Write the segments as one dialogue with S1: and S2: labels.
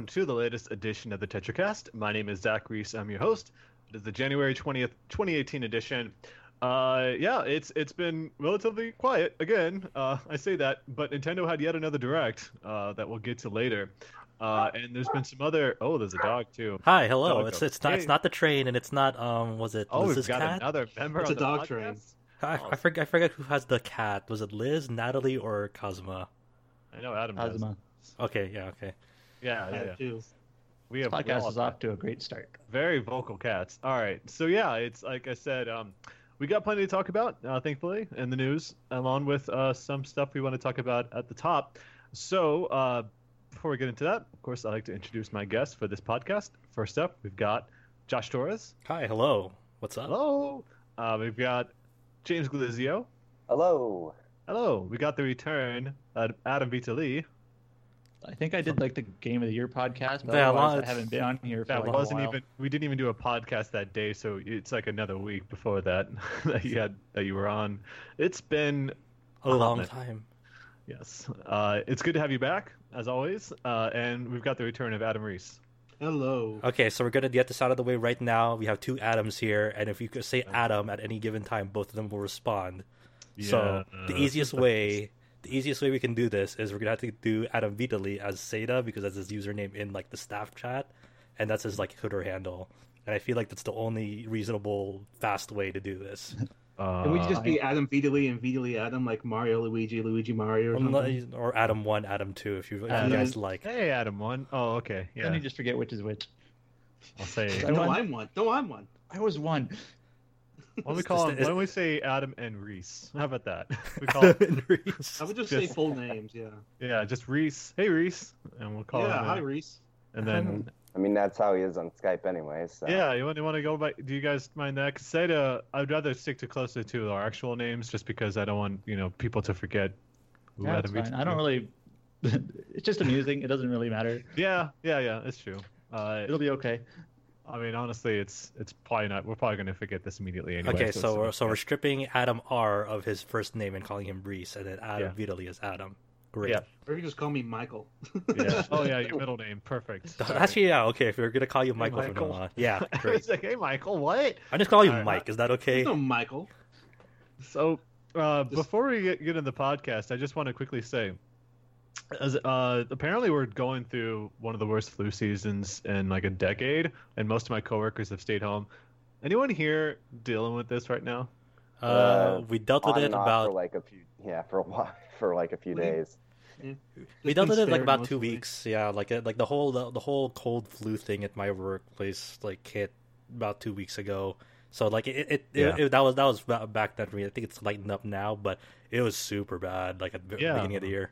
S1: and welcome to the latest edition of the TetraCast. My name is Zach Reese. I'm your host. It is the January 20th, 2018 edition. Uh, yeah, it's it's been relatively quiet again. Uh, I say that, but Nintendo had yet another direct uh, that we'll get to later. Uh, and there's been some other. Oh, there's a dog too.
S2: Hi, hello.
S1: Dog
S2: It's
S1: go.
S2: it's not it's not the train, and it's not um. Was it
S1: Oh,
S2: was
S1: we've got
S2: cat?
S1: another member.
S3: It's
S1: on
S3: a
S1: the
S3: dog
S1: podcast?
S3: train.
S2: I,
S1: Oh.
S2: I forget I forget who has the cat. Was it Liz, Natalie, or Cosma?
S1: I know Adam does.
S4: Asma.
S2: Okay, yeah, okay.
S1: Yeah, yeah,
S3: have
S1: yeah.
S3: two.
S1: We have we
S4: Podcast is off to a great start.
S1: very vocal cats. All right, so yeah, it's like I said, um, we got plenty to talk about, uh, thankfully, in the news, along with uh, some stuff we want to talk about at the top. So uh, before we get into that, of course, I'd like to introduce my guest for this podcast. First up, we've got Josh Torres.
S2: Hi, hello. What's up?
S1: Hello. Uh, we've got James Glizio.
S5: Hello.
S1: Hello. We got the return of Adam Vitali.
S4: I think I did like the Game of the Year podcast, but
S2: Yeah,
S4: I haven't been on here for
S1: That
S4: like
S1: wasn't
S4: a while.
S1: even. We didn't even do a podcast that day, so it's like another week before that that you had that you were on. It's been
S2: A long
S1: minute.
S2: time.
S1: Yes. Uh, it's good to have you back, as always. Uh, and we've got the return of Adam Reese.
S3: Hello.
S2: Okay, so we're gonna get this out of the way right now. We have two Adams here, and if you could say Adam at any given time, both of them will respond. Yeah. So the easiest way, the easiest way we can do this is we're gonna have to do Adam Vitali as Seda because that's his username in like the staff chat, and that's his like Twitter handle. And I feel like that's the only reasonable, fast way to do this.
S1: Uh,
S3: Can we just be Adam Vitali and Vitali Adam, like Mario, Luigi, Luigi, Mario, or something?
S2: or Adam one, Adam two, if you, if
S1: Adam-
S2: you guys like.
S1: Hey, Adam one. Oh, okay.
S4: Then
S1: Yeah.
S4: you just forget which is which.
S1: I'll say.
S3: No. I'm one. No, I'm one.
S4: I was one.
S1: Why don't we call him? Why don't we say Adam and Reese? How about that? We call him,
S2: Adam and Reese.
S3: I would just
S1: Just-
S3: say full names. Yeah.
S1: yeah, just Reese. Hey, Reese, and we'll call
S3: yeah.
S1: him.
S3: Hi,
S1: that.
S3: Reese.
S1: and then
S5: I mean, that's how he is on Skype anyway. So.
S1: yeah, you want you want to go by? Do you guys mind that? 'Cause Seda, I'd rather stick to closer to our actual names, just because I don't want you know people to forget. who
S4: Yeah,
S1: Adam Reese
S4: fine. I don't really. it's just amusing. It doesn't really matter.
S1: Yeah, yeah, yeah. It's true. Uh,
S4: It'll be okay.
S1: I mean, honestly, it's it's probably not. We're probably going to forget this immediately anyway.
S2: Okay,
S1: it's
S2: so we're, so we're stripping Adam R of his first name and calling him Reese, and then Adam
S1: Yeah.
S2: Vitali is Adam. Great.
S1: Yeah.
S3: Or you can just call me Michael.
S1: yeah. Oh yeah, your middle name, perfect.
S2: Actually, yeah, okay. If we're gonna call you
S1: Hey,
S2: Michael, from
S1: Michael.
S2: now on, yeah, great.
S1: it's like, hey, Michael, what?
S2: I just call you
S1: Alright,
S2: Mike. Is that okay?
S3: no, Michael.
S1: So, uh,
S3: Just-
S1: before we get, get into the podcast, I just want to quickly say, as uh, apparently we're going through one of the worst flu seasons in like a decade, and most of my coworkers have stayed home. Anyone here dealing with this right now?
S2: Uh,
S5: Uh,
S2: we dealt with it about
S5: for like a few. Yeah, for a while. For like a few
S3: What do you-
S5: days.
S2: we dealt with it like
S3: spared
S2: about two weeks. Yeah, like uh, like the whole the, the whole cold flu thing at my workplace like hit about two weeks ago. So like it it,
S1: Yeah.
S2: it, it that was that was back then for me. I think it's lightened up now, but it was super bad like at the
S1: Yeah.
S2: beginning of the year.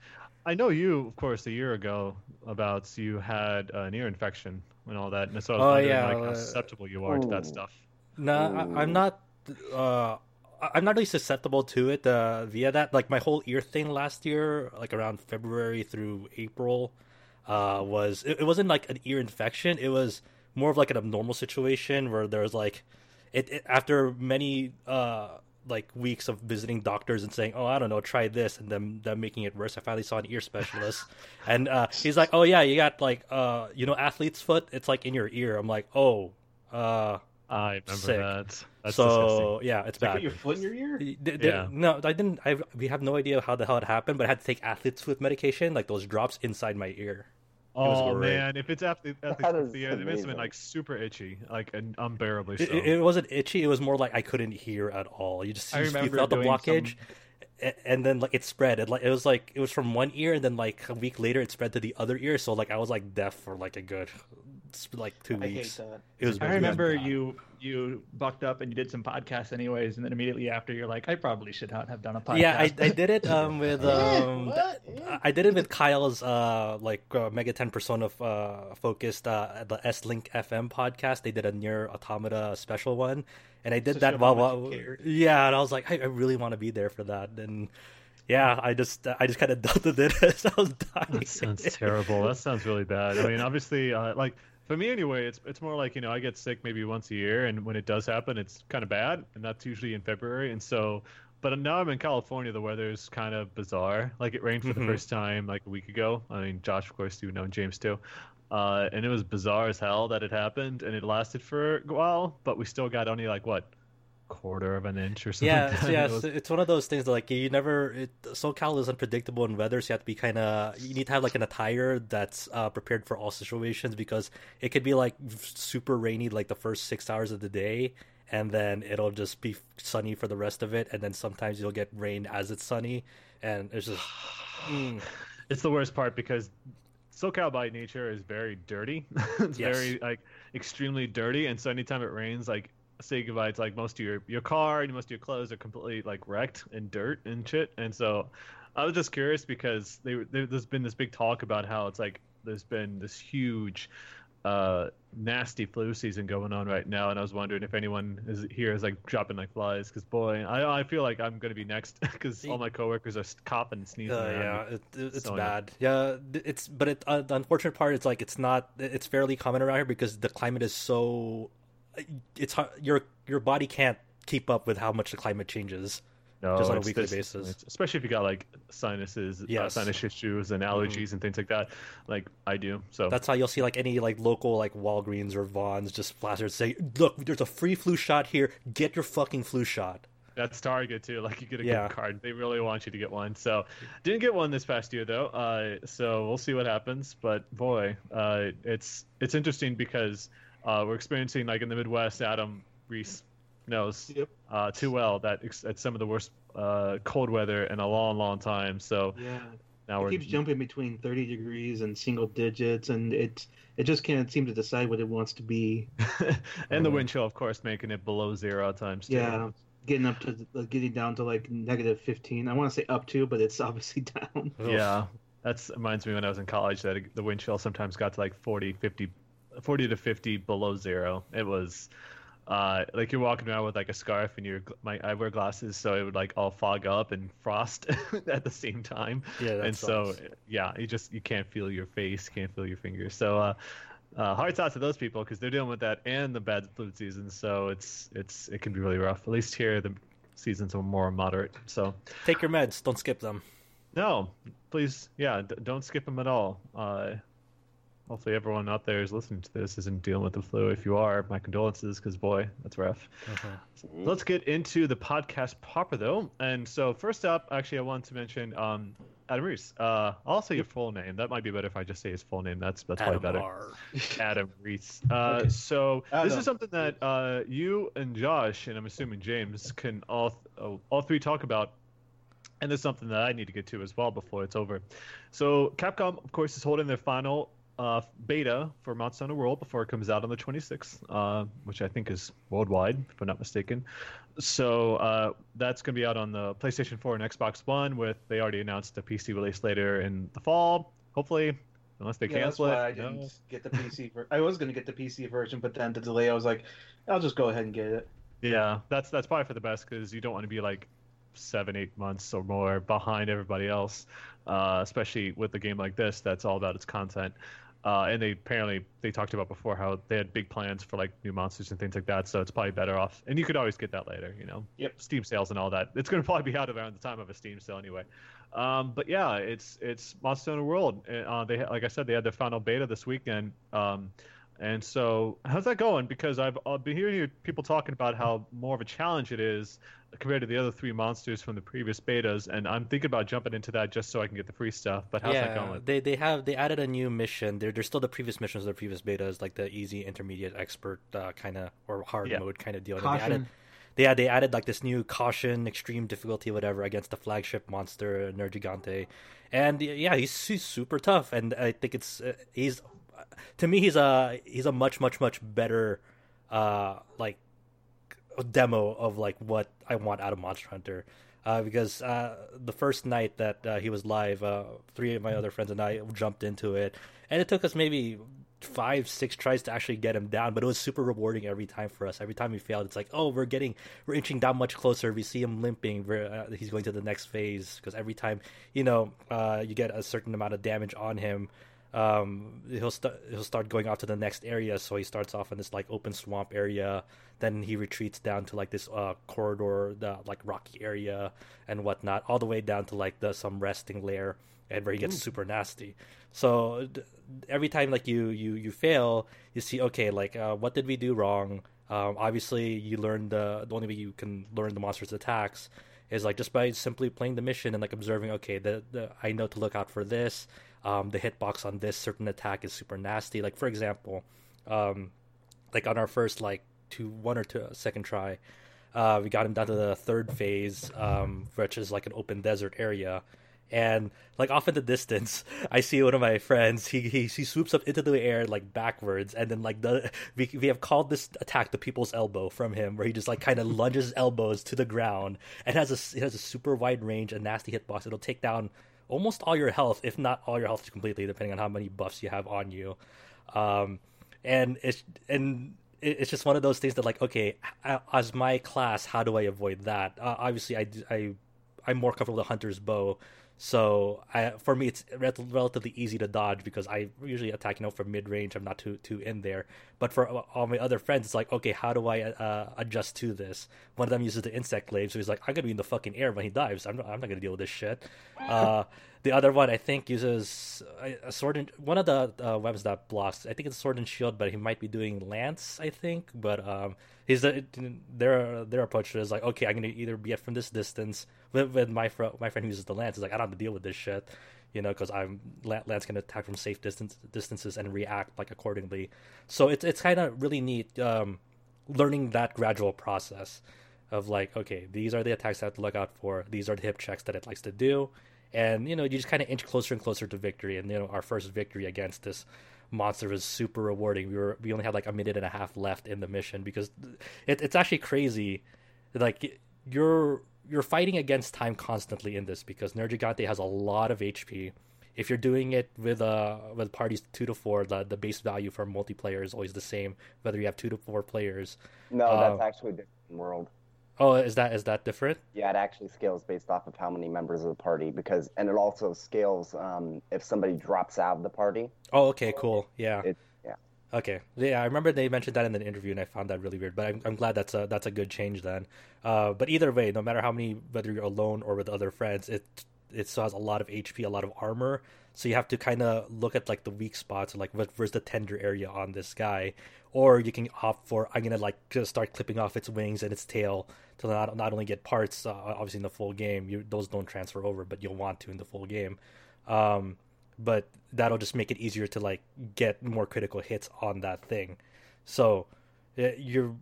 S1: I know you, of course, a year ago about you had an ear infection and all that, and so I was
S2: Oh,
S1: wondering
S2: yeah,
S1: like how
S2: uh,
S1: susceptible you are to that stuff.
S2: No, I, I'm not. Uh, I'm not really susceptible to it uh, via that. Like my whole ear thing last year, like around February through April, uh, was it, it wasn't like an ear infection. It was more of like an abnormal situation where there was like, it, it after many uh like weeks of visiting doctors and saying, oh I don't know, try this, and then them making it worse. I finally saw an ear specialist, and uh, he's like, oh yeah, you got like uh you know athlete's foot. It's like in your ear. I'm like, oh. Uh,
S1: I remember
S2: Sick.
S1: that. That's
S2: so
S1: disgusting.
S2: yeah, it's
S3: Like,
S2: bad.
S3: put your foot in your ear?
S2: D- d-
S1: Yeah.
S2: No, I didn't. I we have no idea how the hell it happened, but I had to take athlete's foot medication, like those drops inside my ear. Was
S1: Oh man, if it's at
S5: the,
S1: at
S5: is
S1: the ear, it must have been like super itchy, like and unbearably
S2: It,
S1: so.
S2: it, it wasn't itchy. It was more like I couldn't hear at all. You just
S4: I
S2: you, just- you felt the blockage, a- and then like it spread. It like it was like it was from one ear, and then like a week later, it spread to the other ear. So like I was like deaf for like a good like two
S3: I hate
S2: weeks.
S3: that.
S2: It was.
S4: I remember you you bucked up and you did some podcasts anyways, and then immediately after you're like, I probably should not have done a podcast.
S2: Yeah, I, I did it um, with um,
S3: what?
S2: I- I did it with Kyle's uh like uh, Mega Ten Persona uh, focused uh the S Link FM podcast. They did a NieR Automata special one, and I did
S3: So
S2: that
S3: show
S2: while,
S3: how much you
S2: while yeah, and I was like, I, I really want to be there for that, and yeah, I just I just kind of dealt with it as I was dying.
S1: That sounds terrible. That sounds really bad. I mean, obviously, uh, like for me anyway, it's it's more like you know I get sick maybe once a year, and when it does happen, it's kind of bad, and that's usually in February. And so, but now I'm in California. The weather's kind of bizarre. Like it rained for
S2: Mhm.
S1: the first time like a week ago. I mean, Josh, of course, you know, and James too. uh, and it was bizarre as hell that it happened, and it lasted for a while, but we still got only like what quarter of an inch or something.
S2: Yeah,
S1: like
S2: so yeah,
S1: It was-
S2: it's, it's one of those things that like you never. It, SoCal is unpredictable in weather, so you have to be kind of. You need to have like an attire that's uh, prepared for all situations because it could be like super rainy like the first six hours of the day, and then it'll just be sunny for the rest of it, and then sometimes you'll get rain as it's sunny, and it's just. Mm.
S1: it's the worst part because SoCal by nature is very dirty. it's
S2: Yes.
S1: very like extremely dirty, and so anytime it rains, like say goodbye to like most of your your car and most of your clothes are completely like wrecked in dirt and shit. And so I was just curious because they, they, there's been this big talk about how it's like there's been this huge uh nasty flu season going on right now and i was wondering if anyone is here is like dropping like flies because boy i i feel like i'm gonna be next because all my coworkers are coughing and sneezing
S2: Uh, yeah, it, it- it's
S1: So,
S2: bad. Yeah, it's but it, uh, the unfortunate part is like it's not. It's fairly common around here because the climate is so. It's. Your your body can't keep up with how much the climate changes.
S1: No,
S2: just on a weekly basis.
S1: especially if you got like sinuses, uh,
S2: Yes. Mm-hmm.
S1: sinus issues, and allergies and things like that, like I do. So
S2: That's how you'll see like any like local like Walgreens or Vons just plastered say, "Look, there's a free flu shot here. Get your fucking flu shot."
S1: that's Target too. Like you get a
S2: Yeah.
S1: card, they really want you to get one. So didn't get one this past year though. Uh, so we'll see what happens. But boy, uh, it's it's interesting because uh, we're experiencing like in the Midwest. Adam Reese knows
S3: Yep.
S1: uh, too well that it's, it's some of the worst uh, cold weather in a long, long time. So
S3: Yeah.
S1: now
S3: It
S1: we're
S3: keeps jumping between 30 degrees and single digits, and it it just can't seem to decide what it wants to be.
S1: and the
S2: Uh,
S1: wind chill, of course, making it below zero at times.
S3: Yeah, getting up to getting down to like negative 15. I want to say up to, but it's obviously down.
S1: Yeah, that's reminds me when I was in college that the wind chill sometimes got to like 40, 50, 40 to 50 below zero. It was uh, like you're walking around with like a scarf and your my I wear glasses, so it would like all fog up and frost at the same time.
S2: Yeah,
S1: and so yeah, you just you can't feel your face, can't feel your fingers. So uh, uh, hearts out to those people because they're dealing with that and the bad flu season. So it's it's it can be really rough. At least here the seasons are more moderate. So
S2: Take your meds. Don't skip them.
S1: no, please, yeah, d- don't skip them at all. Uh, hopefully, everyone out there who's listening to this isn't dealing with the flu. If you are, my condolences, because boy, that's rough. Let's get into the podcast proper, though. And so, first up, actually, I want to mention um, Adam Reese. Uh, I'll say your full name. That might be better if I just say his full name. That's that's
S2: Adam
S1: probably better.
S2: R.
S1: Adam Reese. Uh,
S3: Okay.
S1: So this is something that uh, you and Josh, and I'm assuming James, can all th- all three talk about. And there's something that I need to get to as well before it's over. So Capcom, of course, is holding their final uh, beta for Monster Hunter World before it comes out on the 26th, uh, which I think is worldwide, if I'm not mistaken. So uh, that's going to be out on the PlayStation 4 and Xbox One. With they already announced a PC release later in the fall, hopefully, unless they
S3: yeah, that's
S1: cancel
S3: why
S1: it.
S3: I didn't get the PC. Ver- I was going to get the PC version, but then the delay, I was like, I'll just go ahead and get it.
S1: Yeah, that's that's probably for the best because you don't want to be like seven, eight months or more behind everybody else, uh, especially with a game like this that's all about its content. Uh, and they apparently they talked about before how they had big plans for like new monsters and things like that. So it's probably better off, and you could always get that later. You know,
S3: Yep.
S1: Steam sales and all that. It's going to probably be out around the time of a Steam sale anyway. Um, but yeah, it's it's Monster Hunter World. Uh, they like I said, they had their final beta this weekend. Um, and so, how's that going? Because I've, I've been hearing people talking about how more of a challenge it is compared to the other three monsters from the previous betas, and I'm thinking about jumping into that just so I can get the free stuff. But how's that going?
S2: they they have they added a new mission. They're they're still the previous missions of the previous betas, like the easy, intermediate, expert uh, kind of or hard
S1: Yeah.
S2: mode kind of deal. And They added,
S3: Caution.
S2: they yeah, they added like this new caution, extreme difficulty, whatever, against the flagship monster Nergigante, and yeah, he's he's super tough, and I think it's uh, he's to me he's a he's a much much much better uh like demo of like what I want out of Monster Hunter. Uh, because uh, the first night that uh, he was live, uh, three of my other friends and I jumped into it, and it took us maybe five, six tries to actually get him down. But it was super rewarding every time for us. Every time we failed, it's like, oh, we're getting, we're inching down much closer. We see him limping. Uh, he's going to the next phase because every time, you know, uh, you get a certain amount of damage on him. Um, he'll start he'll start going off to the next area. So he starts off in this like open swamp area, then he retreats down to like this uh, corridor, the like rocky area and whatnot, all the way down to like the some resting lair, and where he gets super nasty. So d- every time like you you you fail, you see okay like uh, what did we do wrong? Um, obviously, you learn the the only way you can learn the monster's attacks is like just by simply playing the mission and like observing. Okay, the, the I know to look out for this. Um, the hitbox on this certain attack is super nasty. Like for example, um, like on our first like two one or two second try, uh, we got him down to the third phase, um, which is like an open desert area. And like off in the distance, I see one of my friends. He he, he swoops up into the air like backwards, and then like the we we have called this attack the people's elbow from him, where he just like kind of lunges his elbows to the ground and has a it has a super wide range, a nasty hitbox. It'll take down almost all your health, if not all your health completely, depending on how many buffs you have on you. Um, and it's and it's just one of those things that like okay, as my class, how do I avoid that? Uh, obviously, I I I'm more comfortable with the hunter's bow. So I, for me, it's relatively easy to dodge because I usually attack, you know, from mid range. I'm not too too in there. But for all my other friends, it's like, okay, how do I uh, adjust to this? One of them uses the insect glaive, so he's like, I'm gonna be in the fucking air when he dives. I'm not, I'm not gonna deal with this shit. Uh, the other one, I think, uses a sword and one of the uh, weapons that blocks. I think it's sword and shield, but he might be doing lance. I think, but um, he's the, their their approach is like, okay, I'm gonna either be it from this distance with, with my fr- my friend who uses the lance. Is like, I don't have to deal with this shit, you know, because I'm lance can attack from safe distance distances and react like accordingly. So it's it's kind of really neat um, learning that gradual process of like, okay, these are the attacks I have to look out for. These are the hip checks that it likes to do and you know you just kind of inch closer and closer to victory and you know our first victory against this monster was super rewarding we were we only had like a minute and a half left in the mission because it, it's actually crazy like you're you're fighting against time constantly in this because Nergigante has a lot of HP. If you're doing it with uh with parties two to four, the the base value for multiplayer is always the same, whether you have two to four players.
S5: No, uh, that's actually a different world.
S2: Oh, is that is that different?
S5: Yeah, it actually scales based off of how many members of the party because, and it also scales um, if somebody drops out of the party.
S2: Oh, okay, cool. Yeah.
S5: It, yeah.
S2: Okay. Yeah, I remember they mentioned that in an interview, and I found that really weird. But I'm, I'm glad that's a that's a good change then. Uh, but either way, no matter how many, whether you're alone or with other friends, it it still has a lot of HP, a lot of armor. So you have to kind of look at like the weak spots, like where's the tender area on this guy, or you can opt for I'm gonna like just start clipping off its wings and its tail to not not only get parts, uh, obviously in the full game. You, those don't transfer over, but you'll want to in the full game. Um, but that'll just make it easier to like get more critical hits on that thing. So you're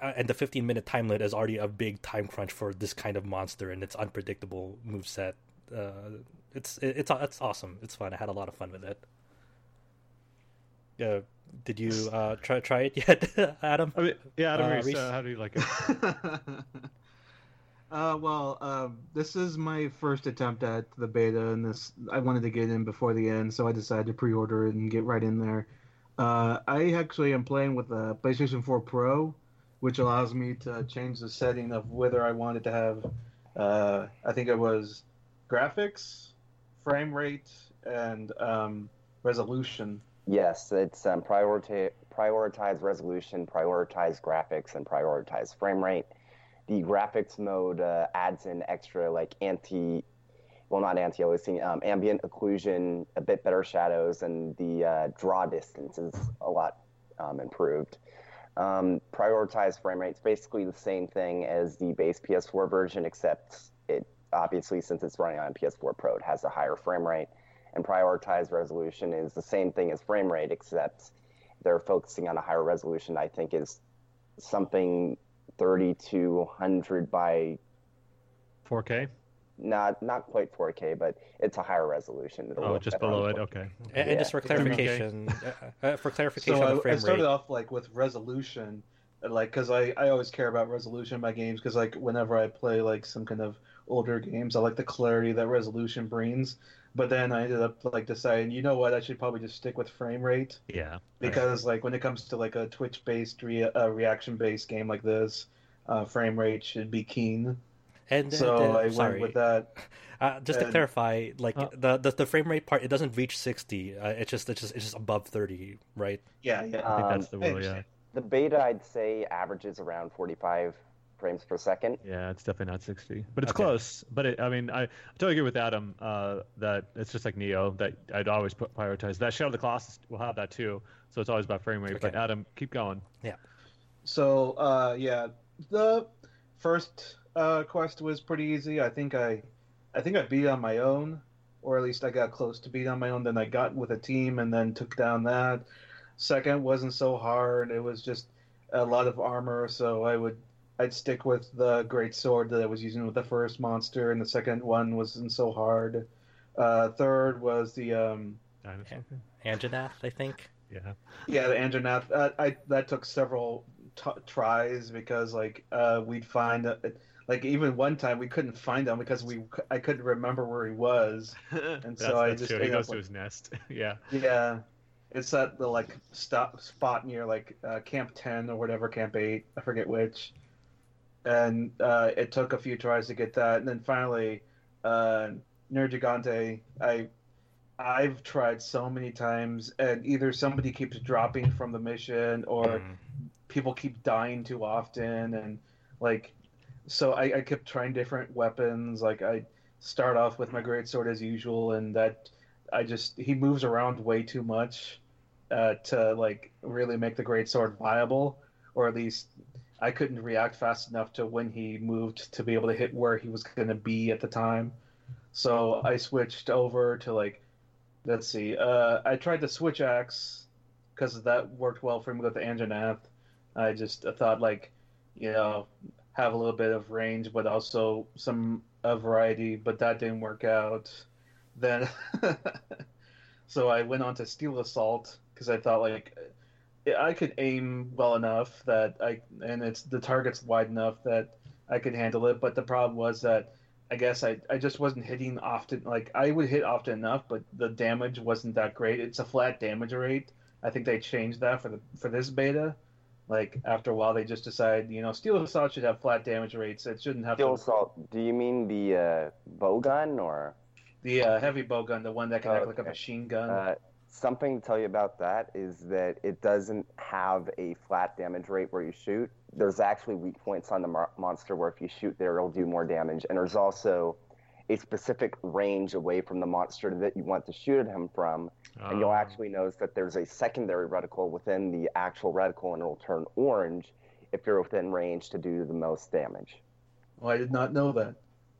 S2: uh, and the 15 minute time limit is already a big time crunch for this kind of monster and its unpredictable move set. Uh, it's it's it's awesome. It's fun. I had a lot of fun with it. Yeah, did you uh, try try it yet, Adam?
S1: I mean, yeah, Adam
S2: Uh,
S1: Reese,
S2: Reese?
S1: uh, how do you like it?
S3: uh, well, um, this is my first attempt at the beta, and this I wanted to get in before the end, so I decided to pre-order it and get right in there. Uh, I actually am playing with a PlayStation 4 Pro, which allows me to change the setting of whether I wanted to have, uh, I think it was graphics, frame rate, and um, resolution.
S5: Yes, it's um, prioritize prioritize resolution, prioritize graphics, and prioritize frame rate. The graphics mode uh, adds in extra like anti, well not anti-aliasing, um, ambient occlusion, a bit better shadows, and the uh, draw distance is a lot um, improved. Um, prioritize frame rate's basically the same thing as the base PS4 version, except obviously since it's running on PS4 Pro, it has a higher frame rate and prioritized resolution is the same thing as frame rate, except they're focusing on a higher resolution. I think is something 3200 by
S1: 4K?
S5: not not quite 4K, but it's a higher resolution. It'll
S1: Oh, just below it.
S5: 4K.
S1: Okay.
S2: And, and
S5: Yeah.
S2: just for
S3: It's gonna be okay.
S2: clarification, uh, uh, for clarification
S3: So
S2: on
S3: I,
S2: the
S3: I started
S2: rate.
S3: off like with resolution, like because I, I always care about resolution in my games because like whenever I play like some kind of older games, I like the clarity that resolution brings. But then I ended up like deciding, you know what, I should probably just stick with frame rate
S1: Yeah.
S3: because like when it comes to like a Twitch based re- uh, reaction based game like this, uh, frame rate should be keen.
S2: And
S3: so
S2: and, uh,
S3: I
S2: sorry.
S3: went with that.
S2: Uh, just to clarify, like
S4: Uh,
S2: the, the the frame rate part, it doesn't reach sixty. Uh, it's just it's just it's just above thirty, right?
S3: Yeah, yeah.
S1: I think that's
S5: Um,
S1: the
S3: I
S1: rule. Yeah.
S5: The beta, I'd say, averages around 45 frames per second.
S1: Yeah, it's definitely not 60, but it's
S2: Okay.
S1: close. But it, I mean, I, I totally agree with Adam uh, that it's just like Nioh that I'd always put, prioritize. That Shadow of the Colossus will have that too, so it's always about frame rate. But Adam, keep going. Yeah.
S3: So uh, yeah, the first uh, quest was pretty easy. I think I, I think I beat on my own, or at least I got close to beat on my own. Then I got with a team and then took down that. Second wasn't so hard. It was just a lot of armor, so I would I'd stick with the great sword that I was using with the first monster, and the second one wasn't so hard. Uh, third was the um,
S1: Dinosaur.
S2: Anjanath, I think.
S1: Yeah.
S3: Yeah, the Andronath. Uh, I that took several t- tries because like uh, we'd find uh, like even one time we couldn't find him because we I couldn't remember where he was.
S1: and
S3: so I
S1: that's
S3: just
S1: true. He goes to
S3: with-
S1: his nest. yeah.
S3: Yeah, it's at the like stop spot near like uh, Camp Ten or whatever Camp Eight. I forget which. And uh, it took a few tries to get that, and then finally, uh, Nergigante. I I've tried so many times, and either somebody keeps dropping from the mission, or
S2: Mm.
S3: people keep dying too often and like so I, I kept trying different weapons like i start off with my great sword as usual and that i just he moves around way too much uh, to like really make the great sword viable or at least i couldn't react fast enough to when he moved to be able to hit where he was going to be at the time so i switched over to like let's see uh, i tried the switch axe because that worked well for me with the Anjanath. I just thought like, you know, have a little bit of range, but also some a variety. But that didn't work out. Then, so I went on to Steel Assault because I thought like I could aim well enough that I and it's the target's wide enough that I could handle it. But the problem was that I guess I, I just wasn't hitting often. Like I would hit often enough, but the damage wasn't that great. It's a flat damage rate. I think they changed that for the for this beta. Like after a while, they just decided, you know, Steel Assault should have flat damage rates. It shouldn't have
S5: Steel
S3: to,
S5: assault. Do you mean the uh, bow gun or
S3: the uh, heavy bow gun, the one that can act like a machine gun.
S5: uh, something to tell you about that is that it doesn't have a flat damage rate where you shoot. There's actually weak points on the mo- monster where if you shoot there, it'll do more damage. And there's also a specific range away from the monster that you want to shoot at him from. and you'll
S1: Um,
S5: actually notice that there's a secondary reticle within the actual reticle, and it'll turn orange if you're within range to do the most damage.
S3: Oh, I did not know that.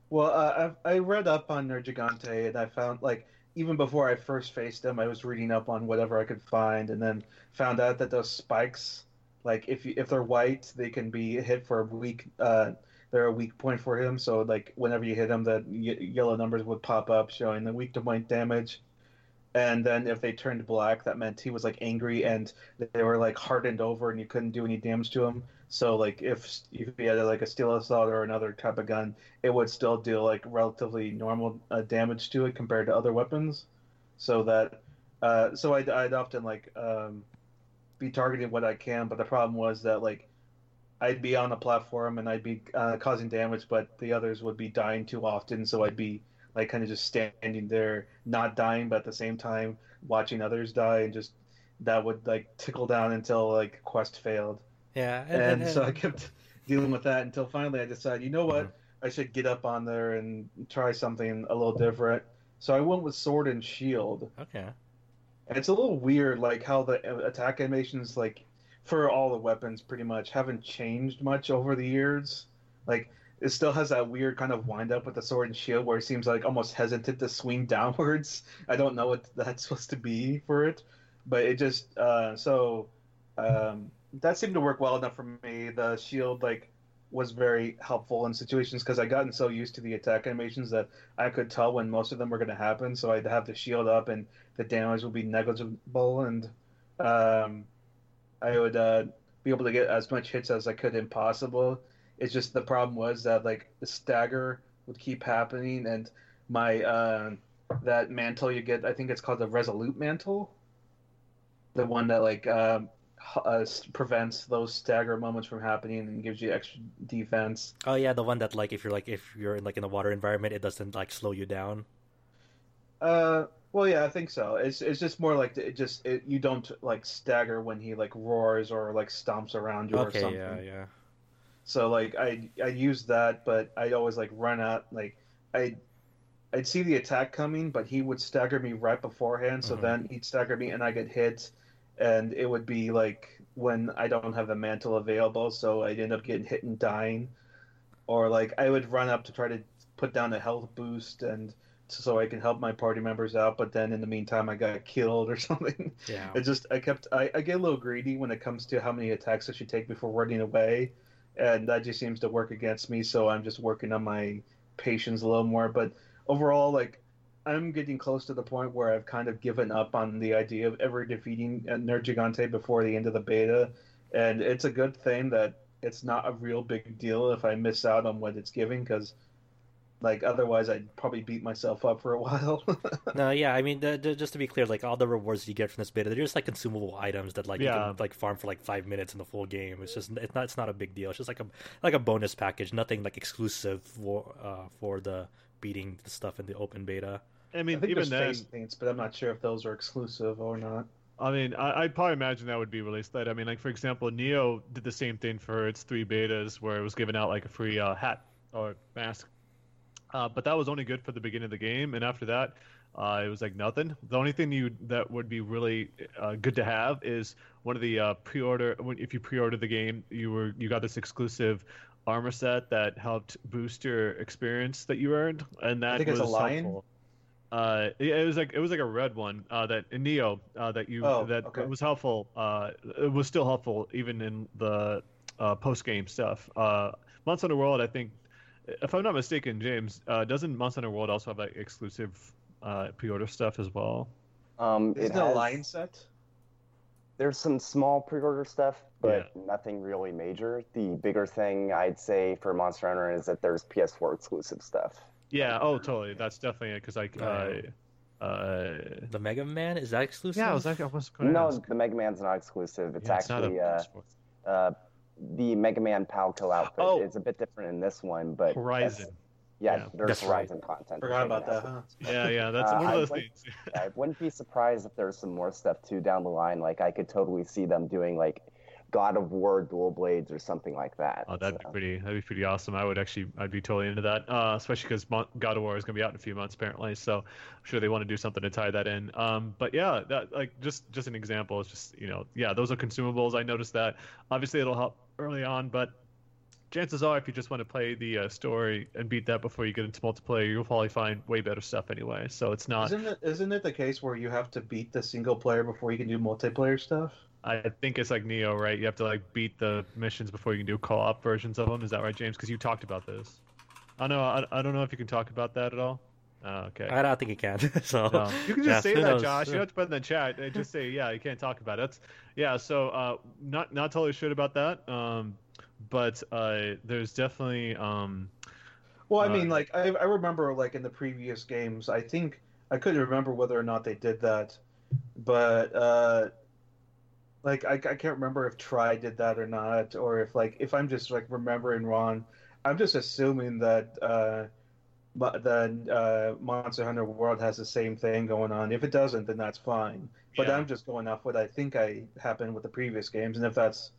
S3: Well, uh, I, I read up on Nergigante, and I found like even before I first faced him, I was reading up on whatever I could find, and then found out that those spikes, like if you, if they're white, they can be hit for a weak. Uh, they're a weak point for him. So like whenever you hit him, the y- yellow numbers would pop up showing the weak to point damage. And then if they turned black, that meant he was like angry and they were like hardened over, and you couldn't do any damage to him. So like if if you had like a steel assault or another type of gun, it would still deal like relatively normal uh, damage to it compared to other weapons. So that uh, so I'd, I'd often like um, be targeting what I can, but the problem was that like I'd be on a platform and I'd be uh, causing damage, but the others would be dying too often, so I'd be like kind of just standing there, not dying, but at the same time watching others die, and just that would like tickle down until like quest failed
S2: Yeah,
S3: and, so I kept dealing with that until finally I decided, you know what, I should get up on there and try something a little different. So I went with sword and shield,
S2: okay.
S3: and it's a little weird, like how the attack animations, like for all the weapons, pretty much haven't changed much over the years. Like it still has that weird kind of wind up with the sword and shield, where it seems like almost hesitant to swing downwards. I don't know what that's supposed to be for it, but it just uh, so um, that seemed to work well enough for me. The shield like was very helpful in situations because I gotten so used to the attack animations that I could tell when most of them were going to happen. So I'd have the shield up and the damage would be negligible, and um, I would uh, be able to get as much hits as I could impossible. It's just the problem was that like the stagger would keep happening, and my uh, that mantle you get, I think it's called the resolute mantle, the one that like um, uh, prevents those stagger moments from happening and gives you extra defense.
S2: Oh yeah, the one that like if you're like if you're in like in a water environment, it doesn't like slow you down.
S3: Uh, well, yeah, I think so. It's it's just more like it just it, you don't like stagger when he like roars or like stomps around you or
S2: Okay,
S3: something.
S2: yeah, yeah.
S3: So like I I use that, but I'd always like run out like I. I'd see the attack coming, but he would stagger me right beforehand. So
S2: Mhm.
S3: then he'd stagger me, and I get hit, and it would be like when I don't have the mantle available, so I'd end up getting hit and dying, or like I would run up to try to put down a health boost and so I can help my party members out, but then in the meantime I got killed or something.
S2: Yeah.
S3: It just I kept I, I get a little greedy when it comes to how many attacks I should take before running away, and that just seems to work against me. So I'm just working on my patience a little more. But overall, like I'm getting close to the point where I've kind of given up on the idea of ever defeating Nergigante before the end of the beta, and it's a good thing that it's not a real big deal if I miss out on what it's giving because. Like otherwise, I'd probably beat myself up for a while.
S2: No, yeah, I mean, the, the- just to be clear, like all the rewards you get from this beta, they're just like consumable items that like you
S1: Yeah.
S2: can like farm for like five minutes in the full game. It's just it's not it's not a big deal. It's just like a like a bonus package, nothing like exclusive for uh for the beating the stuff in the open beta.
S1: I
S3: I
S1: mean,
S3: think
S1: even
S3: there's
S1: then,
S3: face paints, but I'm not sure if those are exclusive or not.
S1: I mean, I, I'd probably imagine that would be released later. I mean, like for example, Nioh did the same thing for its three betas, where it was giving out like a free uh, hat or mask. Uh, but that was only good for the beginning of the game, and after that, uh, it was like nothing. The only thing you that would be really uh, good to have is one of the uh, pre-order. If you pre-order the game, you were you got this exclusive armor set that helped boost your experience that you earned, and that
S3: think it's
S1: was
S3: a lion?
S1: helpful. Uh, yeah, it was like it was like a red one uh, that in Nioh uh, that you
S3: Oh,
S1: that
S3: okay.
S1: was helpful. Uh, it was still helpful even in the uh, post game stuff. Uh, Monster Hunter World, I think, if I'm not mistaken, James, uh, doesn't Monster Hunter World also have like exclusive uh, pre-order stuff as well?
S5: Um,
S3: Isn't
S5: it
S3: it a
S5: has,
S3: lion set?
S5: There's some small pre-order stuff, but nothing really major. The bigger thing I'd say for Monster Hunter is that there's PS4 exclusive stuff.
S1: Yeah. Oh, totally. That's definitely it. Because like, uh, uh,
S2: The Mega Man is that exclusive?
S1: yeah, I was like, I was going to
S5: No,
S1: ask.
S5: the Mega Man's not exclusive. It's
S1: Yeah, not
S5: actually
S1: a-
S5: uh, uh, the Mega Man Palico outfit.
S3: Oh.
S5: It's a bit different in this one, but that's-
S1: Horizon.
S5: Yeah,
S1: Yeah.
S5: there's
S2: That's right.
S5: Horizon content.
S3: Forgot about that, huh?
S1: Yeah, yeah. That's
S5: Uh,
S1: one of
S5: I
S1: those
S5: like-
S1: things.
S5: I wouldn't be surprised if there's some more stuff too down the line. Like I could totally see them doing like God of War dual blades or something like that.
S1: Oh, that'd be pretty. That'd be pretty awesome. I would actually, I'd be totally into that. Uh, especially because God of War is going to be out in a few months, apparently. So, I'm sure they want to do something to tie that in. Um, but yeah, that like just just an example. It's just you know, yeah, those are consumables. I noticed that. Obviously, it'll help early on, but chances are, if you just want to play the uh, story and beat that before you get into multiplayer, you'll probably find way better stuff anyway. So it's not.
S3: Isn't it isn't it the case where you have to beat the single player before you can do multiplayer stuff?
S1: I think it's like Nioh, right? You have to like beat the missions before you can do co-op versions of them. Is that right, James? Because you talked about this. I know. I, I don't know if you can talk about that at all. Oh, okay.
S2: I don't think you can. so
S1: No. You can just
S2: yes,
S1: say that,
S2: knows?
S1: Josh. You don't have to put it in the chat. Just say, yeah, you can't talk about it. That's, yeah. So, uh, not not totally sure about that. Um, but uh, there's definitely um,
S3: Well, I
S1: Uh,
S3: mean, like I, I remember like in the previous games, I think I couldn't remember whether or not they did that, but uh, like I, I can't remember if Tri did that or not, or if like if I'm just like remembering wrong. I'm just assuming that uh, the uh, Monster Hunter World has the same thing going on. If it doesn't, then that's fine. But
S1: Yeah.
S3: I'm just going off what I think I happened with the previous games, and if that's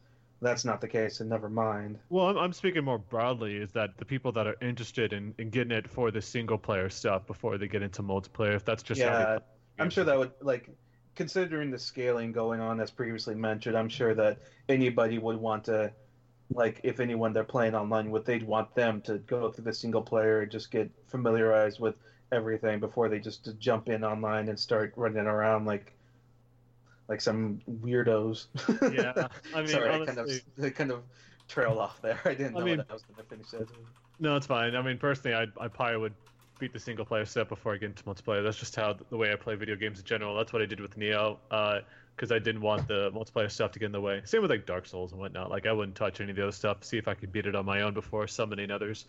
S3: that's not the case, then never mind.
S1: Well, I'm, I'm speaking more broadly. Is that the people that are interested in, in getting it for the single player stuff before they get into multiplayer? If that's just
S3: Yeah, I'm sure that would like considering the scaling going on as previously mentioned, I'm sure that anybody would want to like if anyone they're playing online with they'd want them to go through the single player and just get familiarized with everything before they just jump in online and start running around like like some weirdos.
S1: Yeah, I mean,
S3: sorry,
S1: honestly,
S3: I kind of I kind of trailed off there. I didn't
S1: I
S3: know
S1: mean-
S3: that I was going to finish it.
S1: No, it's fine. I mean, personally, I I probably would beat the single player stuff before I get into multiplayer. That's just how the way I play video games in general. That's what I did with Nioh, because I didn't want the multiplayer stuff to get in the way. Same with like Dark Souls and whatnot. Like I wouldn't touch any of the other stuff. See if I could beat it on my own before summoning others.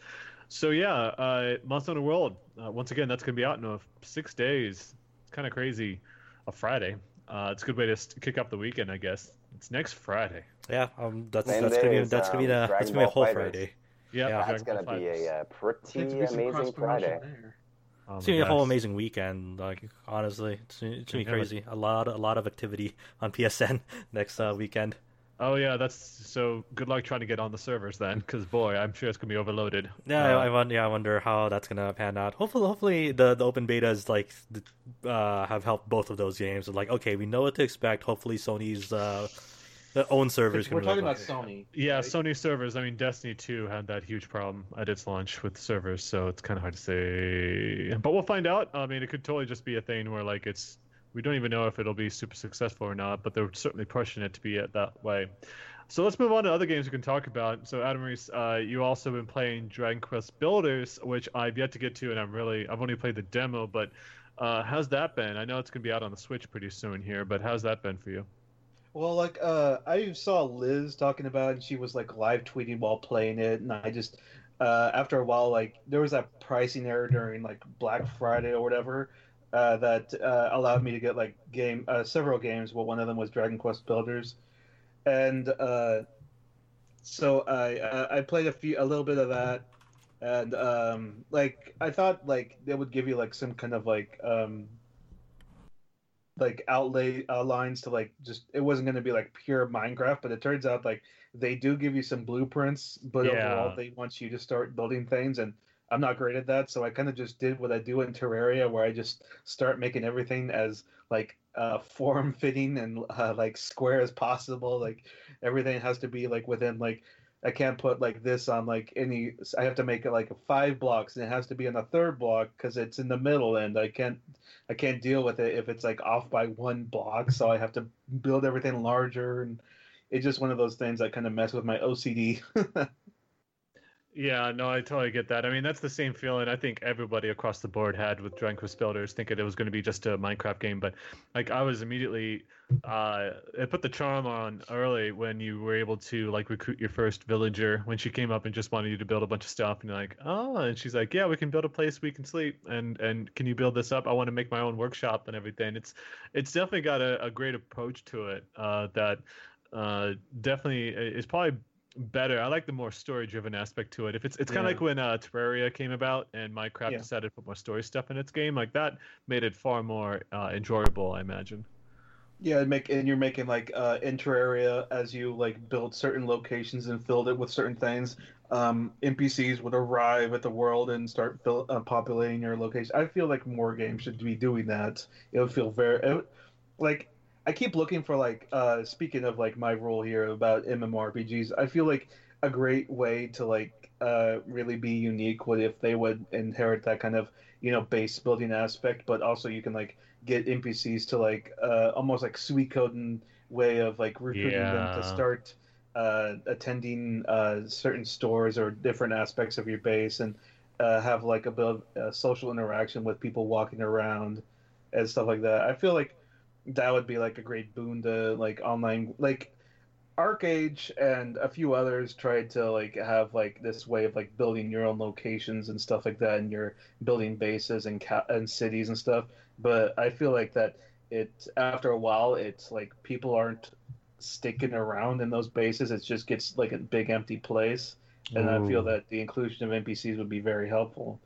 S1: So yeah, uh, Monster Hunter World. Uh, once again, that's gonna be out in uh, six days. It's kind of crazy. A Friday. Uh, it's a good way to st- kick off the weekend, I guess. It's next Friday.
S2: Yeah, um, that's
S5: Same
S2: that's
S5: day
S2: gonna be
S5: as,
S2: that's gonna be
S5: um,
S2: the that's gonna be a whole
S5: FighterZ.
S2: Friday.
S1: Yeah,
S2: Yeah.
S5: That's gonna be a uh, pretty
S3: Seems to be some
S5: amazing Friday.
S1: Oh
S2: It's gonna be a whole amazing weekend. Like honestly, it's, it's gonna be
S1: Yeah,
S2: crazy. A lot, a lot of activity on PSN next uh, weekend.
S1: Oh yeah, that's so. Good luck trying to get on the servers then, because boy, I'm sure it's gonna be overloaded.
S2: Yeah,
S1: Uh,
S2: I, I wonder. Yeah, I wonder how that's gonna pan out. Hopefully, hopefully the the open betas like uh, have helped both of those games. Like, okay, we know what to expect. Hopefully, Sony's uh, their own servers.
S3: We're talking about. Sony.
S1: Yeah,
S3: right?
S1: Sony servers. I mean, Destiny 2 had that huge problem at its launch with servers, so it's kind of hard to say. But we'll find out. I mean, it could totally just be a thing where like it's we don't even know if it'll be super successful or not, but they're certainly pushing it to be it that way. So let's move on to other games we can talk about. So Adam Reese, uh, you also been playing Dragon Quest Builders, which I've yet to get to, and I'm really I've only played the demo, but uh, how's that been? I know it's gonna be out on the Switch pretty soon here, but how's that been for you?
S3: Well, like uh, I saw Liz talking about, it, and she was like live tweeting while playing it, and I just uh, after a while, like there was that pricing error during like Black Friday or whatever uh, that uh, allowed me to get like game uh, several games. Well, one of them was Dragon Quest Builders, and uh, so I uh, I played a few a little bit of that, and um, like I thought like they would give you like some kind of like um, like outlay uh, lines to like just it wasn't going to be like pure Minecraft, but it turns out like they do give you some blueprints, but
S1: Yeah.
S3: overall they want you to start building things and. I'm not great at that, so I kind of just did what I do in Terraria, where I just start making everything as like uh, form fitting and uh, like square as possible. Like everything has to be like within like I can't put like this on like any. I have to make it like five blocks, and it has to be on the third block because it's in the middle, and I can't I can't deal with it if it's like off by one block. So I have to build everything larger, and it's just one of those things that kind of mess with my OCD.
S1: Yeah, no, I totally get that. I mean, that's the same feeling I think everybody across the board had with Dragon Quest Builders, thinking it was going to be just a Minecraft game. But like, I was immediately, uh, it put the charm on early when you were able to like recruit your first villager when she came up and just wanted you to build a bunch of stuff, and you're like, oh, and she's like, yeah, we can build a place we can sleep, and and can you build this up? I want to make my own workshop and everything. It's it's definitely got a, a great approach to it uh, that uh, definitely is probably better. I like the more story-driven aspect to it. If it's it's kind of
S3: Yeah.
S1: like when uh, Terraria came about and Minecraft
S3: Yeah.
S1: decided to put more story stuff in its game, like that made it far more uh, enjoyable. I imagine.
S3: Yeah, and make and you're making like uh, in Terraria as you like build certain locations and filled it with certain things. Um, NPCs would arrive at the world and start fill, uh, populating your location. I feel like more games should be doing that. It would feel very it, like I keep looking for like uh, speaking of like my role here about MMORPGs. I feel like a great way to like uh, really be unique would if they would inherit that kind of you know base building aspect, but also you can like get NPCs to like uh, almost like sweet coding way of like recruiting them to start uh, attending uh, certain stores or different aspects of your base and uh, have like a bit of uh, social interaction with people walking around and stuff like that. I feel like that would be like a great boon to like online like ArcheAge and a few others tried to like have like this way of like building your own locations and stuff like that and you're building bases and ca- and cities and stuff. But I feel like that it after a while it's like people aren't sticking around in those bases. It just gets like a big empty place. And I feel that the inclusion of NPCs would be very helpful.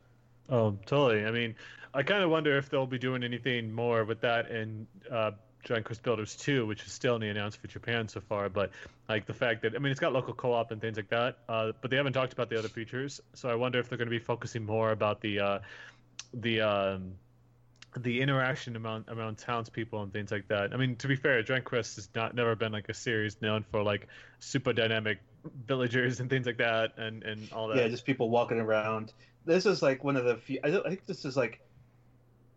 S1: Oh, totally. I mean, I kind of wonder if they'll be doing anything more with that in uh, Dragon Quest Builders 2, which is still only announced for Japan so far. But like the fact that I mean, it's got local co-op and things like that, uh, but they haven't talked about the other features. So I wonder if they're going to be focusing more about the uh, the um, the interaction among around townspeople and things like that. I mean, to be fair, Dragon Quest has not never been like a series known for like super dynamic villagers and things like that, and and all that.
S3: Yeah, just people walking around. This is like one of the few. I think this is like.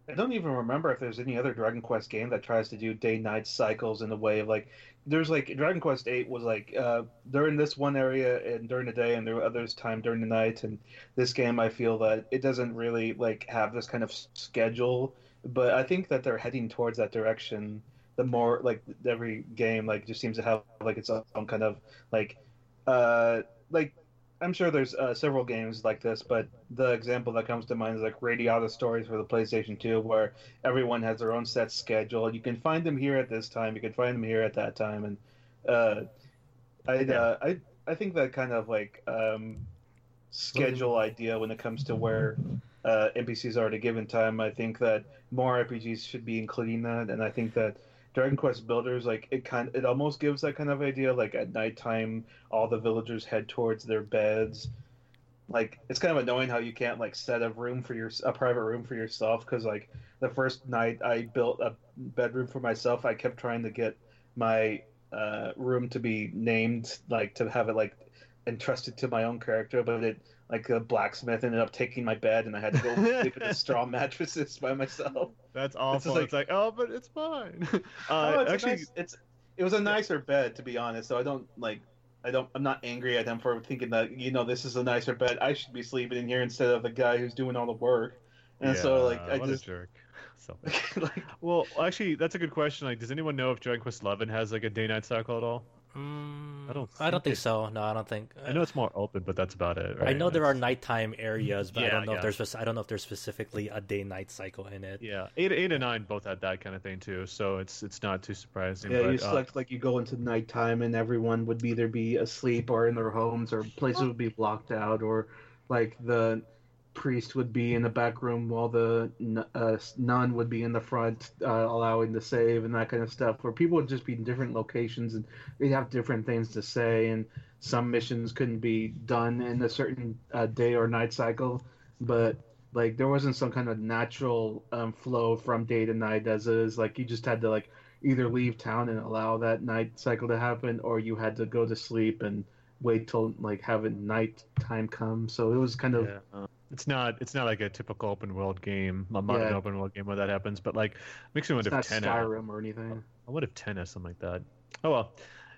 S3: I don't even remember if there's any other Dragon Quest game that tries to do day-night cycles in the way of like. There's like Dragon Quest Eight was like uh, during this one area and during the day, and there were others time during the night. And this game, I feel that it doesn't really like have this kind of schedule. But I think that they're heading towards that direction. The more like every game like just seems to have like its own kind of like uh like I'm sure there's uh, several games like this, but the example that comes to mind is like Radiata Stories for the PlayStation 2, where everyone has their own set schedule. You can find them here at this time, you can find them here at that time, and Uh, I uh, I I think that kind of like um, schedule idea when it comes to where uh, NPCs are at a given time. I think that more RPGs should be including that, and I think that Dragon Quest Builders like it kind it almost gives that kind of idea. Like at nighttime, all the villagers head towards their beds. Like it's kind of annoying how you can't like set a room for your a private room for yourself because like the first night I built a bedroom for myself, I kept trying to get my uh, room to be named like to have it like entrusted to my own character, but it like a blacksmith ended up taking my bed and I had to go sleep in a straw mattresses by myself.
S1: That's awful.
S3: like-
S1: It's like, oh, but it's fine.
S3: Oh,
S1: Uh,
S3: it's
S1: actually,
S3: nice- it's it was a nicer bed to be honest. So I don't like I don't I'm not angry at them for thinking that you know this is a nicer bed. I should be sleeping in here instead of the guy who's doing all the work. And so like
S1: yeah,
S3: I
S1: what
S3: just
S1: a jerk. So,
S3: like
S1: well, actually, that's a good question. Like, does anyone know if Dragon Quest Eleven has like a day-night cycle at all?
S2: Mm,
S1: I don't
S2: I don't
S1: think
S2: think so. No, I don't think.
S1: I know it's more open, but that's about it.
S2: I
S1: right?
S2: know there are nighttime areas, but I don't know
S1: yeah.
S2: if there's. I don't know if there's specifically a day-night cycle in it.
S1: Yeah, eight, eight, and nine both had that kind of thing too. So it's it's not too surprising.
S3: Yeah,
S1: but,
S3: you
S1: uh,
S3: select like you go into nighttime and everyone would either be asleep or in their homes or places would be blocked out or like the priest would be in the back room while the uh, nun would be in the front uh, allowing the save and that kind of stuff where people would just be in different locations and they'd have different things to say and some missions couldn't be done in a certain uh, day or night cycle. But like there wasn't some kind of natural um, flow from day to night as is. Like you just had to like either leave town and allow that night cycle to happen or you had to go to sleep and wait till like have a night time come so it was kind of
S1: yeah, uh, it's not it's not like a typical open world game, a modern
S3: Yeah.
S1: open world game where that happens. But like, makes me wonder
S3: not
S1: if ten.
S3: Skyrim or anything
S1: I wonder if ten has something like that. Oh well,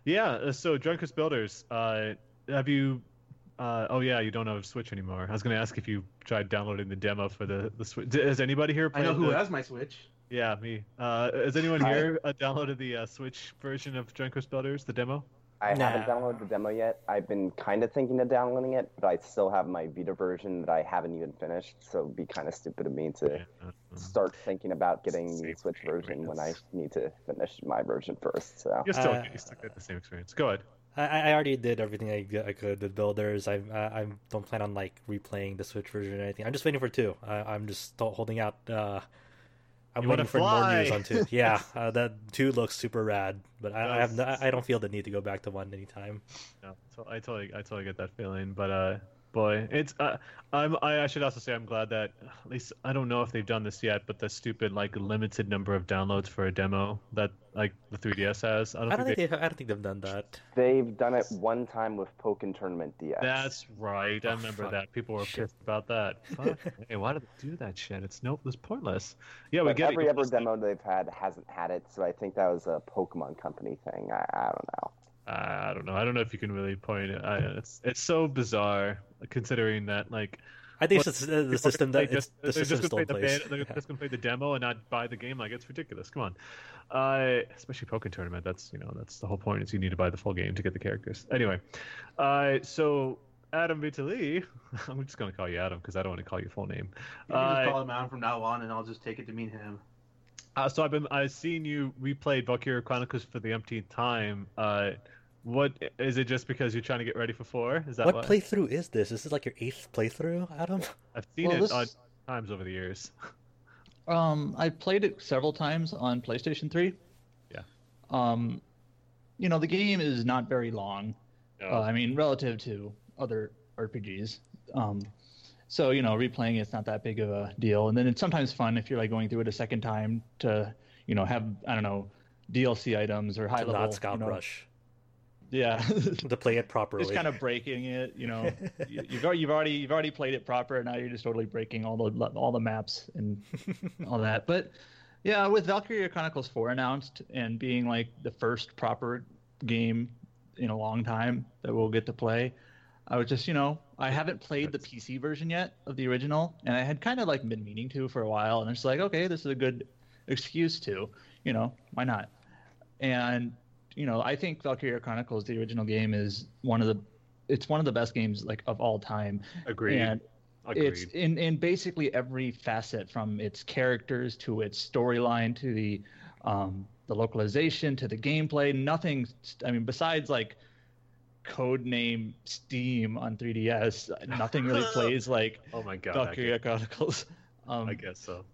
S1: yeah. uh, So Dragon Quest Builders, uh, have you? Uh, oh yeah, you don't have a Switch anymore. I was gonna ask if you tried downloading the demo for the the Switch. Has anybody here
S3: I know who
S1: the...
S3: has my Switch
S1: Yeah, me. Uh, has anyone
S5: I-
S1: here uh, downloaded the uh, Switch version of Dragon Quest Builders, the demo?
S5: I haven't downloaded the demo yet. I've been kind of thinking of downloading it, but I still have my Vita version that I haven't even finished. So it'd be kind of stupid of me to
S1: uh,
S5: start thinking about getting the Switch version when I need to finish my version first. So
S1: You're still,
S2: Uh,
S1: you still get the same experience. Go ahead.
S2: I, I already did everything I, I could with builders. I, I I don't plan on like replaying the Switch version or anything. I'm just waiting for two. I, I'm just still holding out. Uh, I'm
S1: You
S2: waiting
S1: wanna
S2: for more news on two. Yeah, uh, that two looks super rad, but I, I have no, I don't feel the need to go back to one anytime.
S1: No, so I totally, I totally get that feeling. But uh, boy, it's uh, I'm, I, I should also say I'm glad that at least I don't know if they've done this yet, but the stupid like limited number of downloads for a demo that like the 3DS has. I don't,
S2: I don't
S1: think,
S2: think they, I don't think they've done that.
S5: they've done it one time with Pokken Tournament DX.
S1: they... That's right. I
S2: Oh,
S1: remember that. People were
S2: Shit.
S1: pissed about that. Fuck. hey, why did they do that shit? It's no, it's pointless. Yeah, we
S5: But
S1: get
S5: every
S1: it.
S5: ever demo they've had hasn't had it, so I think that was a Pokemon Company thing. I, I don't know.
S1: I don't know. I don't know if you can really point it. I, it's it's so bizarre considering that like
S2: I think
S1: Well,
S2: it's the, the system that it's,
S1: just,
S2: the
S1: they're
S2: system
S1: just
S2: still
S1: gonna
S2: in
S1: play the
S2: place.
S1: they're
S2: Yeah.
S1: just gonna play the demo and not buy the game. Like it's ridiculous. Come on, uh, especially Pokemon tournament. That's you know that's the whole point is you need to buy the full game to get the characters. Anyway, uh, so Adam Vitali, I'm just gonna call you Adam because I don't want to call you full name.
S3: you can
S1: Uh,
S3: just call him Adam from now on and I'll just take it to mean him
S1: Uh, so I've been I've seen you replayed Valkyria Chronicles for the umpteenth time. Uh, what is it? Just because you're trying to get ready for four? Is that
S2: What
S1: what?
S2: playthrough is this? Is this is like your eighth playthrough, Adam.
S1: I've seen
S4: Well,
S1: it
S4: this-
S1: odd times over the years.
S4: Um, I played it several times on PlayStation 3.
S1: Yeah.
S4: Um, you know, the game is not very long.
S1: No.
S4: Uh, I mean, relative to other RPGs. Um, so you know, replaying it's not that big of a deal. And then it's sometimes fun if you're like going through it a second time to, you know, have I don't know, DLC items or high
S2: To
S4: level.
S2: not Scout
S4: you know,
S2: Rush
S4: Yeah.
S2: to play it properly.
S4: just kind of breaking it, you know. You- you've already you've already you've already played it proper, and now you're just totally breaking all the all the maps and all that. But yeah, with Valkyria Chronicles 4 announced and being like the first proper game in a long time that we'll get to play, I was just you know I haven't played the PC version yet of the original, and I had kind of like been meaning to for a while, and it's like okay, this is a good excuse to, you know, why not? And you know, I think Valkyria Chronicles, the original game, is one of the it's one of the best games like of all time.
S1: Agreed.
S4: And
S1: Agreed.
S4: it's in in basically every facet from its characters to its storyline to the um, the localization to the gameplay. Nothing. I mean, besides like code name Steam on 3DS, nothing really plays like
S1: Oh my god.
S4: Valkyria Chronicles. Um,
S1: I guess so.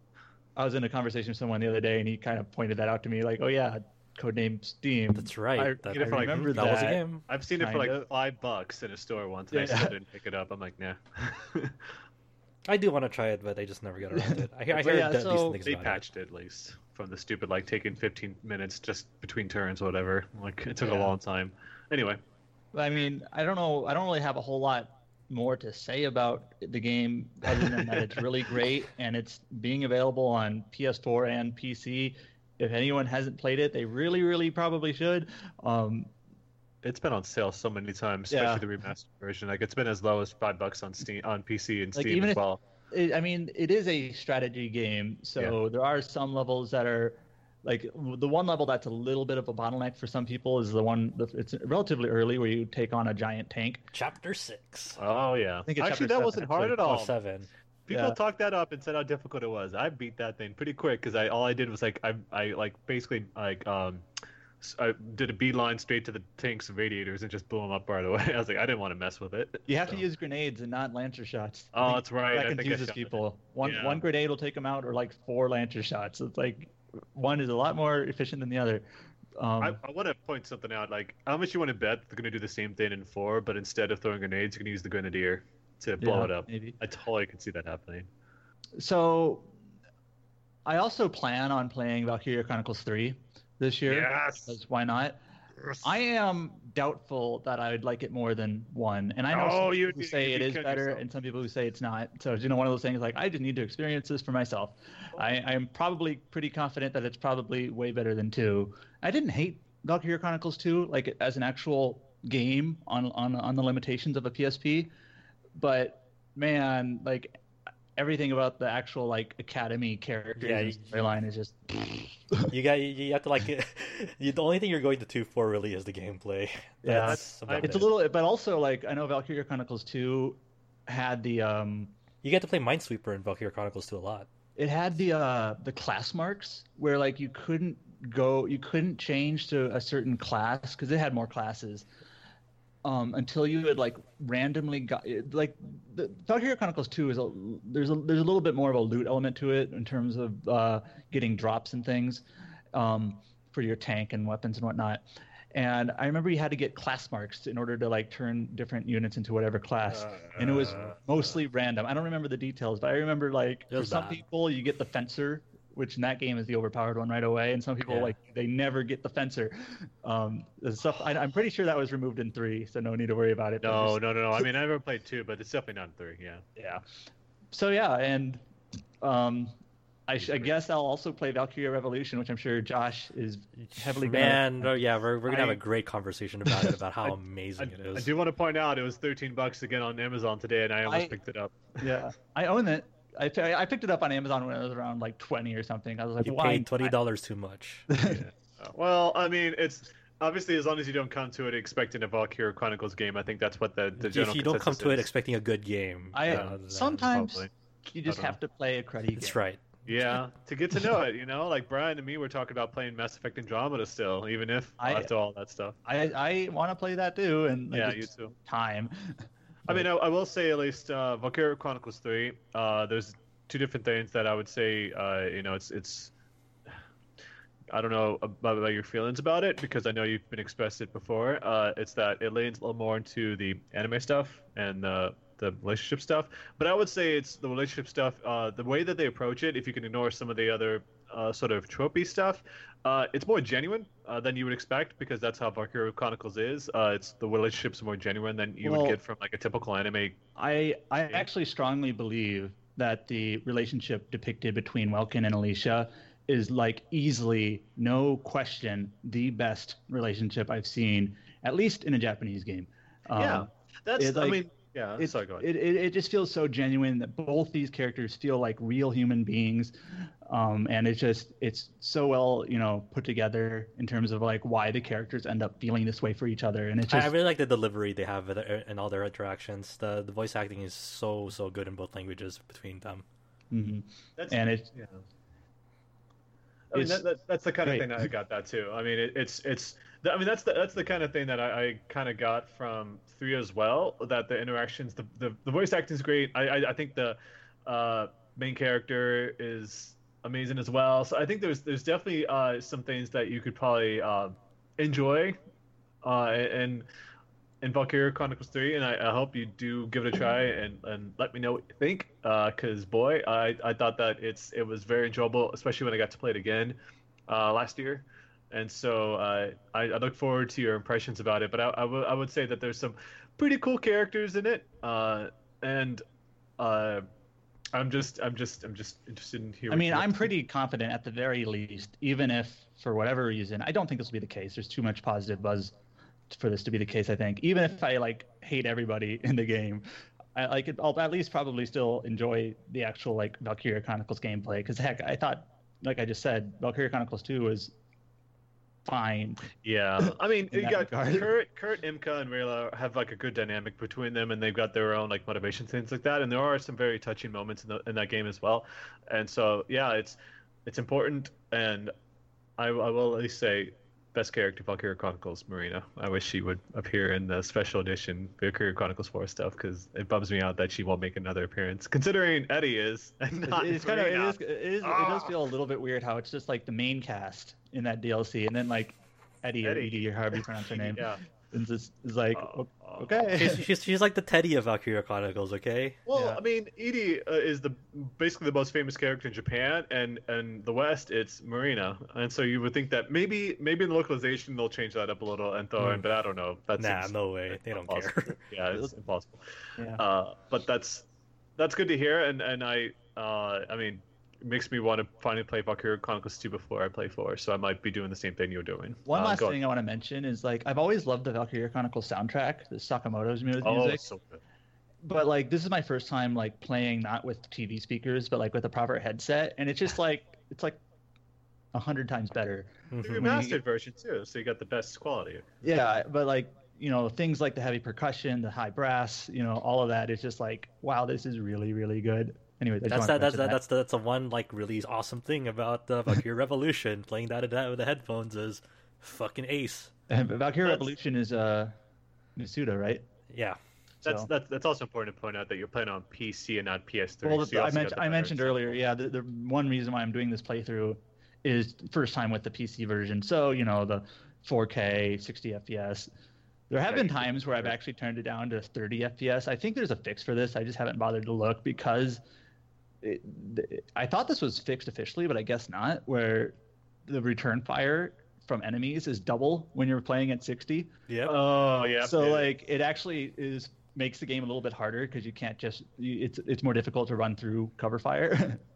S4: I was in a conversation with someone the other day, and he kind of pointed that out to me, like, "Oh yeah, codename Steam."
S2: That's right.
S4: I,
S2: That-
S4: I
S1: You know, for like-
S4: remember
S2: that
S4: that.
S2: was a game.
S1: I've seen it for like
S4: of.
S1: five bucks in a store once, and I still didn't pick it up. I'm like, nah.
S2: I do want to try it, but I just never got around to it. I hear, I
S4: But
S2: hear
S4: yeah,
S2: de-
S4: so
S2: things
S1: they
S2: about
S1: patched it at least from the stupid like taking 15 minutes just between turns or whatever. Like it took a long time. Anyway,
S4: I mean, I don't know. I don't really have a whole lot more to say about the game other than that it's really great and it's being available on PS4 and PC. If anyone hasn't played it, they really, really probably should. Um,
S1: it's been on sale so many times,
S4: Yeah.
S1: especially the remastered version. Like it's been as low as five bucks on Steam on PC and
S4: Like,
S1: Steam
S4: even
S1: as
S4: if-
S1: well.
S4: it, I mean, it is a strategy game, so there are some levels that are like the one level that's a little bit of a bottleneck for some people is the one the, it's relatively early where you take on a giant tank.
S2: it. Chapter six
S1: Oh yeah,
S4: think it's
S1: actually
S4: chapter
S1: that wasn't
S4: seven,
S1: hard at all.
S2: seven.
S1: People
S4: Yeah.
S1: talked that up and said how difficult it was. I beat that thing pretty quick because I all I did was like I I like basically like um I did a beeline straight to the tanks and radiators and just blew them up right away. I was like I didn't want to mess with it.
S4: You have
S1: So-
S4: to use grenades and not lancer shots.
S1: Oh, that's right.
S4: That
S1: I think I
S4: confuses people. One
S1: Yeah.
S4: one grenade will take them out, or like four lancer shots. It's like one is a lot more efficient than the other. Um,
S1: I, I want to point something out. Like, how much you want to bet they're going to do the same thing in four, but instead of throwing grenades, you're going to use the grenadier to blow
S4: yeah,
S1: it up.
S4: Maybe.
S1: I totally can see that happening.
S4: So, I also plan on playing Valkyria Chronicles 3 this year.
S1: Yes.
S4: why not? I am doubtful that I would like it more than one, and I know
S1: Oh,
S4: some people who say it is better,
S1: yourself.
S4: and some people who say it's not. So you know, one of those things like I just need to experience this for myself. Oh. I, I am probably pretty confident that it's probably way better than two. I didn't hate Valkyria Chronicles 2 like as an actual game on on on the limitations of a PSP, but man, like everything about the actual like academy characters
S2: Yeah, you-
S4: storyline is just
S2: You got you, you have to like you, the only thing you're going to two for really is the gameplay.
S4: Yeah,
S2: That's
S1: I-
S2: about
S4: it's
S2: it.
S4: a little but also like I know Valkyria Chronicles 2 had the um
S2: You get to play Minesweeper in Valkyria Chronicles 2 a lot.
S4: it had the uh the class marks where like you couldn't go you couldn't change to a certain class because it had more classes um until you had like randomly got like the Valkyria Chronicles 2 is a there's a there's a little bit more of a loot element to it in terms of uh getting drops and things um for your tank and weapons and whatnot. And I remember you had to get class marks in order to like turn different units into whatever class. And it was
S1: Uh,
S4: mostly random. I don't remember the details, but I remember like for some people you get the fencer, which in that game is the overpowered one right away, and some people
S2: Yeah.
S4: like they never get the fencer. Um, the stuff I, I'm pretty sure that was removed in three, so no need to worry about it. but
S1: No,
S4: just-
S1: no, no, no. I mean, I never played two, but it's definitely not three. Yeah.
S4: yeah. So yeah, and um, I, I guess I'll also play Valkyria Revolution, which I'm sure Josh is heavily gonna-
S2: Man, oh, yeah, we're, we're gonna have a great conversation about it, about how
S1: I-
S2: amazing
S1: I,
S2: it
S1: I do want to point out it was 13 bucks again on Amazon today, and I almost
S4: I-
S1: picked it up.
S4: Yeah, I own it. I, I picked it up on Amazon when it was around like 20 or something. I was like,
S2: You
S4: why?
S2: paid twenty dollars too much.
S1: Uh, well, I mean, it's obviously as long as you don't come to it expecting a Valkyria Chronicles game, I think that's what the, the general
S2: if you don't come
S1: consensus
S2: to it
S1: is.
S2: expecting a good game,
S4: I
S2: uh,
S4: sometimes
S1: probably.
S4: you just
S1: I don't
S4: have to play a cruddy game.
S2: That's right.
S1: Yeah, to get to know it, you know, like Brian and me were talking about playing Mass Effect Andromeda still, even if
S4: I-
S1: after all that stuff.
S4: I I want to play that too, and like,
S1: yeah, you too.
S4: time.
S1: I mean, I, I will say at least uh, Chronicles Three. Uh, there's two different things that I would say. Uh, you know, it's it's. I don't know about, about your feelings about it because I know you've been expressed it before. Uh, it's that it leans a little more into the anime stuff and the the relationship stuff. But I would say it's the relationship stuff. Uh, the way that they approach it, if you can ignore some of the other uh, sort of tropey stuff, uh, it's more genuine uh, than you would expect because that's how Valkyria Chronicles is. Uh, it's the relationships are more genuine than you
S4: Well-
S1: would get from like a typical anime.
S4: I I actually strongly believe that the relationship depicted between Welkin and Alicia is like easily, no question, the best relationship I've seen, at least in a Japanese game. Um,
S1: yeah, that's.
S4: it's
S1: I
S4: like-
S1: mean, yeah.
S4: It's,
S1: sorry, go ahead.
S4: it, it, it just feels so genuine that both these characters feel like real human beings um, and it's just it's so well you know put together in terms of like why the characters end up feeling this way for each other and it's
S2: I,
S4: just
S2: I really like the delivery they have in- in all their interactions. The the voice acting is so so good in both languages between them.
S4: Mhm.
S1: That's,
S4: and it's
S1: yeah. I mean,
S4: It's
S1: that, that, that's the kind of thing that I got that too. I mean, it, it's it's. I mean, that's the that's the kind of thing that I, I kind of got from three as well. That the interactions, the the, the voice acting is great. I, I I think the uh, main character is amazing as well. So I think there's there's definitely uh, some things that you could probably uh, enjoy, uh, and in Valkyria Chronicles 3, and I, I hope you do give it a try and, and let me know what you think. Because boy, I, I thought that it's it was very enjoyable, especially when I got to play it again uh, last year. And so uh, I, I look forward to your impressions about it. But I, I, w- I would say that there's some pretty cool characters in it, uh, and uh, I'm just I'm just I'm just interested in hearing.
S4: I
S1: mean,
S4: I'm pretty confident at the very least, even if for whatever reason, I don't think this will be the case. There's too much positive buzz for this to be the case. I think even if I like hate everybody in the game, I like it, I'll at least probably still enjoy the actual like Valkyria Chronicles gameplay. Because heck, I thought, like I just said, Valkyria Chronicles 2 was fine.
S1: Yeah, I mean, you got
S4: regard.
S1: Kurt, Kurt, Imca, and Riela have like a good dynamic between them, and they've got their own like motivation things like that. And there are some very touching moments in, the, in that game as well. And so, yeah, it's it's important. And I, I will at least say, best character Valkyria Chronicles Marina. I wish she would appear in the special edition Valkyria Chronicles 4 stuff because it bums me out that she won't make another appearance, considering Eddie is and not
S4: it's kind of it is, it is it
S1: Ah.
S4: does feel a little bit weird how it's just like the main cast in that DLC, and then like Eddie, or
S1: Eddie.
S4: Edie or however you pronounce her name,
S1: Yeah.
S4: and just is like
S1: uh,
S4: okay.
S2: She's, she's she's like the Teddy of Valkyria Chronicles. Okay.
S1: Well,
S4: Yeah.
S1: I mean, Edy uh, is the basically the most famous character in Japan, and and the West it's Marina, and so you would think that maybe maybe in the localization they'll change that up a little and throw in,
S2: Hmm.
S1: but I don't know. That's
S2: Nah, no way. They don't
S1: impossible.
S2: care.
S1: yeah, it's impossible.
S4: Yeah.
S1: Uh, but that's that's good to hear, and and I uh, I mean, it makes me want to finally play Valkyria Chronicles 2 before I play 4, so I might be doing the same thing you're doing.
S4: One
S1: Uh,
S4: last
S1: go-
S4: thing I want to mention is like I've always loved the Valkyria Chronicles soundtrack, the Sakimoto's music.
S1: Oh, so good.
S4: But like this is my first time like playing not with TV speakers, but like with a proper headset, and it's just like it's like a hundred times better.
S1: The
S2: Mhm.
S1: remastered version too, so you got the best quality.
S4: Yeah, but like you know things like the heavy percussion, the high brass, you know all of that. It's just like wow, this is really really good. Anyway,
S2: That's that, that's that, that's the, that's the one like really awesome thing about uh, Valkyria Revolution. Playing that with the headphones is fucking ace.
S4: And Valkyria
S1: That's-
S4: Revolution is uh Mitsuda, right?
S2: Yeah.
S1: That's,
S4: So-
S1: that's that's also important to point out that you're playing on PC and not PS3.
S4: Well,
S1: so
S4: I,
S1: also
S4: mentioned I mentioned earlier, yeah, the, the one reason why I'm doing this playthrough is first time with the PC version. So you know the 4K, 60 FPS. There have
S1: Yeah,
S4: been times where I've actually turned it down to 30 FPS. I think there's a fix for this. I just haven't bothered to look because it, th- I thought this was fixed officially, but I guess not. Where the return fire from enemies is double when you're playing at 60.
S2: Yeah.
S1: Oh yeah.
S4: So
S1: yeah.
S4: like it actually is makes the game a little bit harder because you can't just you, it's it's more difficult to run through cover fire.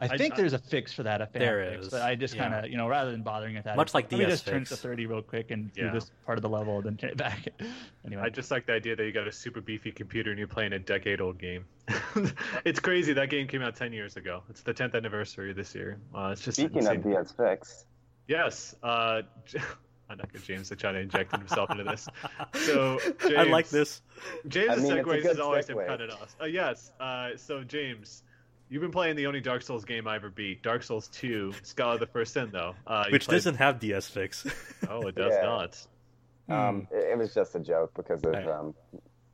S4: I
S1: I-
S4: think
S1: I-
S4: there's a fix for that. A fan
S2: There
S4: fix,
S2: is,
S4: but I just
S2: yeah.
S4: kind of you know rather than bothering with that,
S2: Much like
S4: let me just turn to 30 real quick and
S1: Yeah.
S4: do this part of the level, then turn it back. anyway,
S1: I just like the idea that you got a super beefy computer and you're playing a decade-old game. it's crazy. That game came out 10 years ago. It's the 10th anniversary this year. Uh, it's just
S5: Speaking
S1: insane.
S5: of DS Fix,
S1: Yes. Uh, I'm not good, James, to try to inject himself into this. So, James,
S2: I like this.
S1: James'
S5: I mean,
S1: segues is always him
S5: segue.
S1: cutting us. Uh, yes. Uh, so, James, you've been playing the only Dark Souls game I ever beat, Dark Souls 2, Scholar of the First Sin, though. Uh,
S2: Which
S1: played-
S2: doesn't have DS fix.
S1: Oh, it does
S5: Yeah.
S1: not.
S5: um, it, it was just a joke because of
S4: Right.
S5: um,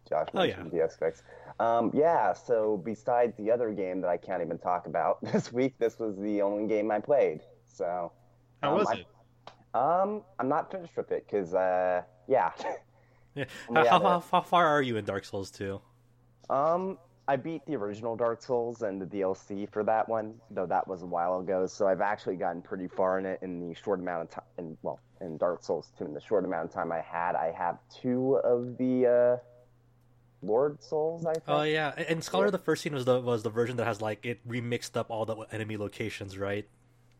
S5: Josh
S2: Oh, yeah.
S5: DS Fix. Um, yeah, so besides the other game that I can't even talk about this week, this was the only game I played. So,
S1: How
S5: um,
S1: was
S5: I-
S1: it?
S5: um, I'm not finished with it because, uh, yeah.
S2: Yeah.
S5: Yeah,
S2: how, how, how, how far are you in Dark Souls 2?
S5: Um, I beat the original Dark Souls and the DLC for that one, though that was a while ago. So I've actually gotten pretty far in it in the short amount of time. In, well, in Dark Souls 2, in the short amount of time I had, I have two of the uh, Lord Souls. I think.
S2: Oh yeah, and- and Scholar
S5: Yeah.
S2: the First Sin was the was the version that has like it remixed up all the enemy locations, right?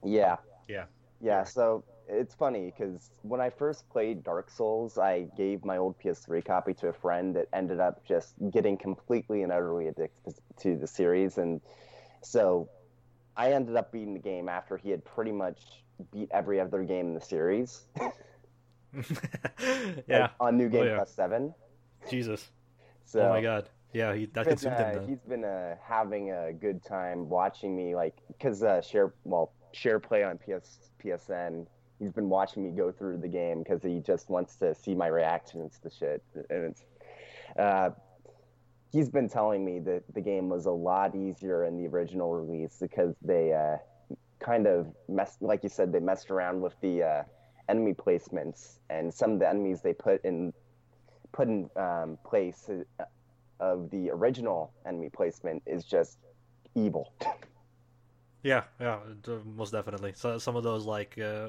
S5: Yeah.
S1: Yeah.
S5: Yeah, so it's funny because when I first played Dark Souls, I gave my old PS3 copy to a friend that ended up just getting completely and utterly addicted to the series. And so I ended up beating the game after he had pretty much beat every other game in the series
S2: yeah.
S5: like, on New Game
S2: Oh, yeah.
S5: Plus 7.
S2: Jesus.
S5: So
S2: oh my god. Yeah, he, that consumed
S5: uh,
S2: him
S5: he's been uh, having a good time watching me, like, because uh, share, well, share play on PS PSN. He's been watching me go through the game because he just wants to see my reactions to shit, and it's. Uh, he's been telling me that the game was a lot easier in the original release because they uh, kind of messed, like you said, they messed around with the uh, enemy placements and some of the enemies they put in put in um, place uh, of the original enemy placement is just evil.
S2: Yeah, yeah, most definitely. So some of those like uh,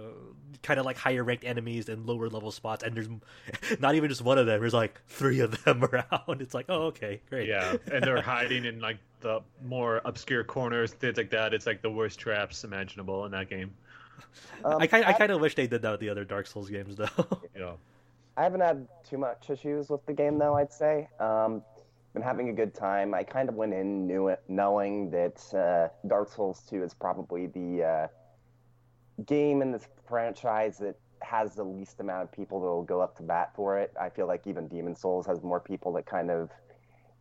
S2: kind of like higher ranked enemies in lower level spots, and there's not even just one of them. There's like three of them around. It's like, oh, okay, great.
S1: Yeah, and they're hiding in like the more obscure corners, things like that. It's like the worst traps imaginable in that game.
S2: Um, I kind I kind of wish they did that with the other Dark Souls games, though.
S1: yeah.
S5: I haven't had too much issues with the game, though. I'd say. Um, been having a good time. I kind of went in knew it, knowing that uh, Dark Souls 2 is probably the uh, game in this franchise that has the least amount of people that will go up to bat for it. I feel like even Demon Souls has more people that kind of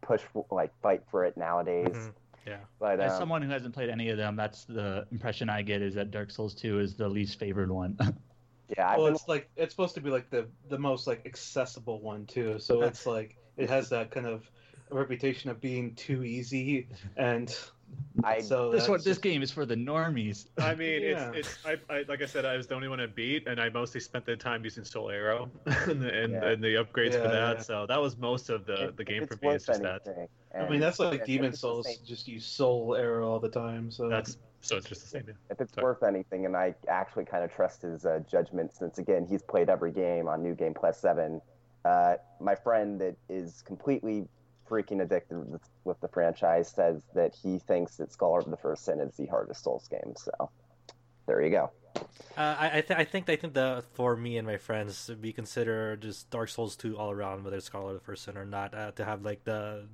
S5: push like fight for it nowadays. Mm-hmm.
S2: Yeah.
S5: But
S4: as
S5: um,
S4: someone who hasn't played any of them, that's the impression I get is that Dark Souls 2 is the least favored one.
S5: yeah, I've
S3: well,
S5: been...
S3: it's like it's supposed to be like the the most like accessible one too. So it's like it has that kind of reputation of being too easy, and
S5: I
S3: so
S4: this one,
S3: that's
S4: this
S3: just-
S4: game is for the normies.
S1: I mean,
S3: Yeah.
S1: it's it's I, I like I said, I was the only one to beat, and I mostly spent the time using Soul Arrow and, the, and,
S5: Yeah.
S1: and the upgrades for that.
S3: yeah.
S1: So that was most of the
S5: if-
S1: the game for me. It's
S5: worth
S1: just that.
S3: I mean, that's like Demon Souls. Just use Soul Arrow all the time. So
S1: That's so it's just the same. Yeah.
S5: if it's
S1: Sorry.
S5: worth anything, and I actually kind of trust his uh, judgment since again he's played every game on New Game Plus Seven. Uh, my friend that is completely freaking addicted with, with the franchise says that he thinks that Scholar of the First Sin is the hardest Souls game. So there you go.
S2: Uh, I I, th- I think I think that for me and my friends, we consider just Dark Souls two all around, whether it's Scholar of the First Sin or not, uh, to have like the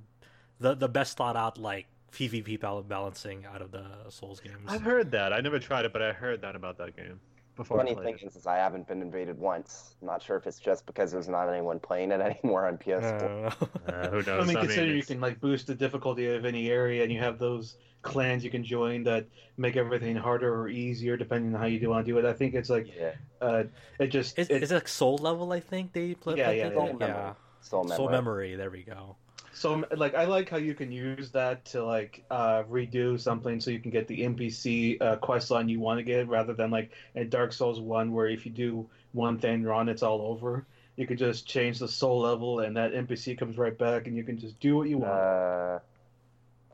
S2: the the best thought out like PvP bal- balancing out of the Souls games.
S1: I've heard that. I never tried it, but I heard that about that game before
S5: Funny thing
S1: it.
S5: is, is I haven't been invaded once. I'm not sure if it's just because there's not anyone playing it anymore on PS4.
S2: Uh,
S1: Uh, who knows?
S3: I mean, consider you can like boost the difficulty of any area, and you have those clans you can join that make everything harder or easier depending on how you do want to do it. I think it's like
S5: yeah,
S3: uh, it just
S2: is,
S3: it,
S2: is it Soul level? I think they play.
S3: Yeah,
S2: play-
S3: yeah,
S2: play-
S5: Soul
S3: yeah.
S5: Memory. Soul Memory.
S2: Soul memory. There we go.
S3: So like I like how you can use that to like uh, redo something so you can get the NPC uh, quest line you want to get rather than like in Dark Souls one where if you do one thing wrong it's all over. You could just change the soul level and that NPC comes right back and you can just do what you want.
S5: Uh,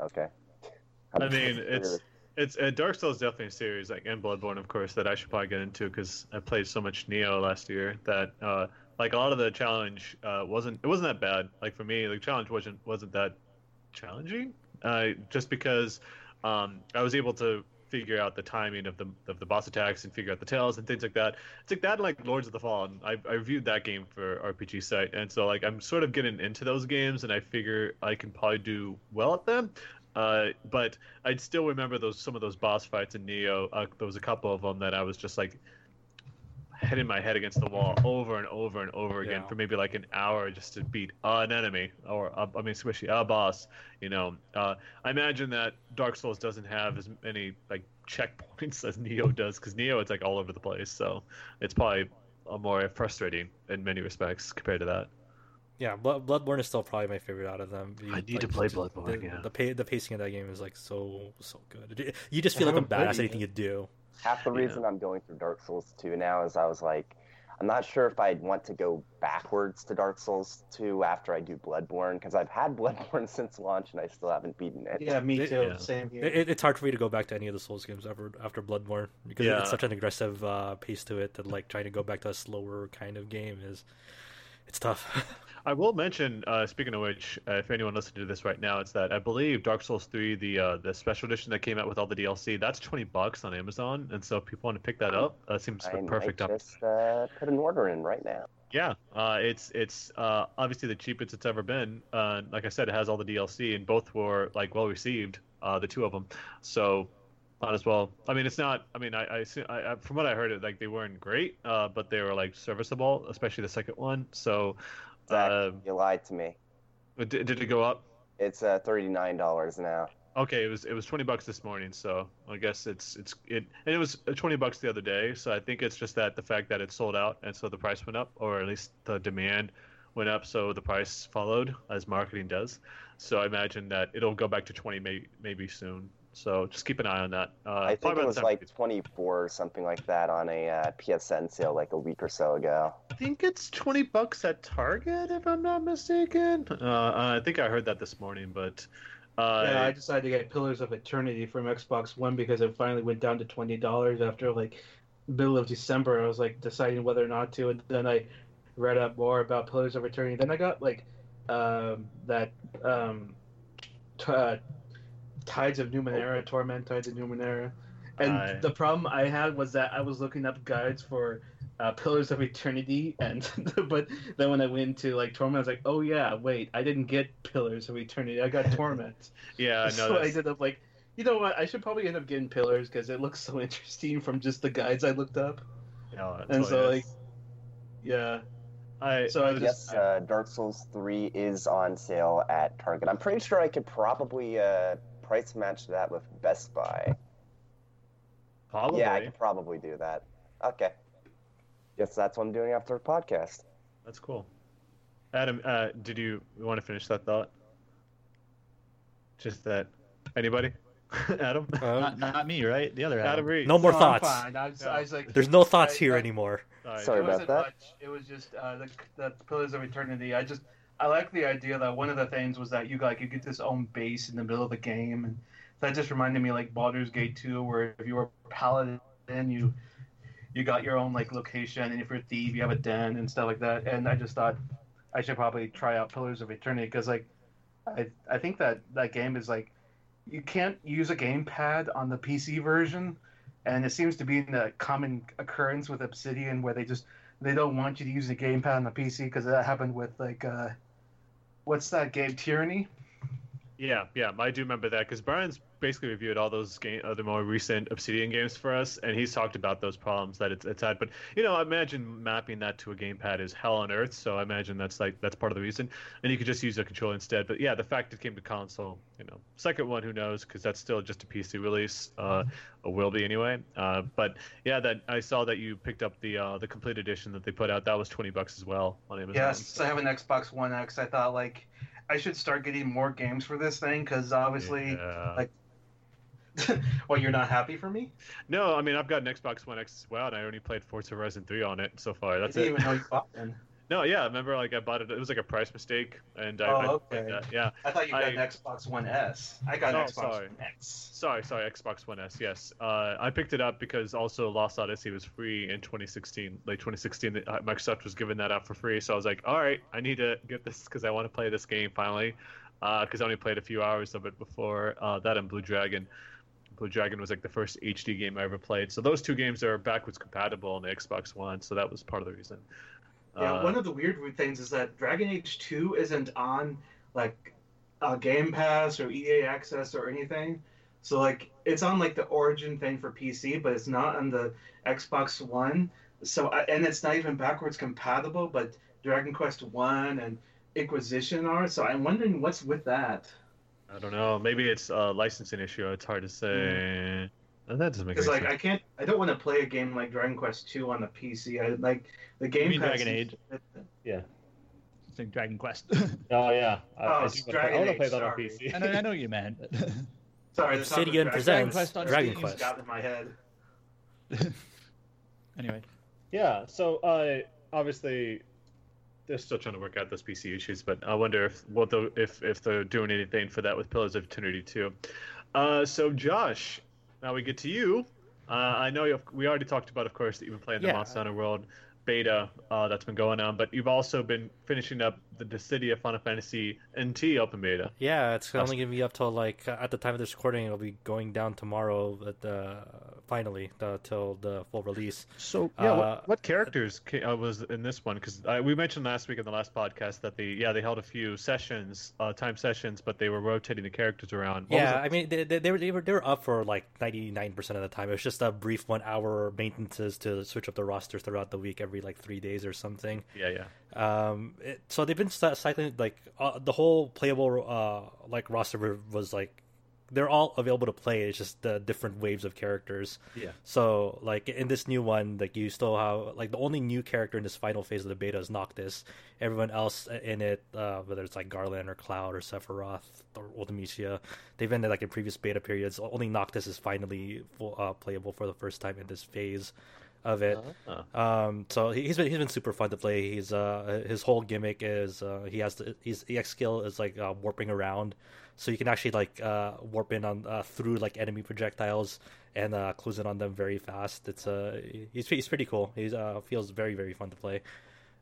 S5: okay.
S1: I mean, it's it's uh, Dark Souls definitely a series like and Bloodborne, of course, that I should probably get into because I played so much Nioh last year that uh, like a lot of the challenge uh, wasn't it wasn't that bad. Like for me, the challenge wasn't wasn't that challenging. Uh, just because um, I was able to figure out the timing of the of the boss attacks and figure out the tails and things like that. It's like that, and, like Lords of the Fallen. I I reviewed that game for RPG site, and so like I'm sort of getting into those games, and I figure I can probably do well at them. Uh, but I'd still remember those some of those boss fights in Nioh. Uh, there was a couple of them that I was just like hitting my head against the wall over and over and over again
S2: Yeah.
S1: for maybe like an hour just to beat an enemy or uh, I mean, especially a boss. You know, uh, I imagine that Dark Souls doesn't have as many like checkpoints as Nioh does because Nioh it's like all over the place. So it's probably uh, more frustrating in many respects compared to that.
S2: Yeah, Blood, Bloodborne is still probably my favorite out of them.
S1: I need to play Bloodborne,
S2: The,
S1: yeah.
S2: the, pa- the pacing of that game is like so so good. You just feel
S3: I
S2: like a badass anything you do.
S5: Half the
S1: Yeah.
S5: reason I'm going through Dark Souls 2 now is I was like, I'm not sure if I'd want to go backwards to Dark Souls 2 after I do Bloodborne, because I've had Bloodborne since launch and I still haven't beaten it.
S3: Yeah, me
S2: It-
S3: too.
S1: yeah.
S3: Same here.
S2: It, it's hard for me to go back to any of the Souls games ever after Bloodborne because
S1: Yeah.
S2: it's such an aggressive uh, pace to it that like trying to go back to a slower kind of game is it's tough.
S1: I will mention, uh, speaking of which, uh, if anyone listening to this right now, it's that I believe Dark Souls 3, the uh, the special edition that came out with all the DLC, that's 20 bucks on Amazon, and so if people want to pick that up, that seems
S5: I
S1: perfect up.
S5: just uh, put an order in right now.
S1: Yeah, uh, it's it's uh, obviously the cheapest it's ever been. Uh, like I said, it has all the DLC, and both were like well received, uh, the two of them. So might as well. I mean, it's not. I mean, I, I, I, I from what I heard, it like they weren't great, uh, but they were like serviceable, especially the second one. So,
S5: Zach,
S1: uh,
S5: you lied to me.
S1: did, did it go up?
S5: It's uh, $39 now.
S1: Okay, it was it was twenty bucks this morning, so I guess it's it's it and it was twenty bucks the other day. So I think it's just that the fact that it sold out and so the price went up, or at least the demand went up, so the price followed as marketing does. So I imagine that it'll go back to twenty may, maybe soon. So just keep an eye on that. Uh,
S5: I think it was like 24 or something like that on a uh, PSN sale like a week or so ago.
S1: I think it's twenty bucks at Target, if I'm not mistaken. Uh, I think I heard that this morning, but uh,
S3: yeah, I decided to get Pillars of Eternity from Xbox One because it finally went down to twenty dollars after like middle of December. I was like deciding whether or not to, and then I read up more about Pillars of Eternity. Then I got like um, that um, t- uh, Tides of Numenera, Torment Tides of Numenera, and
S1: Aye.
S3: the problem I had was that I was looking up guides for uh, Pillars of Eternity, and but then when I went to like Torment, I was like, oh yeah, wait, I didn't get Pillars of Eternity, I got Torment.
S1: yeah, no,
S3: so I ended up like, you know what? I should probably end up getting Pillars because it looks so interesting from just the guides I looked up.
S1: no,
S3: And
S1: what
S3: so
S1: it
S3: like, yeah.
S1: I
S3: so I
S1: was-
S3: just-
S5: Yes, uh, Dark Souls 3 is on sale at Target. I'm pretty sure I could probably uh, price match that with Best Buy.
S1: probably.
S5: Yeah, I could probably do that. Okay. Guess that's what I'm doing after the podcast.
S1: That's cool. Adam, uh, did you want to finish that thought? Just that. Anybody? Adam?
S2: Um,
S4: Not, not me, right? The other
S1: Adam
S4: Adam.
S1: Reed.
S2: no more
S3: No, I'm
S2: thoughts.
S3: fine. I was, I was like,
S2: There's no thoughts
S3: I-
S2: here
S3: I-
S2: anymore.
S1: Sorry.
S5: Sorry about that.
S3: Much. It was just uh, the, the Pillars of Eternity. I just I like the idea that one of the things was that you like you get this own base in the middle of the game, and that just reminded me like Baldur's Gate 2, where if you were a paladin, you you got your own like location, and if you're a thief, you have a den and stuff like that. And I just thought I should probably try out Pillars of Eternity because like I I think that that game is like you can't use a gamepad on the PC version, and it seems to be in a common occurrence with Obsidian where they just they don't want you to use the gamepad on the PC because that happened with like uh, what's that game Tyranny?
S1: Yeah, yeah, I do remember that because Brian's basically reviewed all those game, uh, the more recent Obsidian games for us, and he's talked about those problems that it's, it's had. But you know, I imagine mapping that to a gamepad is hell on earth. So I imagine that's like that's part of the reason, and you could just use a controller instead. But yeah, the fact it came to console, you know, second one, who knows? Because that's still just a PC release, uh, or will be anyway. Uh, but yeah, that I saw that you picked up the uh, the complete edition that they put out. That was twenty bucks as well on Amazon.
S3: Yes, I have an Xbox One X. I thought like I should start getting more games for this thing because obviously,
S1: Yeah.
S3: like, well, you're not happy for me.
S1: No, I mean I've got an Xbox One X as well, and I only played Forza Horizon 3 on it so far. That's
S3: I didn't
S1: it.
S3: even know you bought one.
S1: No, yeah, remember like I bought it. It was like a price mistake, and I,
S3: Oh,
S1: I played
S3: okay.
S1: that. Yeah,
S3: I thought you got
S1: I-
S3: an Xbox One S. I got an
S1: Oh,
S3: Xbox
S1: sorry.
S3: One X.
S1: sorry, sorry, Xbox One S. Yes, uh, I picked it up because also Lost Odyssey was free in 2016, late 2016. uh, Microsoft was giving that out for free, so I was like, all right, I need to get this because I want to play this game finally. Because I only played a few hours of it before uh, that and Blue Dragon. Blue Dragon was like the first HD game I ever played. So those two games are backwards compatible on the Xbox One, so that was part of the reason.
S3: Yeah,
S1: Uh,
S3: one of the weird things is that Dragon Age 2 isn't on like uh, Game Pass or EA Access or anything. So like it's on like the Origin thing for PC, but it's not on the Xbox One. So and it's not even backwards compatible. But Dragon Quest One and Inquisition are. So I'm wondering what's with that.
S1: I don't know. Maybe it's a licensing issue. It's hard to say. Uh, That doesn't make
S3: sense.
S1: Because
S3: like. I can't, I don't want to play a game like Dragon Quest Two on the PC. I like the Game
S4: mean Dragon Age?
S1: Yeah.
S4: It's like Dragon Quest.
S1: Oh yeah.
S3: Oh, it's Dragon Age, sorry.
S4: I know, I know what you meant. but-
S3: Sorry, the topic
S2: Obsidian
S3: Dragon Quest on
S2: Dragon Quest.
S3: Got in my head.
S4: anyway,
S1: Yeah. So uh, obviously, they're still trying to work out those PC issues, but I wonder if what if if they're doing anything for that with Pillars of Eternity too. Uh, so Josh, now we get to you. Uh, I know you've, we already talked about, of course, that you've been playing the
S2: Yeah.
S1: Monster Hunter World beta uh, that's been going on, but you've also been finishing up the Dissidia Final Fantasy NT open beta.
S2: Yeah, it's only gonna be up till like at the time of this recording. It'll be going down tomorrow. At the finally the, till the full release.
S1: So yeah,
S2: Uh,
S1: what, what characters uh, was in this one? Because we mentioned last week in the last podcast that they yeah they held a few sessions, uh, time sessions, but they were rotating the characters around. What
S2: yeah. I mean they, they, they were they were they were up for like ninety nine percent of the time. It was just a brief one hour maintenances to switch up the rosters throughout the week every like three days or something.
S1: yeah, yeah.
S2: Um, it, so they've been cycling like uh, the whole playable uh like roster was like they're all available to play. It's just the different waves of characters.
S1: Yeah.
S2: So like in this new one, like you still have like the only new character in this final phase of the beta is Noctis. Everyone else in it, uh, whether it's like Garland or Cloud or Sephiroth or Ultimecia, they've been like in previous beta periods. Only Noctis is finally full, uh, playable for the first time in this phase of it.
S1: Uh-huh.
S2: Um, so he- he's been he's been super fun to play. He's uh his whole gimmick is uh, he has the, his EX skill is like uh, warping around, so you can actually like uh, warp in on uh, through like enemy projectiles and uh, close in on them very fast. It's uh he's he's pretty cool. He's uh feels very very fun to play.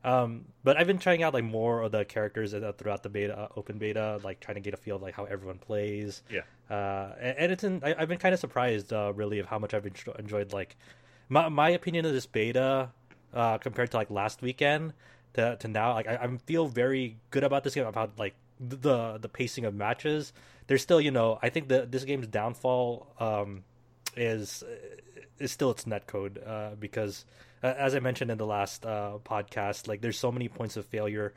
S2: Um, but I've been trying out like more of the characters throughout the beta, uh, open beta, like trying to get a feel of like how everyone plays.
S1: Yeah.
S2: Uh, and, and it's in, I, I've been kind of surprised, uh, really, of how much I've enjo- enjoyed. Like, my my opinion of this beta, uh, compared to like last weekend to to now, like I, I feel very good about this game about like the the pacing of matches. There's still, you know, I think the this game's downfall um, is is still its netcode uh, because, as I mentioned in the last uh, podcast, like there's so many points of failure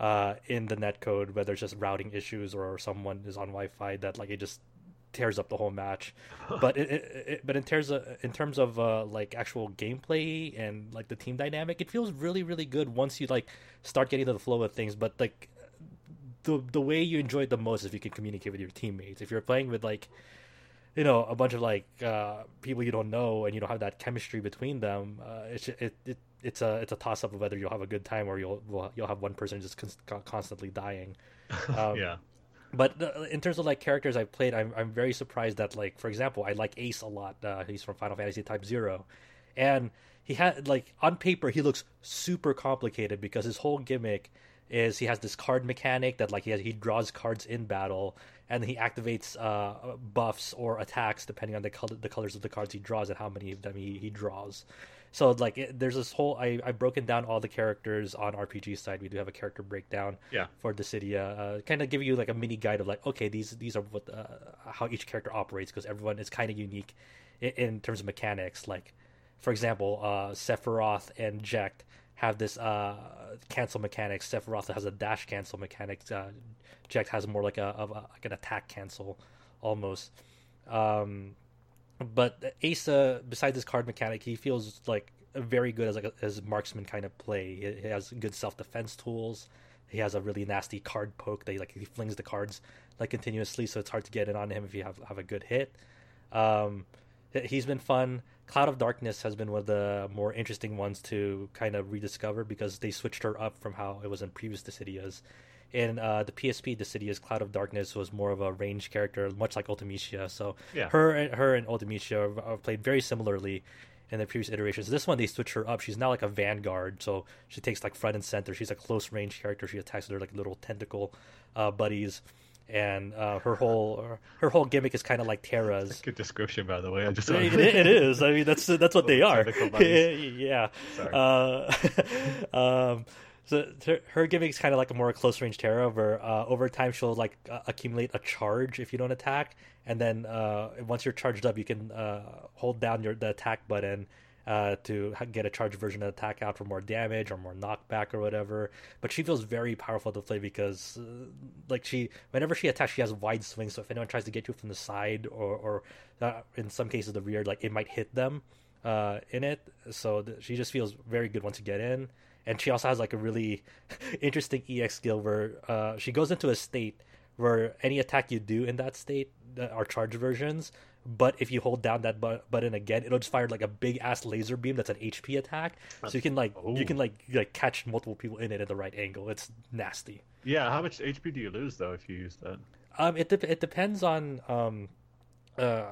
S2: uh, in the netcode, whether it's just routing issues or someone is on Wi-Fi that like it just tears up the whole match. but it, it, it, but in terms of in terms of uh, like actual gameplay and like the team dynamic, it feels really really good once you like start getting to the flow of things. But like the the way you enjoy it the most is if you can communicate with your teammates. If you're playing with like you know a bunch of like uh, people you don't know and you don't have that chemistry between them, uh, it's it, it it's a it's a toss up of whether you'll have a good time or you'll you'll have one person just con- constantly dying. Um,
S1: yeah.
S2: but uh, in terms of like characters I've played, I'm I'm very surprised that like for example, I like Ace a lot. Uh, he's from Final Fantasy Type Zero, and he had like on paper he looks super complicated because his whole gimmick is he has this card mechanic that like he has, he draws cards in battle and he activates uh, buffs or attacks depending on the color the colors of the cards he draws and how many of them he, he draws. So like it, there's this whole I I've broken down all the characters on RPG Site. We do have a character breakdown
S1: Yeah.
S2: for Dissidia, uh, kind of give you like a mini guide of like okay these these are what uh, how each character operates because everyone is kind of unique in, in terms of mechanics. Like for example, uh, Sephiroth and Jecht have this uh, cancel mechanic. Sephiroth has a dash cancel mechanic. Uh, Jecht has more like a, of a like an attack cancel almost. Um, but Ace, besides his card mechanic, he feels like very good as like a, as marksman kind of play. He, he has good self defense tools. He has a really nasty card poke that he, like he flings the cards like continuously, so it's hard to get in on him if you have have a good hit. Um, he's been fun. Cloud of Darkness has been one of the more interesting ones to kind of rediscover because they switched her up from how it was in previous Dissidias. In uh, the PSP, Dissidia's Cloud of Darkness was more of a ranged character, much like Ultimecia. So
S1: Yeah.
S2: her and her and Ultimecia are played very similarly in the previous iterations. This one they switch her up. She's now like a vanguard, so she takes like front and center. She's a close range character. She attacks with her like little tentacle uh, buddies, and uh, her whole her whole gimmick is kind of like Terra's.
S1: Good description, by the way. I just
S2: it, it is. I mean, that's that's what they are. yeah. Uh, um, so her, gimmick is kind of like a more close range Terra, where uh, over time she'll like uh, accumulate a charge if you don't attack, and then uh, once you're charged up, you can uh, hold down your the attack button. Uh, to get a charged version of attack out for more damage or more knockback or whatever, but she feels very powerful to play because, uh, like she, whenever she attacks, she has wide swings. So if anyone tries to get you from the side or, or uh, in some cases the rear, like it might hit them uh, in it. So th- she just feels very good once you get in. And she also has like a really interesting EX skill where uh, she goes into a state where any attack you do in that state are charge versions. But if you hold down that bu- button again, it'll just fire like a big ass laser beam that's an HP attack. So you can like you
S1: Oh.
S2: can like like catch multiple people in it at the right angle. It's nasty.
S1: Yeah, how much HP do you lose though if you use that?
S2: Um, it de- it depends on um, uh,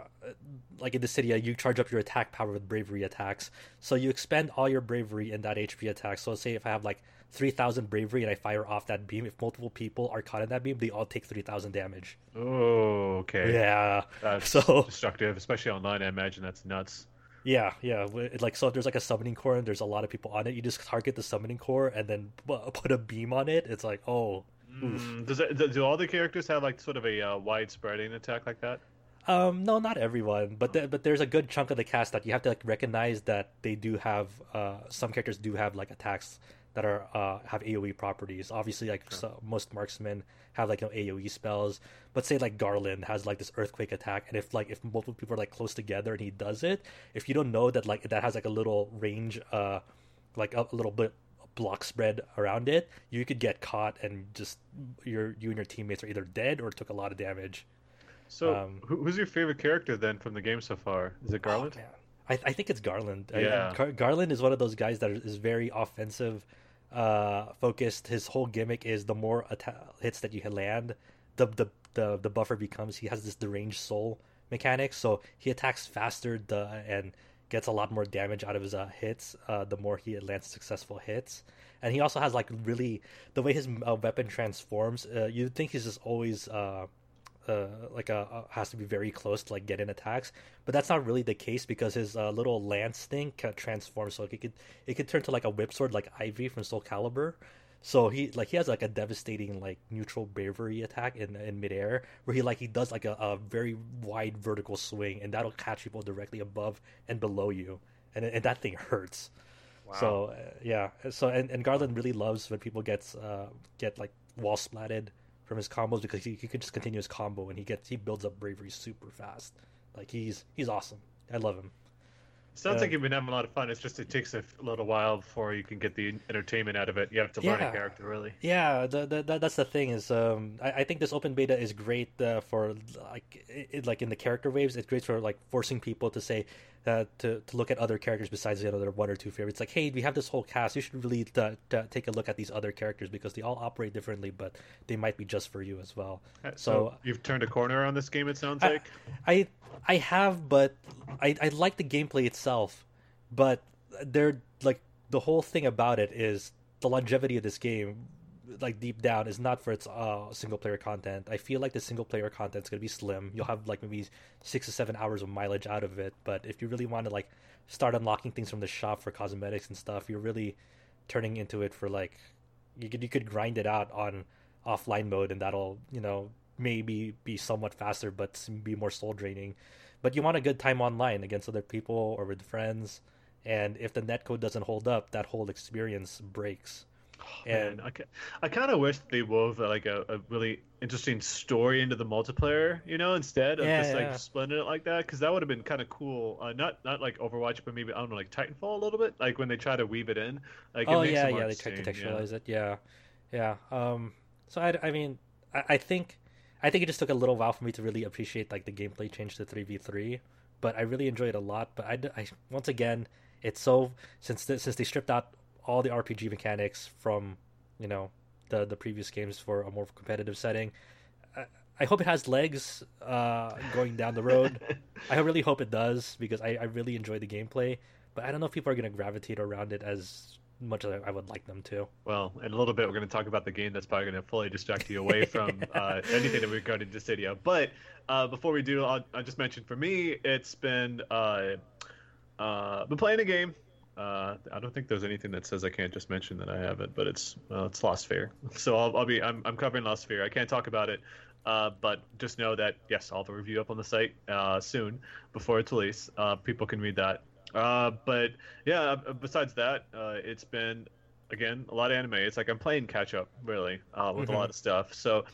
S2: like in Dissidia, uh, you charge up your attack power with bravery attacks. So you expend all your bravery in that HP attack. So say if I have like three thousand bravery and I fire off that beam, if multiple people are caught in that beam, they all take three thousand damage.
S1: Oh, okay.
S2: Yeah.
S1: That's
S2: So-
S1: destructive, especially online. I imagine that's nuts.
S2: Yeah, yeah. Like so, if there's like a summoning core and there's a lot of people on it, you just target the summoning core and then put a beam on it. It's like, oh.
S1: Mm, does it, do- do all the characters have like sort of a uh, wide spreading attack like that?
S2: Um, no, not everyone, but the, but there's a good chunk of the cast that you have to like recognize that they do have uh some characters do have like attacks that are uh, have AOE properties. Obviously, like
S1: Sure.
S2: so, most marksmen have like you know, AOE spells, but say like Garland has like this earthquake attack, and if like if multiple people are like close together and he does it, if you don't know that like that has like a little range, uh, like a, a little bit block spread around it, you could get caught and just your you and your teammates are either dead or took a lot of damage.
S1: So,
S2: Um,
S1: who's your favorite character then from the game so far? Is it Garland?
S2: Oh. I, I think it's Garland. I-
S1: Yeah.
S2: Gar- Garland is one of those guys that is very offensive uh, focused. His whole gimmick is the more hits that you land, the, the the the buffer becomes. He has this deranged soul mechanic, so he attacks faster the and gets a lot more damage out of his uh, hits. Uh, the more he lands successful hits, and he also has like really the way his uh, weapon transforms. Uh, you'd think he's just always. Uh, like a, has to be very close to like get in attacks, but that's not really the case because his uh, little lance thing can transform, so it could it could turn to like a whip sword like Ivy from Soul Calibur. So he like he has like a devastating like neutral bravery attack in in midair where he like he does like a, a very wide vertical swing and that'll catch people directly above and below you. And and that thing hurts. So uh, yeah, so and, and Garland really loves when people gets uh, get like wall splatted from his combos because he, he can just continue his combo and he gets he builds up bravery super fast. Like he's he's awesome. I love him.
S1: Sounds like you've been having a lot of fun. It's just it takes a little while before you can get the entertainment out of it. You have to learn
S2: Yeah.
S1: a character really.
S2: Yeah, the, the, the, that's the thing is um, I, I think this open beta is great uh, for like it, like in the character waves. It's great for like forcing people to say uh, to to look at other characters besides you know their one or two favorites. Like, hey, we have this whole cast. You should really uh t- take a look at these other characters because they all operate differently, but they might be just for you as well.
S1: Uh, So,
S2: So-
S1: you've turned a corner on this game. It sounds
S2: I-
S1: like.
S2: I I have, but I I like the gameplay itself, but they're like the whole thing about it is the longevity of this game, like deep down, is not for its uh single player content. I feel like the single player content is gonna be slim. You'll have like maybe six to seven hours of mileage out of it, but if you really want to like start unlocking things from the shop for cosmetics and stuff, you're really turning into it for like you could you could grind it out on offline mode and that'll you know maybe be somewhat faster but be more soul draining but you want a good time online against other people or with friends and if the netcode doesn't hold up that whole experience breaks
S1: Man, I, ca- I kind of wish they wove like a, a really interesting story into the multiplayer, you know, instead of
S2: Yeah,
S1: just like
S2: yeah.
S1: splitting it like that, because that would have been kind of cool. Uh, not not like Overwatch, but maybe I don't know, like Titanfall a little bit, like when they try to weave it in. Like, it
S2: oh yeah yeah they try to
S1: interesting, yeah.
S2: it yeah yeah um so i, I mean I, I think i think it just took a little while for me to really appreciate like the gameplay change to 3v3 but i really enjoyed it a lot but I, I once again it's so since the, since they stripped out all the rpg mechanics from you know the the previous games for a more competitive setting I, I hope it has legs uh, going down the road. I really hope it does because I, I really enjoy the gameplay, but I don't know if people are going to gravitate around it as much as I would like them to.
S1: Well, in a little bit, we're going to talk about the game that's probably going to fully distract you away from uh, anything that we've got regarding Dissidia. But uh, before we do, I'll, I'll just mention for me, it's been uh, uh, been playing a game. Uh, I don't think there's anything that says I can't just mention that I have it, but it's well, it's Lost Sphere. So I'll, I'll be I'm, I'm covering Lost Sphere. I can't talk about it, uh, but just know that yes, I'll have a review up on the site uh, soon before its release. Uh, people can read that. Uh, but yeah, besides that, uh, it's been again a lot of anime. It's like I'm playing catch up really uh, with
S2: Mhm.
S1: a lot of stuff. So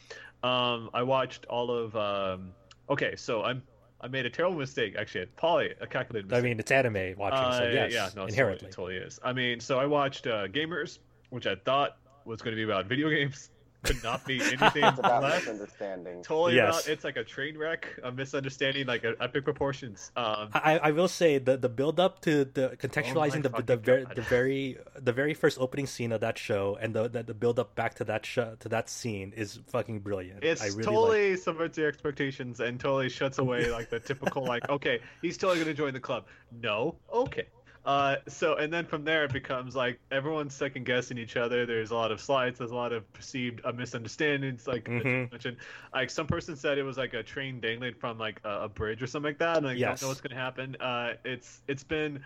S1: um, I watched all of. Um, okay, so I'm I made a terrible mistake actually. Probably a calculated
S2: I mean, it's anime watching, so
S1: Uh,
S2: yes,
S1: yeah, no,
S2: inherently.
S1: Totally, it totally is. I mean, so I watched uh, Gamers, which I thought was going to be about video games. Could not be anything
S5: It's about
S1: less.
S5: misunderstanding.
S1: Totally
S2: Yes.
S1: about. It's like a train wreck, a misunderstanding, like a epic proportions. Um,
S2: I, I will say the the build up to the contextualizing the the
S1: Oh fucking
S2: very the very the very first opening scene of that show and the the, the build up back to that show to that scene is fucking brilliant.
S1: it's
S2: I really like
S1: totally subverts your expectations and totally shuts away like the typical like, okay, he's totally gonna join the club. No, okay. Uh, so and then from there it becomes like everyone's second guessing each other. There's a lot of slides. There's a lot of perceived uh, misunderstandings. Like
S2: Mhm.
S1: mentioned, like some person said it was like a train dangling from like a, a bridge or something like that, and I
S2: Yes.
S1: don't know what's gonna happen. Uh, it's it's been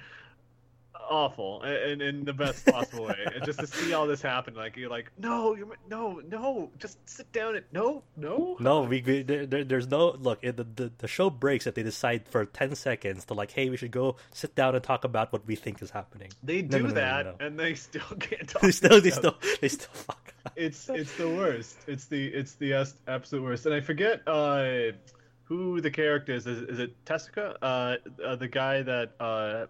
S1: awful in, in the best possible way. And just to see all this happen, like you're like, no, you're no, no, just sit down and no, no,
S2: No, we, we there, there- there's no look. It, the, the the show breaks if they decide for ten seconds to like, hey, we should go sit down and talk about what we think is happening.
S1: They do
S2: no, no,
S1: that,
S2: no.
S1: and they still can't talk.
S2: They still, they still, they still fuck. Up.
S1: it's it's the worst. It's the it's the absolute worst. And I forget uh, who the character is. Is, is it Tessica? Uh, uh, the guy that uh,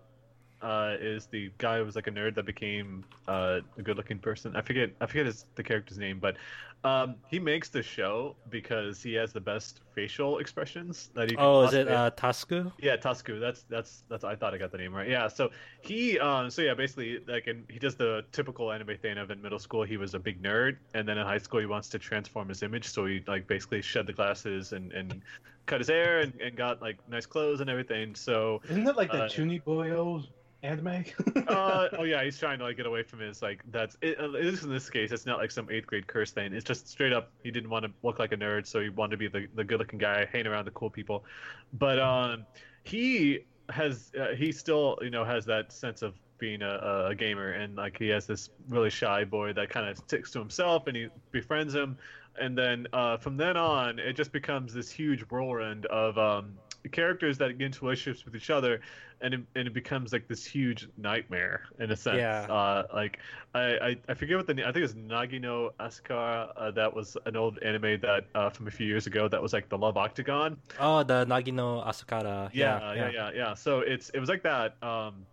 S1: uh, is the guy who was like a nerd that became uh, a good-looking person. I forget I forget his the character's name, but um, he makes the show because he has the best facial expressions that he. Can
S2: Oh, is it
S1: possibly-
S2: uh, Tasku?
S1: yeah, Tasku. That's that's that's. I thought I got the name right. Yeah. So he, um, so yeah, basically, like, and he does the typical anime thing of in middle school he was a big nerd, and then in high school he wants to transform his image, so he like basically shed the glasses and and cut his hair and, and got like nice clothes and everything. So,
S3: Isn't that like the
S1: Uh,
S3: Chunibyo anime?
S1: uh, oh yeah, he's trying to like get away from his like that's it, at least in this case it's not like some eighth grade curse thing. It's just straight up he didn't want to look like a nerd, so he wanted to be the the good looking guy, hanging around the cool people. But um, he has uh, he still you know has that sense of being a, a gamer and like he has this really shy boy that kind of sticks to himself and he befriends him and then uh, from then on it just becomes this huge whirlwind of um, characters that get into relationships with each other and it, and it becomes like this huge nightmare in a sense
S2: Yeah.
S1: uh, like I, I, I forget what the name I think it was Nagi no Asukara uh, that was an old anime that uh, from a few years ago that was like the Love Octagon
S2: Oh, the Nagi no Asukara.
S1: yeah, yeah, yeah, yeah. So it's it was like that. Um,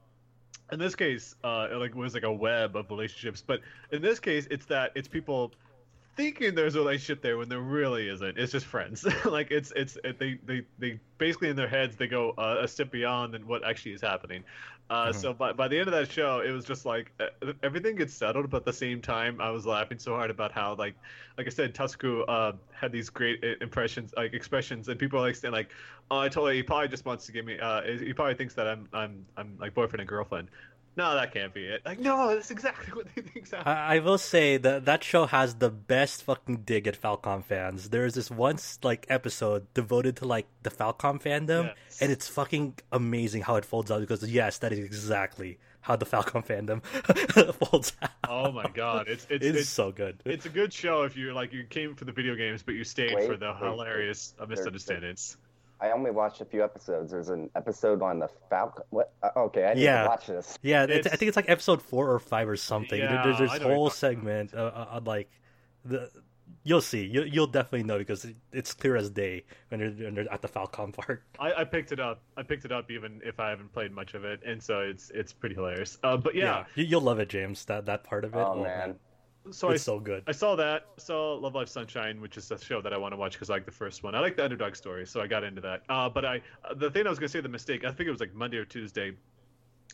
S1: in this case, uh, it like was like a web of relationships, but in this case, it's that it's people thinking there's a relationship there when there really isn't. It's just friends. like it's it's it, they they they basically in their heads they go uh, a step beyond than what actually is happening. Uh,
S2: Mhm.
S1: So by by the end of that show, it was just like uh, everything gets settled, but at the same time, I was laughing so hard about how like like I said, Tusku uh, had these great impressions, like expressions, and people are like saying like, "Oh, I told you, he probably just wants to give me. Uh, he probably thinks that I'm I'm I'm like boyfriend and girlfriend." No, that can't be it. Like, no, that's exactly what they think. happening.
S2: I, I will say that that show has the best fucking dig at Falcom fans. There's this one like episode devoted to like the Falcom fandom,
S1: Yes.
S2: and it's fucking amazing how it folds out. Because yes, that is exactly how the Falcom fandom folds out.
S1: oh my god, it's it's
S2: It is
S1: it's,
S2: so good.
S1: it's a good show if you like you came for the video games, but you stayed
S5: Wait,
S1: for the
S5: wait, wait.
S1: hilarious uh,
S5: There's-
S1: misunderstandings.
S5: I only watched a few episodes. There's an episode on the Falcom. What? Uh, okay, I need
S2: Yeah.
S5: to watch this.
S2: Yeah, it's, I think it's like episode four or five or something. There-
S1: Yeah,
S2: there's
S1: I
S2: this
S1: know what you're
S2: whole
S1: talking about.
S2: segment uh, uh, on like the. You'll see. You, you'll definitely know because it, it's clear as day when they're, when they're at the Falcom part.
S1: I, I picked it up. I picked it up even if I haven't played much of it, and so it's it's pretty hilarious. Uh, but yeah,
S2: you, you'll love it, James. That that part of it.
S5: Oh, man.
S1: So I
S2: it's so good.
S1: I saw that. Saw Love Live Sunshine, which is a show that I want to watch because I like the first one. I like the underdog story, so I got into that. Uh, but I, uh, the thing I was gonna say, the mistake. I think it was like Monday or Tuesday.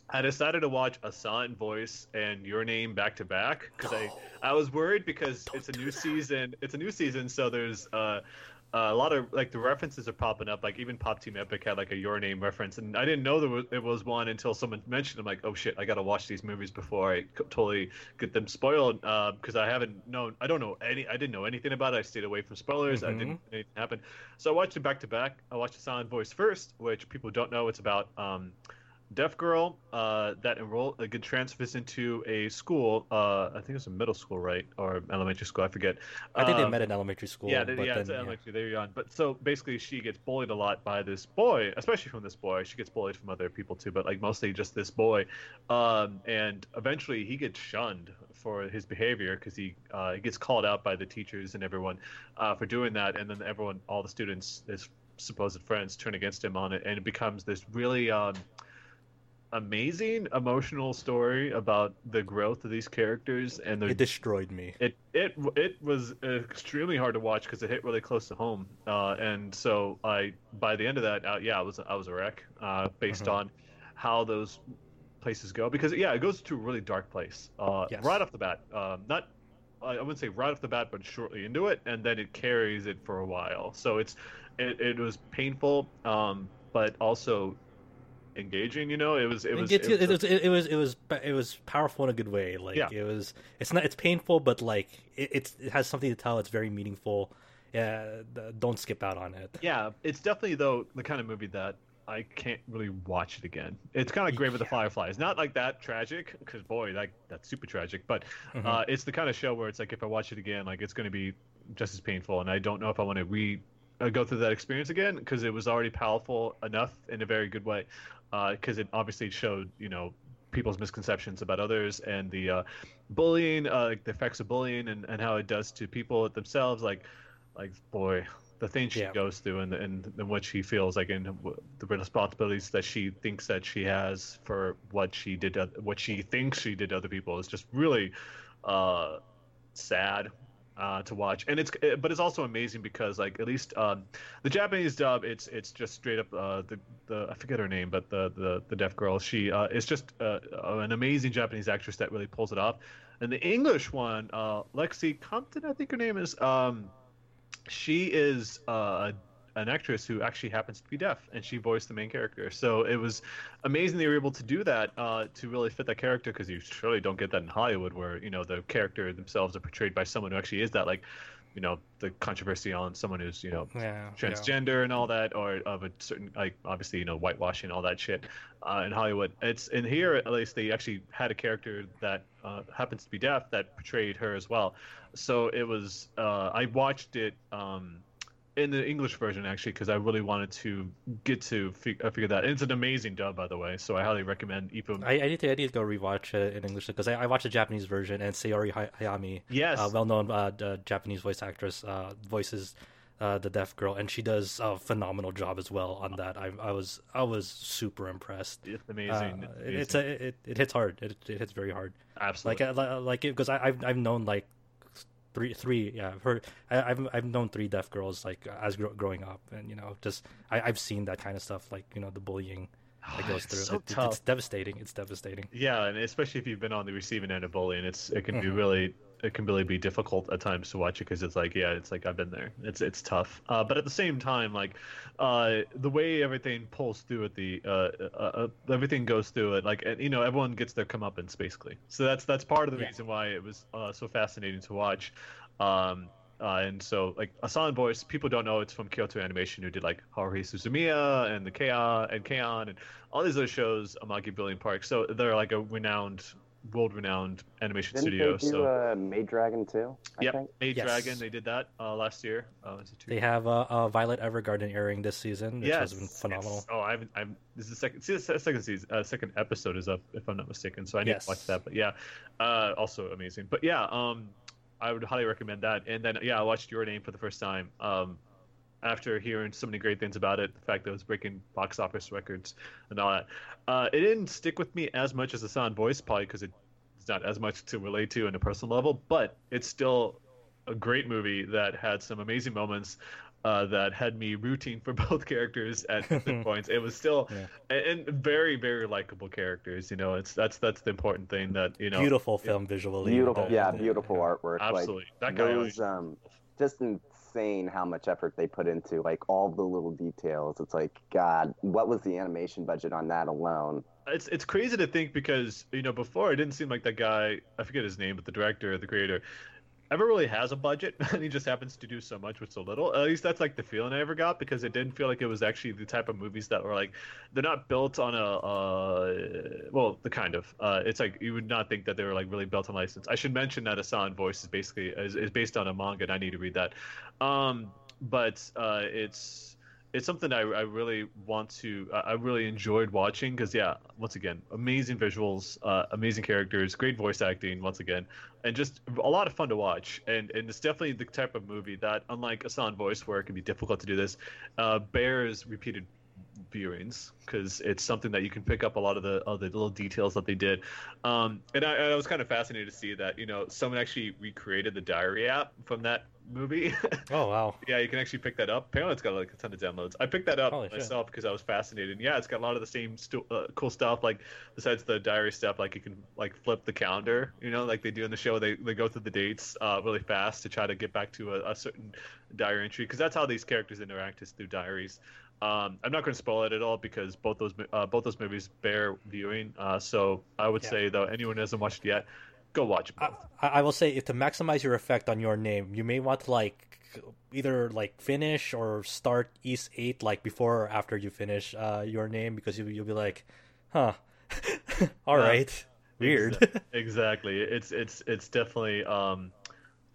S1: I decided to watch A Silent Voice and Your Name back to back because I, I was worried because it's a new season. It's a new season, so there's uh, a lot of like the references are popping up. Like even Pop Team Epic had like a Your Name reference, and I didn't know there was, it was one until someone mentioned. I'm like, oh shit, I gotta watch these movies before I totally get them spoiled because I haven't known. I don't know any. I didn't know anything about it. I stayed away from spoilers. I
S2: Mhm.
S1: didn't anything happen. So I watched it back to back. I watched The Silent Voice first, which people don't know. It's about um, deaf girl uh, that enroll uh, get transfers into a school. Uh, I think it's a middle school, right, or elementary school. I forget.
S2: I think they
S1: Um,
S2: met in elementary school.
S1: yeah, they,
S2: but
S1: yeah,
S2: then, yeah.
S1: elementary. There you're on. But so basically, she gets bullied a lot by this boy, especially from this boy. She gets bullied from other people too, but like mostly just this boy. Um, and eventually, he gets shunned for his behavior because he uh, he gets called out by the teachers and everyone uh, for doing that, and then everyone, all the students, his supposed friends, turn against him on it, and it becomes this really. Um, amazing emotional story about the growth of these characters and the
S2: It destroyed me.
S1: it it it was extremely hard to watch because it hit really close to home, uh, and so I by the end of that, uh, yeah, I was I was a wreck uh, based
S2: Mhm.
S1: on how those places go because yeah, it goes to a really dark place uh,
S2: Yes.
S1: right off the bat. Um, not I I wouldn't say right off the bat, but shortly into it, and then it carries it for a while. So it's it, it was painful, um, but also engaging. You know, it was it was it
S2: it,
S1: was-
S2: it, was it was it was powerful in a good way. Like
S1: Yeah.
S2: it was. It's not. It's painful, but like it, it's it has something to tell. It's very meaningful. Yeah, don't skip out on it.
S1: Yeah, it's definitely though the kind of movie that I can't really watch it again. It's kind of Grave of the Fireflies. Not like that tragic, because boy, like that's super tragic. But
S2: Mhm.
S1: uh, it's the kind of show where it's like if I watch it again, like it's going to be just as painful, and I don't know if I want to re uh, go through that experience again because it was already powerful enough in a very good way. Because it obviously showed, you know, people's misconceptions about others and the uh, bullying, uh, like the effects of bullying, and, and how it does to people themselves. Like, like boy, the things she
S2: Yeah.
S1: goes through and, and and what she feels like and w- the responsibilities that she thinks that she has for what she did to, what she thinks she did to other people is just really uh sad uh, to watch. And it's eh, but it's also amazing because like at least um, the Japanese dub it's it's just straight up uh, the the I forget her name but the the, the deaf girl. She uh, is just uh, an amazing Japanese actress that really pulls it off. And the English one uh, Lexi Cowden I think her name is um, she is uh, an actress who actually happens to be deaf, and she voiced the main character. So it was amazing they were able to do that uh, to really fit that character because you surely don't get that in Hollywood, where you know the character themselves are portrayed by someone who actually is that. Like, you know, the controversy on someone who's you know
S2: Yeah, yeah.
S1: transgender and all that, or of a certain like obviously you know whitewashing all that shit uh, in Hollywood. It's in here at least they actually had a character that uh, happens to be deaf that portrayed her as well. So it was uh, I watched it um, in the English version actually because I really wanted to get to fig- uh, figure that. And it's an amazing dub by the way, so I highly recommend Ipo.
S2: I, I need to I need to go rewatch it in English because I, I watched the Japanese version and Saori Hayami,
S1: yes,
S2: uh, well-known uh, Japanese voice actress, uh, voices uh, the deaf girl, and she does a phenomenal job as well on that. I, I was I was super impressed.
S1: it's
S2: Uh,
S1: amazing.
S2: it-
S1: amazing.
S2: it's a, it, it hits hard. It, it hits very hard.
S1: absolutely.
S2: Like uh, li- like because I I've I've known like three three yeah I've heard I, I've I've known three deaf girls like as gro- growing up and you know just I I've seen that kind of stuff like you know the bullying that goes
S1: It's
S2: through.
S1: so
S2: It- it- it's devastating. It's devastating.
S1: Yeah, and especially if you've been on the receiving end of bullying, it's it can be
S2: Mhm.
S1: really it can really be difficult at times to watch it because it's like yeah, it's like I've been there. It's it's tough. Uh, but at the same time, like uh, the way everything pulls through at the uh, uh, uh, everything goes through it. Like and, you know, everyone gets their comeuppance basically. So that's that's part of the
S2: Yeah.
S1: reason why it was uh, so fascinating to watch. Um, uh, and so, like Asan Voice, people don't know it's from Kyoto Animation, who did like Haruhi Suzumiya and the K-On! and K-On! and all these other shows, Amagi Brilliant Park. So they're like a renowned, world-renowned animation
S5: Didn't
S1: studio.
S5: they do
S1: so
S5: uh, Maid Dragon too? I
S1: Yep. Made
S2: Yes.
S1: Dragon, they did that uh, last year. Uh, was it two
S2: They have uh, uh, Violet Evergarden airing this season, which
S1: yes,
S2: has been phenomenal.
S1: it's- Oh, I haven't. I'm. This is the second. See, the second season. Uh, second episode is up, if I'm not mistaken. So I need
S2: Yes.
S1: to watch that. But yeah, uh, also amazing. But yeah, um, I would highly recommend that. And then yeah, I watched Your Name for the first time. Um, after hearing so many great things about it, the fact that it was breaking box office records and all that, uh, it didn't stick with me as much as the sound voice, probably because it's not as much to relate to on a personal level. But it's still a great movie that had some amazing moments uh, that had me rooting for both characters at different points. It was still
S2: Yeah.
S1: and, and very very likable characters. You know, it's that's that's the important thing that you know.
S2: Beautiful film visually.
S5: Beautiful, yeah, beautiful artwork.
S1: Absolutely,
S5: Like,
S1: that guy.
S5: those, um, just insane how much effort they put into like all the little details. It's like, God, what was the animation budget on that alone?
S1: it's it's crazy to think because you know before it didn't seem like that guy. I forget his name, but the director, the creator. Ever really has a budget, and he just happens to do so much with so little. At least that's like the feeling I ever got because it didn't feel like it was actually the type of movies that were like they're not built on a uh, well, the kind of uh, it's like you would not think that they were like really built on license. I should mention that Asan Voice is basically is, is based on a manga, and I need to read that. Um, but uh, it's it's something I, I really want to I really enjoyed watching because yeah once again amazing visuals uh, amazing characters great voice acting once again and just a lot of fun to watch. And and it's definitely the type of movie that unlike a sound voice where it can be difficult to do this uh, bears repeated viewings because it's something that you can pick up a lot of the of the little details that they did um, and I, I was kind of fascinated to see that you know someone actually recreated the diary app from that movie
S2: Oh wow.
S1: yeah, you can actually pick that up. Apparently, it's got like a ton of downloads. I picked that up
S2: Holy shit.
S1: myself because I was fascinated. Yeah, it's got a lot of the same stu- uh, cool stuff. Like besides the diary stuff, like you can like flip the calendar. You know, like they do in the show. They they go through the dates uh, really fast to try to get back to a, a certain diary entry because that's how these characters interact is through diaries. Um, I'm not going to spoil it at all because both those uh, both those movies bear viewing. Uh, so I would
S2: Yeah.
S1: say though anyone who hasn't watched it yet, go watch
S2: I,
S1: both.
S2: I I will say if to maximize your effect on your name, you may want to like either like finish or start Ys Eight like before or after you finish uh, your name because you you'll be like, huh, all right, weird.
S1: Exactly. It's it's it's definitely um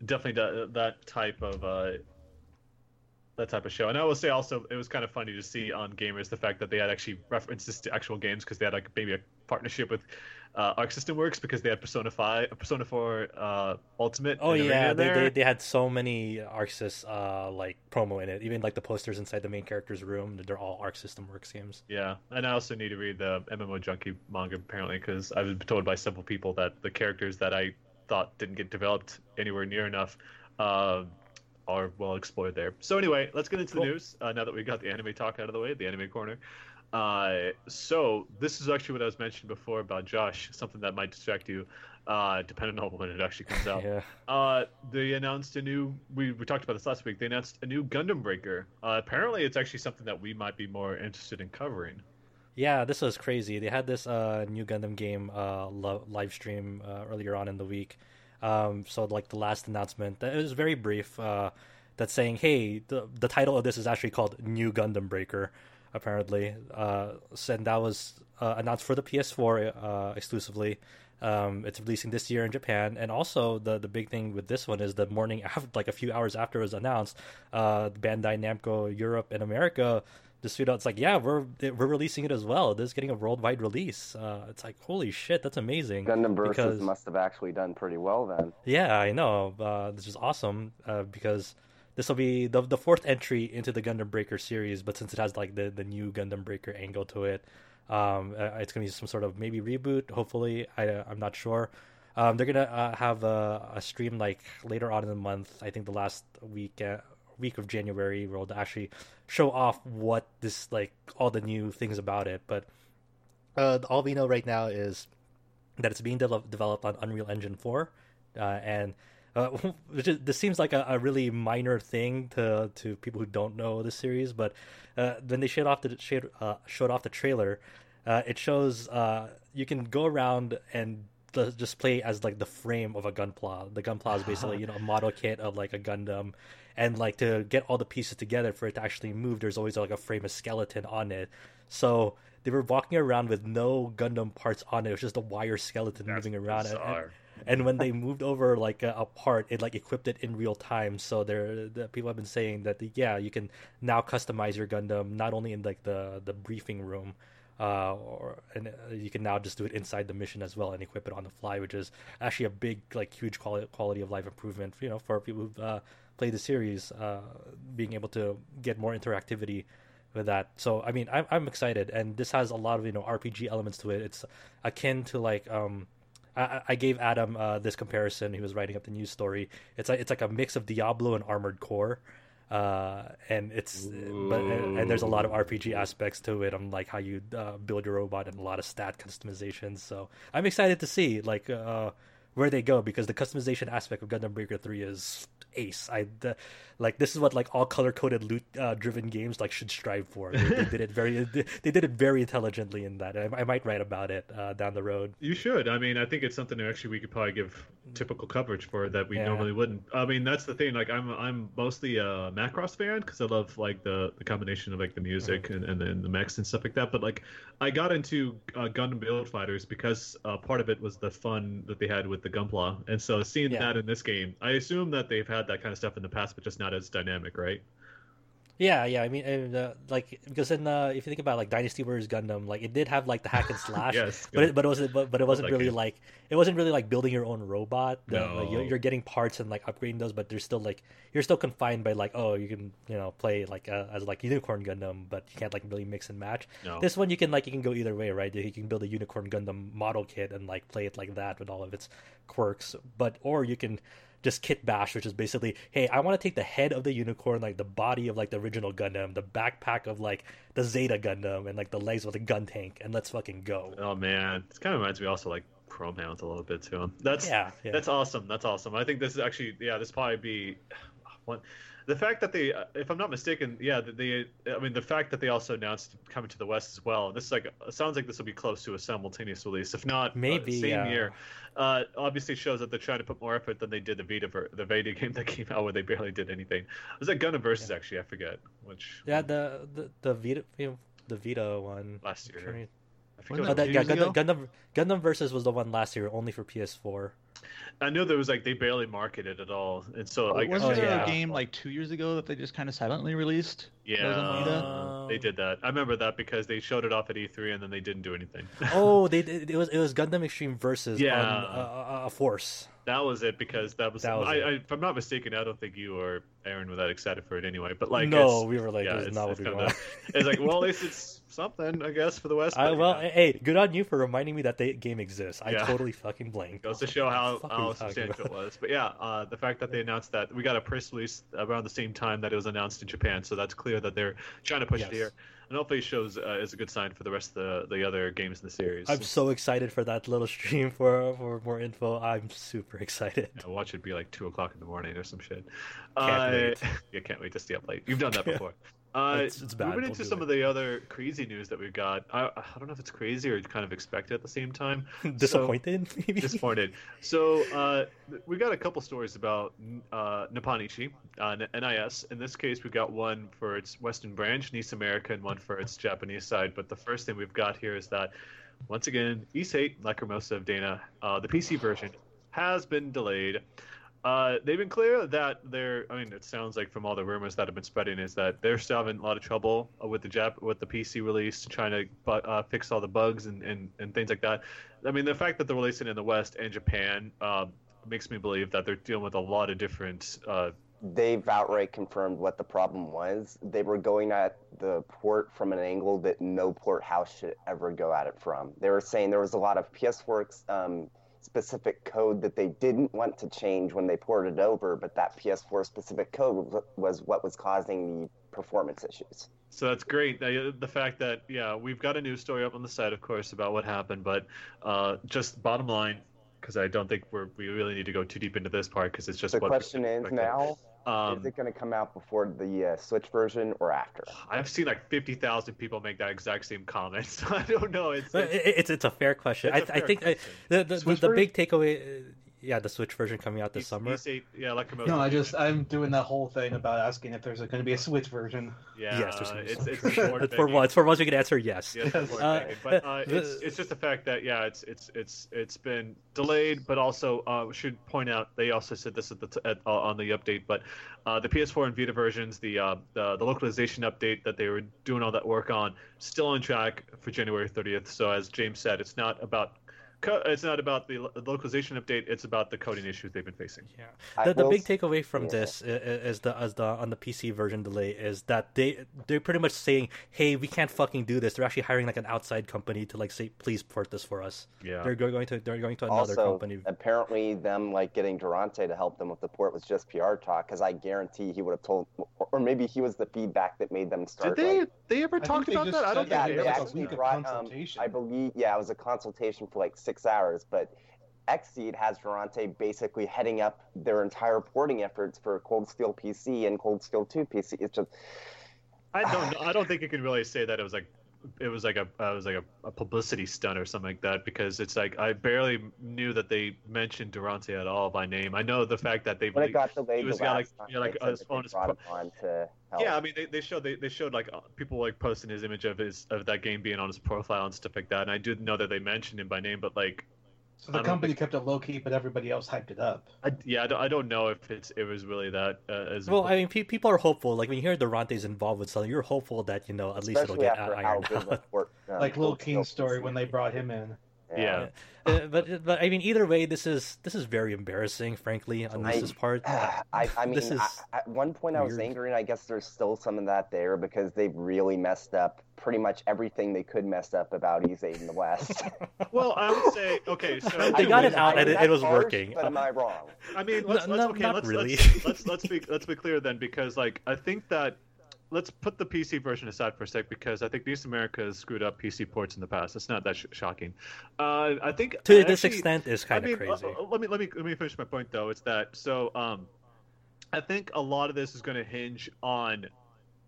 S1: definitely that, that type of uh that type of show. And I will say also it was kind of funny to see on gamers the fact that they had actually references to actual games because they had like maybe a partnership with uh, Arc System Works because they had Persona Five, Persona Four uh, Ultimate.
S2: Oh yeah, they, they they had so many Arxis uh like promo in it. Even like the posters inside the main character's room, they're all Arc System Works games.
S1: Yeah, and I also need to read the MMO Junkie manga apparently because I was told by several people that the characters that I thought didn't get developed anywhere near enough uh, are well explored there. So anyway, let's get into
S2: Cool.
S1: the news uh, now that we got the anime talk out of the way, the anime corner. Uh, so this is actually what I was mentioning before about Josh, something that might distract you, uh, depending on when it actually comes out.
S2: Yeah.
S1: Uh, they announced a new. We, we talked about this last week. They announced a new Gundam Breaker. Uh, apparently, it's actually something that we might be more interested in covering.
S2: Yeah, this was crazy. They had this uh, new Gundam game uh, live stream uh, earlier on in the week. Um, so like the last announcement, it was very brief. Uh, that's saying, hey, the the title of this is actually called New Gundam Breaker. Apparently, uh, and that was uh, announced for the PS4 uh, exclusively. Um, it's releasing this year in Japan, and also the the big thing with this one is the morning after, like a few hours after it was announced, uh, Bandai Namco Europe and America out, it's like, yeah, we're we're releasing it as well. This is getting a worldwide release. Uh, it's like, holy shit, that's amazing.
S5: Gundam Versus
S2: because-
S5: must have actually done pretty well then.
S2: Yeah, I know. Uh, this is awesome uh, because this will be the the fourth entry into the Gundam Breaker series. But since it has like the the new Gundam Breaker angle to it, um, uh, it's gonna be some sort of maybe reboot. Hopefully, I I'm not sure. Um, they're gonna uh, have a, a stream like later on in the month. I think the last week uh, week of January, where they'll actually show off what this like all the new things about it. But uh, all we know right now is that it's being de- developed on Unreal Engine 4, uh, and uh, is, this seems like a, a really minor thing to to people who don't know the series. But uh, when they showed off the showed, uh, showed off the trailer, uh, it shows uh, you can go around and just play as like the frame of a gunpla. The gunpla is basically you know a model kit of like a Gundam, and like to get all the pieces together for it to actually move, there's always like a frame of skeleton on it. So they were walking around with no Gundam parts on it. It was just a wire skeleton moving around. And- and-
S1: bizarre.
S2: and when they moved over like a, a part it like equipped it in real time so there the people have been saying that yeah you can now customize your gundam not only in like the the briefing room uh, or and uh, you can now just do it inside the mission as well and equip it on the fly, which is actually a big, like, huge quality quality of life improvement. You know, for people who've uh, played the series, uh, being able to get more interactivity with that. So, I mean, I'm I'm excited, and this has a lot of you know RPG elements to it. It's akin to like um. I, I gave Adam uh, this comparison. He was writing up the news story. It's like it's like a mix of Diablo and Armored Core, uh, and it's but and, and there's a lot of RPG aspects to it. on like how you uh, build your robot and a lot of stat customizations. So I'm excited to see like uh, where they go because the customization aspect of Gundam Breaker Three is ace. I the, like this is what like all color coded loot uh, driven games like should strive for. They, they did it very they did it very intelligently in that. I, I might write about it uh, down the road.
S1: You should. I mean, I think it's something that actually we could probably give typical coverage for that we
S2: Yeah.
S1: normally wouldn't. I mean, that's the thing. Like, I'm I'm mostly a Macross fan because I love like the, the combination of like the music and, and then the mechs and stuff like that. But like, I got into uh, Gundam Build Fighters because uh, part of it was the fun that they had with the Gunpla, and so seeing
S2: Yeah.
S1: that in this game, I assume that they've had that kind of stuff in the past, but just not as dynamic, right?
S2: Yeah, yeah. I mean, and, uh, like because in uh, if you think about like Dynasty Warriors Gundam, like it did have like the hack and slash,
S1: Yes,
S2: but it, but it wasn't but, but it wasn't really
S1: game.
S2: like it wasn't really like building your own robot. The- like, you're,
S1: No.
S2: you're getting parts and like upgrading those, but there's still like you're still confined by like oh you can you know play like uh, as like Unicorn Gundam, but you can't like really mix and match.
S1: No.
S2: This one you can like you can go either way, right? You can build a Unicorn Gundam model kit and like play it like that with all of its quirks, but or you can just kit bash, which is basically, hey, I want to take the head of the unicorn, like the body of like the original Gundam, the backpack of like the Zeta Gundam, and like the legs of the gun tank, and let's fucking go.
S1: Oh man, it kind of reminds me also like Chromehounds a little bit too. That's
S2: Yeah, yeah.
S1: that's awesome. That's awesome. I think this is actually yeah, this probably be. One. The fact that they, uh, if I'm not mistaken, yeah, that they, I mean, the fact that they also announced coming to the West as well. This is like, sounds like this will be close to a simultaneous release, if not uh,
S2: Maybe,
S1: same
S2: yeah.
S1: year. Uh, obviously shows that they're trying to put more effort than they did the Vita, ver- the Vita game that came out where they barely did anything. Was that Gundam Versus actually? I forget which.
S2: Yeah, the the the Vita the Vita one.
S1: last year. I forget
S4: Wasn't
S2: Oh, that, yeah, Gundam, Gundam Gundam Versus was the one last year, only for PS4.
S1: I know there was like they barely marketed at all, and so I guess
S4: Wasn't
S2: Oh,
S4: there
S2: yeah.
S4: a game like two years ago that they just kind of silently released?
S1: yeah,
S4: that was on Vita?
S2: Uh,
S1: they did that. I remember that because they showed it off at E3 and then they didn't do anything.
S2: oh, they did. It was it was Gundam Extreme Versus
S1: Yeah.
S2: on uh, a Force.
S1: that was it because that was.
S2: That was
S1: I,
S2: it.
S1: I, if I'm not mistaken, I don't think you or Aaron were that excited for it anyway. But like,
S2: no,
S1: it's-
S2: we were like,
S1: yeah,
S2: this is
S1: it's,
S2: not what
S1: it's
S2: we
S1: kinda-
S2: want.
S1: it's like, well, at least it's something, I guess, for the West.
S2: I, well,
S1: yeah.
S2: hey, good on you for reminding me that the game exists. I
S1: Yeah.
S2: totally fucking blanked.
S1: goes to show how,
S2: What the fuck are
S1: how substantial it was. But yeah, uh, the fact that they announced that we got a press release around the same time that it was announced in Japan, so that's clear that they're trying to push
S2: Yes.
S1: it here. And hopefully, it shows uh, is a good sign for the rest of the, the other games in the series.
S2: I'm so excited for that little stream for for more info. I'm super excited.
S1: Yeah, watch it be like two o'clock in the morning or some shit.
S2: Can't
S1: uh,
S2: wait.
S1: You can't wait to stay up late. You've done that before. Uh,
S2: It's-.
S1: Moving into some
S2: it.
S1: of the other crazy news that we've got. I, I don't know if it's crazy or kind of expected at the same time.
S2: Disappointed, maybe.
S1: Disappointed. So uh, we got a couple stories about uh, Nipponichi, uh, NIS. In this case, we've got one for its Western branch, NIS America, and one for its Japanese side. But the first thing we've got here is that, once again, Ys 8, Lacrimosa of Dana, uh, the PC version, has been delayed. Uh, they've been clear that they're. I mean, it sounds like from all the rumors that have been spreading is that they're still having a lot of trouble with the Jap with the PC release, trying to bu- uh, fix all the bugs and, and, and things like that. I mean, the fact that they're releasing in the West and Japan um, makes me believe that they're dealing with a lot of different. Uh,
S5: They've outright confirmed what the problem was. They were going at the port from an angle that no port house should ever go at it from. They were saying there was a lot of PS4. um, specific code that they didn't want to change when they ported it over, but that PS4 specific code was- what was causing the performance issues.
S1: so that's great. The, the fact that yeah, we've got a news story up on the site, of course, about what happened, but uh, just bottom line, because I don't think we're we really need to go too deep into this part because it's just
S5: The
S1: what
S5: question is now,
S1: Um,
S5: is it going to come out before the uh, Switch version or after?
S1: I've seen like fifty thousand people make that exact same comment. So I don't know. It's,
S2: But
S1: it's
S2: it's it's a fair question.
S1: It's a
S2: I, I
S1: fair
S2: think
S1: question.
S2: the the, the, the big takeaway, uh, yeah, the Switch version coming out this
S1: East-
S2: summer.
S1: Ys eight- yeah, like
S3: No, I just I'm doing that whole thing about asking if there's going to be a Switch version.
S1: yeah,
S2: yes, there's gonna be
S1: it's
S2: some-
S1: it's
S2: for
S1: begging.
S2: once. For once, we can answer yes.
S1: Yeah, it's
S2: Uh,
S1: but uh,
S2: the-
S1: it's it's just the fact that yeah, it's it's it's it's been delayed, but also uh, we should point out they also said this at the t- at, uh, on the update, but uh, the PS4 and Vita versions, the, uh, the the localization update that they were doing all that work on, still on track for January 30th. So as James said, it's not about co- it's not about the, localization update; it's about the coding issues they've been facing.
S2: Yeah. The, the big takeaway from
S5: yeah.
S2: this i- i- is the as the on the PC version delay is that they they're pretty much saying, "Hey, we can't fucking do this." They're actually hiring like an outside company to like say, "Please port this for us."
S1: Yeah.
S2: They're going to they're going to another
S5: also,
S2: company.
S5: apparently, them like getting Durante to help them with the port was just PR talk. Because I guarantee he would have told, or, or maybe he was the feedback that made them start.
S1: Did
S5: start.
S1: they
S5: like,
S1: they ever
S3: I
S1: talked about that? I don't think
S5: yeah,
S1: they
S5: they
S3: was
S1: ever.
S3: a
S5: actually brought. Um. I believe, yeah, it was a consultation for like six hours, but. Xseed has Durante basically heading up their entire porting efforts for Cold Steel PC and Cold Steel 2 PC. It's just
S1: I don't. I don't think you can really say that it was like, it was like a, uh, it was like a, a publicity stunt or something like that because it's like I barely knew that they mentioned Durante at all by name. I know the fact that they.
S5: when it got delayed the
S1: got, like-
S5: time,
S1: yeah, like,
S5: they said
S1: on his
S5: brought
S1: pro-
S5: on to help.
S1: Yeah, I mean they, they showed they, they showed like uh, people like posting his image of his of that game being on his profile and stuff like that. And I did know that they mentioned him by name, but like,
S3: So the company
S1: think-
S3: kept it low key, but everybody else hyped it up.
S1: I, yeah, I don't, I don't know if it's it was really that uh, as
S2: Well, I mean, pe- people are hopeful. Like when you hear Durante's involved with something, you're hopeful that you know at least
S5: Especially
S2: it'll get ironed out.
S5: port,
S3: like Lil
S5: Cold
S3: King's story when they brought him in.
S1: Yeah.
S2: Uh, but but I mean, either way, this is this is very embarrassing, frankly, on
S5: I-
S2: Nisa's part.
S5: I, I mean,
S2: This is
S5: I, at one point I was angry, and I guess there's still some of that there because they've really messed up pretty much everything they could mess up about E8 in the West.
S1: Well, I would say okay. So
S2: They got it
S5: I
S2: out and it- it was
S5: harsh,
S2: working.
S5: But am I wrong?
S1: I mean, let's,
S2: No,
S1: let's
S2: no,
S1: okay,
S2: not
S1: let's,
S2: really.
S1: let's let's let's be let's be clear then, because like I think that let's put the PC version aside for a sec, because I think NIS America has screwed up PC ports in the past. It's not that sh- shocking. Uh, I think
S2: to
S1: I
S2: this
S1: actually-
S2: extent is kind
S1: I
S2: of
S1: mean, uh,
S2: crazy.
S1: uh, let me let me let me finish my point though. It's that so um, I think a lot of this is going to hinge on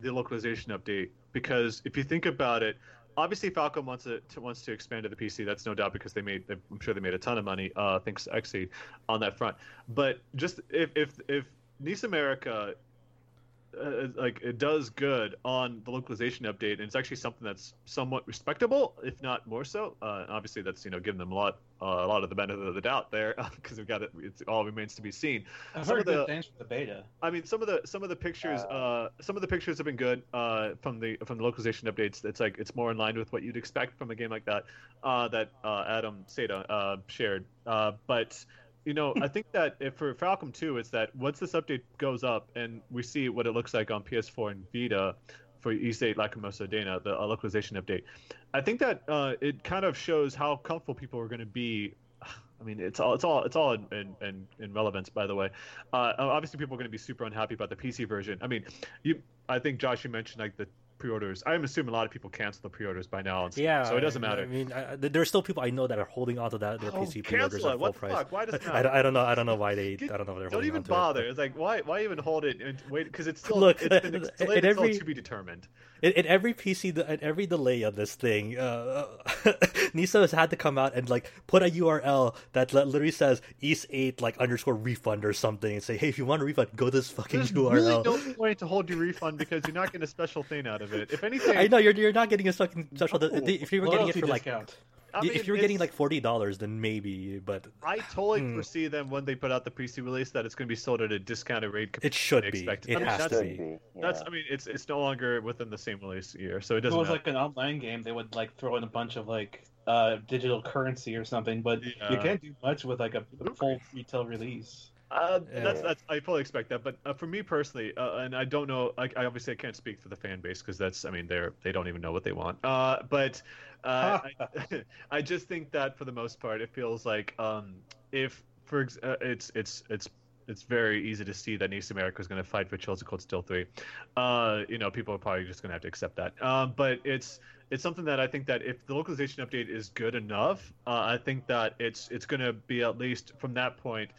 S1: the localization update because if you think about it, obviously Falcom wants to, to wants to expand to the PC. That's no doubt because they made I'm sure they made a ton of money uh, thanks to on that front. But just if if if NIS America uh, like it does good on the localization update, and it's actually something that's somewhat respectable, if not more so. Uh, obviously, that's you know giving them a lot uh, a lot of the benefit of the doubt there because we've got it. It all remains to be seen.
S6: I've
S1: Some
S6: heard
S1: of the-
S6: good things from the beta.
S1: I mean, some of the some of the pictures,
S5: Uh,
S1: uh, some of the pictures have been good uh, from the from the localization updates. It's like it's more in line with what you'd expect from a game like that uh, that uh, Adam Seda uh, shared. Uh, but you know, I think that if for Falcom 2, it's that once this update goes up and we see what it looks like on PS4 and Vita for Ys 8 Lacrimosa Dana, the uh, localization update, I think that uh, it kind of shows how comfortable people are going to be. I mean, it's all it's all it's all in, in, in, relevance, by the way. Uh, obviously, people are going to be super unhappy about the PC version. I mean, you, I think Josh, you mentioned like the pre-orders. I'm assuming a lot of people cancel the pre-orders by now, and
S2: Yeah,
S1: so it doesn't matter.
S2: I mean, I, there are still people I know that are holding onto that their
S1: Oh,
S2: PC pre-orders at full
S1: What the
S2: price.
S1: fuck? Why does
S2: I. I don't know. I don't know why they.
S1: Get-
S2: I don't know. They're
S1: Don't even bother.
S2: It.
S1: It's like why why even hold it and wait because it's still
S2: Look,
S1: it's
S2: in-
S1: delayed
S2: every-
S1: to be determined.
S2: In, in every PC, de- in every delay of this thing, uh, Nisa has had to come out and like put a URL that literally says Ys Eight like underscore refund or something, and say, hey, if you want a refund, go to this fucking
S1: There's
S2: URL.
S1: really no point to hold your refund because you're not getting a special thing out of it. If anything,
S2: I know you're you're not getting a fucking special.
S1: No.
S2: If you were getting it for like,
S6: discount.
S1: I mean,
S2: if you're getting like forty dollars, then maybe. But
S1: I totally
S2: Hmm.
S1: foresee them when they put out the PC release that it's going to be sold at a discounted rate.
S2: it should
S1: than
S2: be.
S1: expected.
S2: It
S1: I mean,
S2: has
S1: that's,
S2: to
S5: Should
S2: be.
S5: be.
S1: That's. I mean, it's it's no longer within the same release year, so it doesn't.
S6: If it
S1: doesn't
S6: was
S1: matter.
S6: like an online game, they would like throw in a bunch of like uh, digital currency or something, but you can't do much with like a full retail release.
S1: Uh, that's that's I fully expect that, but uh, for me personally, uh, and I don't know, I, I obviously I can't speak for the fan base because that's I mean they're they don't even know what they want. Uh, but uh, I, I just think that for the most part, it feels like um, if for ex- uh, it's it's it's it's very easy to see that NIS America is going to fight for Chelsea Cold Steel three. Uh, you know, people are probably just going to have to accept that. Um, but it's it's something that I think that if the localization update is good enough, uh, I think that it's it's going to be at least from that point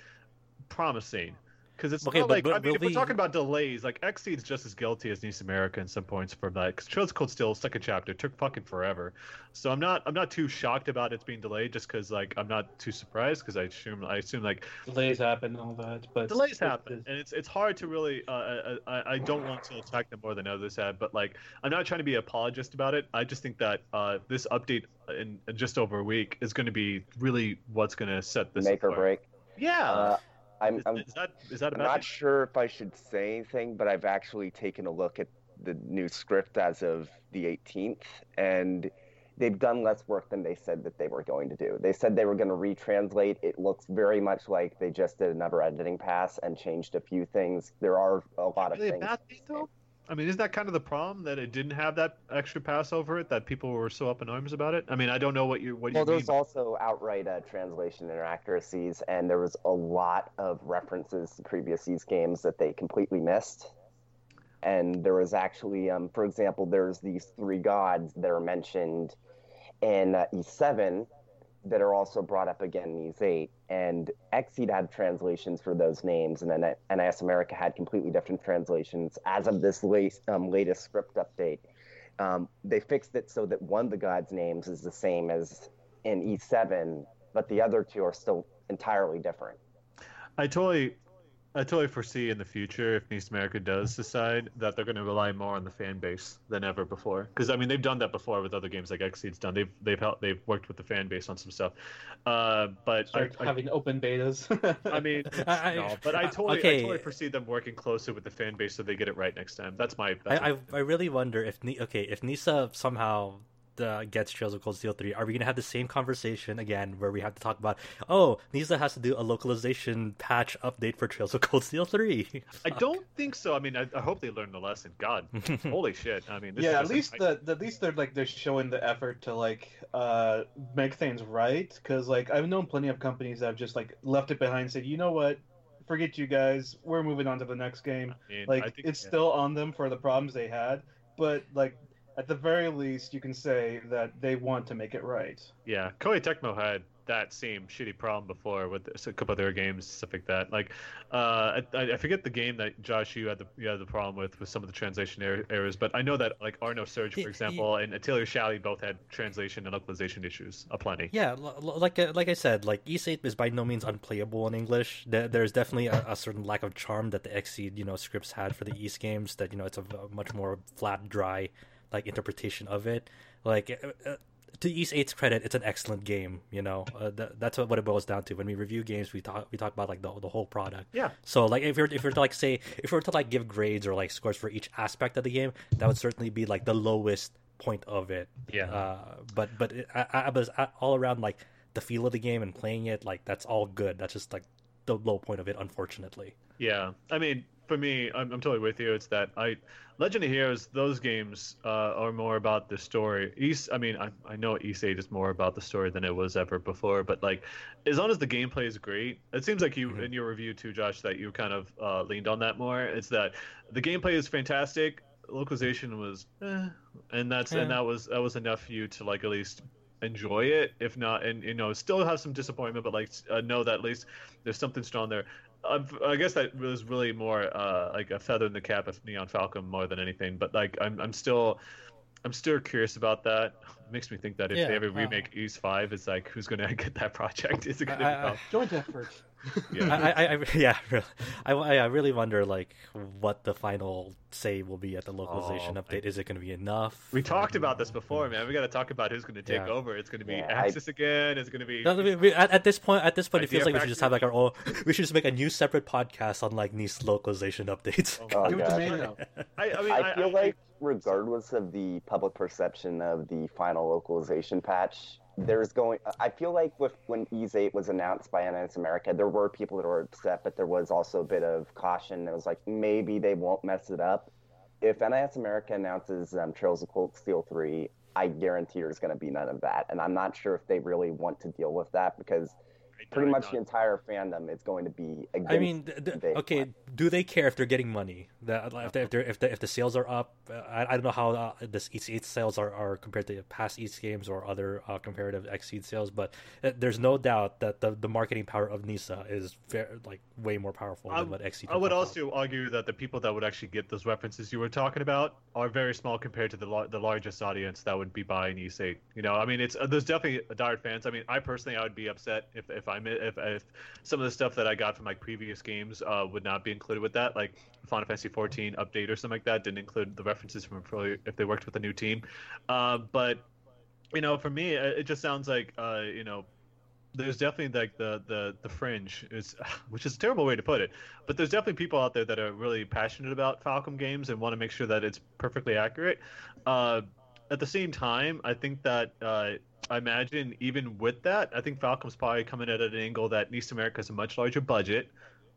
S1: promising. Because it's
S2: Okay,
S1: not
S2: but-
S1: like
S2: but
S1: I mean, if we're
S2: we-
S1: talking about delays, like Xseed's just as guilty as NIS America in some points for that. Because Trails Cold Steel second chapter took fucking forever, so I'm not I'm not too shocked about it being delayed. Just because like I'm not too surprised because I assume I assume like
S6: Delays happen and all that, but
S1: delays happen,
S6: it-
S1: and it's it's hard to really. Uh, I, I I don't want to attack them more than others have, but like I'm not trying to be an apologist about it. I just think that uh, this update in, in just over a week is going to be really what's going to set this
S5: Make or break.
S1: Yeah.
S5: Uh, I'm,
S1: is,
S5: I'm,
S1: is that is that a
S5: I'm
S1: bad
S5: not
S1: thing?
S5: sure if I should say anything, but I've actually taken a look at the new script as of the 18th, and they've done less work than they said that they were going to do. They said they were going to retranslate. It looks very much like they just did another editing pass and changed a few things. There are a lot of
S1: really a
S5: things.
S1: bad thing though? I mean, isn't that kind of the problem that it didn't have that extra pass over it that people were so up in arms about it? I mean, I don't know what you what
S5: Well,
S1: you mean.
S5: there's also outright uh, translation inaccuracies, and there was a lot of references to previous Ys games that they completely missed. And there was actually, um, for example, there's these three gods that are mentioned in uh, E7 that are also brought up again in E8. And Xseed had translations for those names, and then NIS America had completely different translations. As of this late, um, latest script update, um, they fixed it so that one of the gods' names is the same as in E7, but the other two are still entirely different.
S1: I totally, I totally foresee in the future if NIS America does decide that they're going to rely more on the fan base than ever before. Because I mean, they've done that before with other games like Xseed's done. They've they've helped, they've worked with the fan base on some stuff. Uh, but I,
S6: start
S1: I,
S6: having open betas.
S1: I mean,
S2: I- I-
S1: no, but I totally, I totally foresee them working closer with the fan base so they get it right next time. That's my. That's
S2: I, I I really wonder if Ni- okay if Nisa somehow uh, gets Trails of Cold Steel three, are we gonna have the same conversation again where we have to talk about oh Nisa has to do a localization patch update for Trails of Cold Steel three?
S1: I don't think so. I mean, I, I hope they learned the lesson. God, holy shit! I mean, this
S6: yeah,
S1: is
S6: at least
S1: I-
S6: the, the at least they're like they're showing the effort to like uh make things right because like I've known plenty of companies that have just like left it behind, said you know what, forget you guys, we're moving on to the next game.
S1: I mean,
S6: Like
S1: think,
S6: it's
S1: yeah.
S6: still on them for the problems they had, but like at the very least, you can say that they want to make it right.
S1: Yeah, Koei Tecmo had that same shitty problem before with a couple other games, stuff like that. Like, uh, I, I forget the game that Josh you had the you had the problem with with some of the translation er- errors, but I know that like Ar nosurge, for example, and Atelier Shallie both had translation and localization issues aplenty.
S2: Yeah, like uh, like I said, like Ys 8 is by no means unplayable in English. There's definitely a, a certain lack of charm that the Xseed you know scripts had for the Ys games. That you know it's a, a much more flat, dry like interpretation of it. Like uh, uh to Ys 8's credit, it's an excellent game. You know, uh, th- that's what, it boils down to. When we review games, we talk we talk about like the the whole product.
S1: Yeah.
S2: So like if you're if you're to like say if we are to like give grades or like scores for each aspect of the game, that would certainly be like the lowest point of it.
S1: Yeah.
S2: Uh, but but it, I, I was all around like the feel of the game and playing it like that's all good. That's just like the low point of it, unfortunately.
S1: Yeah, I mean, for me, I'm, I'm totally with you. It's that I Legend of Heroes, those games uh, are more about the story. Ys, I mean, I, I know Ys 8 is more about the story than it was ever before, but like, as long as the gameplay is great, it seems like you mm-hmm. in your review too, Josh, that you kind of uh, leaned on that more. It's that the gameplay is fantastic, localization was, eh, and that's yeah. and that was that was enough for you to like at least enjoy it if not and you know still have some disappointment but like uh, know that at least there's something strong there I guess that was really more uh, like a feather in the cap of Nihon Falcom more than anything. But like, I'm I'm still I'm still curious about that. It makes me think that if yeah, they ever remake Ys Five, it's like who's going to get that project? Is it going to
S3: be joint effort?
S2: Yeah, I, I, I, yeah, I, I really wonder like what the final say will be at the localization oh, update. Is it going to be enough?
S1: We talked about this before, man. We got to talk about who's going to take yeah. over. It's going to be yeah, Axis again. It's going to be.
S2: No, we, at, at, this point, at this point, it feels like we should just have like our own. We should just make a new separate podcast on like NIS localization updates.
S5: Oh, Give it to me. I, I, mean, I feel like regardless of the public perception of the final localization patch, there's going i feel like with when ys 8 was announced by nis america there were people that were upset but there was also a bit of caution. It was like maybe they won't mess it up. If nis america announces um, trails of cold steel 3 i guarantee there's going to be none of that. And i'm not sure if they really want to deal with that because pretty much the entire fandom is going to be against. I mean,
S2: okay, do they care if they're getting money? That if, if, if the if the sales are up, uh, I, I don't know how uh, this Ys 8 sales are, are compared to past Ys games or other uh, comparative Xseed sales, but uh, there's no doubt that the, the marketing power of Nisa is very, like way more powerful I, than what Xseed.
S1: I would also out. argue that the people that would actually get those references you were talking about are very small compared to the the largest audience that would be buying Ys 8. You know, I mean, it's uh, there's definitely diehard fans. I mean, I personally I would be upset if if I if, if some of the stuff that I got from like previous games uh, would not be included with that, like Final Fantasy 14 update or something like that, didn't include the references from if they worked with a new team. Uh, but you know, for me, it just sounds like uh, you know there's definitely like the the the fringe is which is a terrible way to put it but there's definitely people out there that are really passionate about falcom games and want to make sure that it's perfectly accurate uh, at the same time i think that uh, I imagine even with that, I think Falcom's probably coming at an angle that NIS America has a much larger budget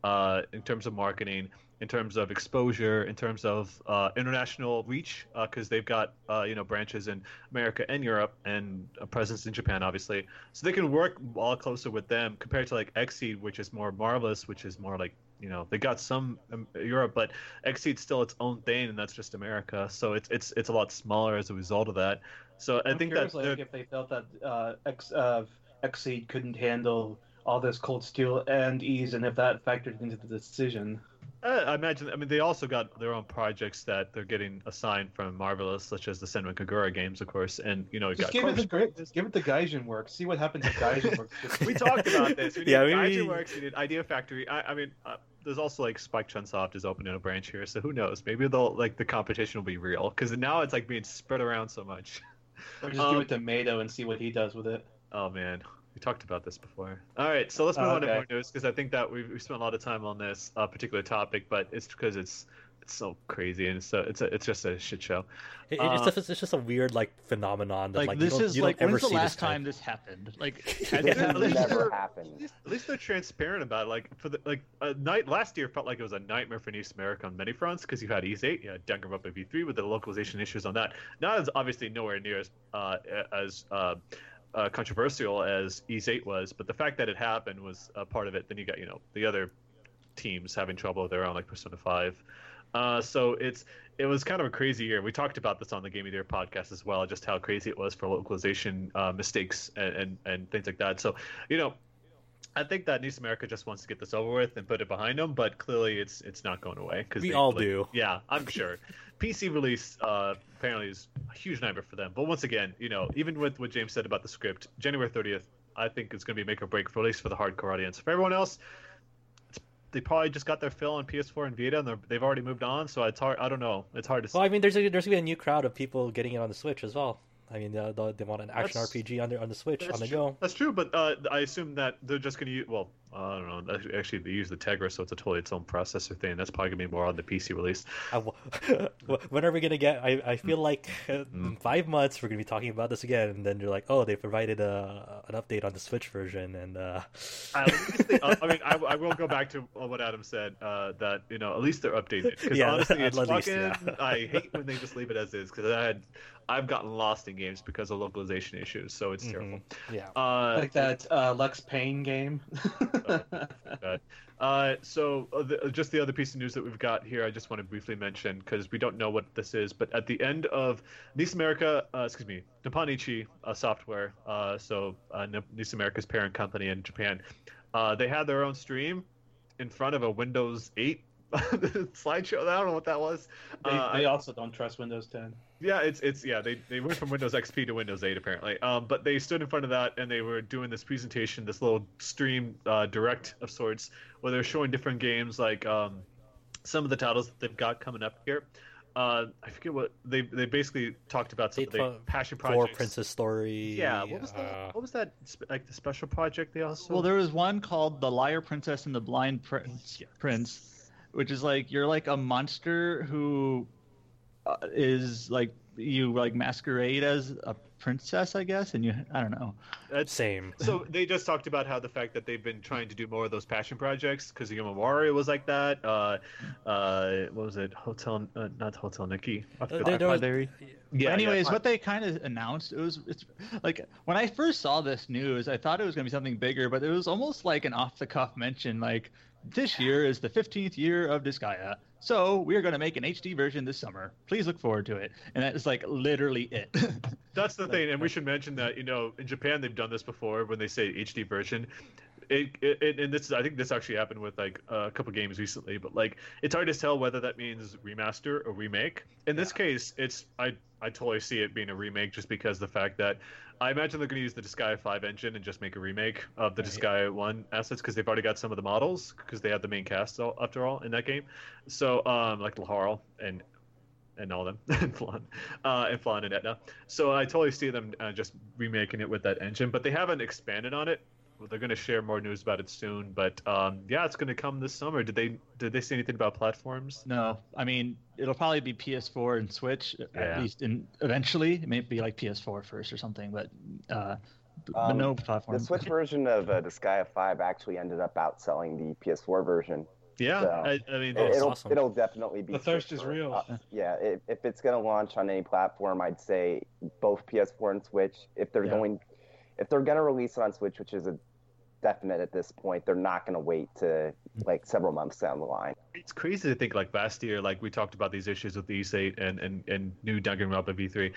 S1: uh, in terms of marketing, in terms of exposure, in terms of uh, international reach, because uh, they've got uh, you know branches in America and Europe and a presence in Japan, obviously. So they can work a lot closer with them compared to like Xseed, which is more marvelous, which is more like you know they got some um, Europe, but Xseed's still its own thing, and that's just America. So it's it's it's a lot smaller as a result of that. So I
S6: I'm
S1: think that
S6: like if they felt that uh, X uh, Xseed couldn't handle all this cold steel and Ys, and if that factored into the decision.
S1: Uh, I imagine. I mean, they also got their own projects that they're getting assigned from Marvelous, such as the Senran Kagura games, of course. And you know,
S6: just give it the great, just give it the Gaijin work. See what happens if Gaijin works.
S1: we talked about this. We did yeah, we, Gaijin works. We did Idea Factory. I, I mean, uh, there's also like Spike Chunsoft is opening a branch here, so who knows? Maybe they'll like the competition will be real because now it's like being spread around so much.
S6: Or just um, give it to Mado and see what he does with it.
S1: Oh man, we talked about this before. All right, so let's move on to more news because I think that we've, we spent a lot of time on this uh, particular topic, but it's because it's it's so crazy and so it's a, it's just a shit show.
S2: It, it's, uh, just, it's just a weird like phenomenon. That,
S4: like,
S2: like
S4: this is like when's the last time
S2: this
S4: happened? Like
S1: has yeah, at, least never happened. At least, at least, they're transparent about it. Like for the like a night last year felt like it was a nightmare for NIS America on many fronts because you had Ys 8, you had Danganronpa V3 with the localization issues on that. Not as obviously nowhere near as uh, as uh, uh, controversial as Ys 8 was, but the fact that it happened was a part of it. Then you got you know the other teams having trouble with their own, like Persona 5. Uh, so it's it was kind of a crazy year. We talked about this on the Game of the Year podcast as well, just how crazy it was for localization uh, mistakes and, and and things like that. So, you know, I think that NIS America just wants to get this over with and put it behind them, but clearly it's it's not going away because
S2: We all do.
S1: Yeah, I'm sure. PC release uh, apparently is a huge nightmare for them. But once again, you know, even with what James said about the script, January 30th, I think it's going to be a make or break for at least for the hardcore audience. For everyone else, they probably just got their fill on PS4 and Vita, and they've already moved on. So it's hard. I don't know. It's hard to.
S2: Well,
S1: say.
S2: I mean, there's a, there's gonna be a new crowd of people getting it on the Switch as well. I mean, they, they want an action
S1: That's-
S2: RPG on the on the Switch on the
S1: true.
S2: go.
S1: That's true, but uh, I assume that they're just going to use. Well, I don't know. Actually, they use the Tegra, so it's a totally its own processor thing. That's probably going to be more on the PC release.
S2: I w- when are we gonna get? I, I feel like uh,
S1: Mm.
S2: in five months we're gonna be talking about this again, and then you're like, oh, they provided a, an update on the Switch version, and uh,
S1: Uh, at least they- uh, I mean, I, I will go back to what Adam said. Uh, that you know, at least they're updated. Because
S2: Yeah,
S1: honestly,
S2: at
S1: it's
S2: least,
S1: fucking.
S2: yeah.
S1: I hate when they just leave it as is. Because I had, I've gotten lost in games because of localization issues. So it's terrible.
S2: mhm, yeah.
S1: Uh,
S6: like that uh, Lux-Pain game.
S1: Uh, so uh, the, just the other piece of news that we've got here, I just want to briefly mention because we don't know what this is, but at the end of NIS America, uh, excuse me, Nippon Ichi uh, Software, uh, so uh, NIS America's parent company in Japan, uh, they had their own stream in front of a Windows 8 slideshow. I don't know what that was.
S6: they,
S1: Uh,
S6: they also don't trust Windows 10.
S1: yeah, it's it's yeah. They they went from Windows XP to Windows 8 apparently. Um, but they stood in front of that and they were doing this presentation, this little stream uh, direct of sorts, where they're showing different games like um, some of the titles that they've got coming up here. Uh, I forget what they they basically talked about some
S2: They
S1: of the
S2: talk-
S1: passion
S2: Four
S1: projects.
S2: Princess Story.
S1: Yeah, what was that?
S2: uh,
S1: What was that? Like the special project they also.
S4: Well, there was one called The Liar Princess and the Blind Prince,
S1: Yes.
S4: Prince which is like you're like a monster who uh, is like you like masquerade as a princess, I guess, and you I don't know.
S1: That's
S2: Same.
S1: so they just talked about how the fact that they've been trying to do more of those passion projects because Yomawari was like that. Uh, uh, what was it? Hotel, uh, not Hotel Nikki.
S2: Uh,
S1: forget
S2: there- was-
S4: Theory.
S1: yeah,
S4: Anyways,
S1: yeah.
S4: what they kind of announced it was it's like when I first saw this news, I thought it was going to be something bigger, but it was almost like an off the cuff mention like this year is the 15th year of Disgaea. So we are going to make an HD version this summer. Please look forward to it. And that is like literally it.
S1: That's the thing, and we should mention that you know in Japan they've done this before when they say HD version. It, it, and this is I think this actually happened with like a couple games recently, but like it's hard to tell whether that means remaster or remake. In this case, it's I I totally see it being a remake just because the fact that I imagine they're going to use the Disgaea 5 engine and just make a remake of the
S4: Right.
S1: Disgaea 1 assets because they've already got some of the models because they had the main cast all, after all in that game. So um like Laharl and and all them and Flonne, uh, and Flonne and Etna. So I totally see them uh, just remaking it with that engine, but they haven't expanded on it. Well, they're going to share more news about it soon, but um, yeah, it's going to come this summer. Did they did they say anything about platforms?
S4: no, I mean it'll probably be PS4 and Switch
S1: Yeah.
S4: at least, in eventually it may be like PS4 first or something, but uh, but
S5: Um,
S4: no platform.
S5: The Switch version of uh, Disgaea 5 actually ended up outselling the PS4 version.
S1: Yeah,
S5: So-
S1: I, I mean,
S5: It,
S2: that's
S5: it'll
S2: awesome.
S5: it'll definitely be
S6: The thirst is real.
S5: uh, yeah, if, if it's gonna launch on any platform, I'd say both PS4 and Switch. If they're
S4: Yeah.
S5: going, if they're gonna release it on Switch, which is a definite at this point, they're not gonna wait to like several months down the line.
S1: it's crazy to think like last year, like we talked about these issues with the Ys 8 and and and new Danganronpa V3.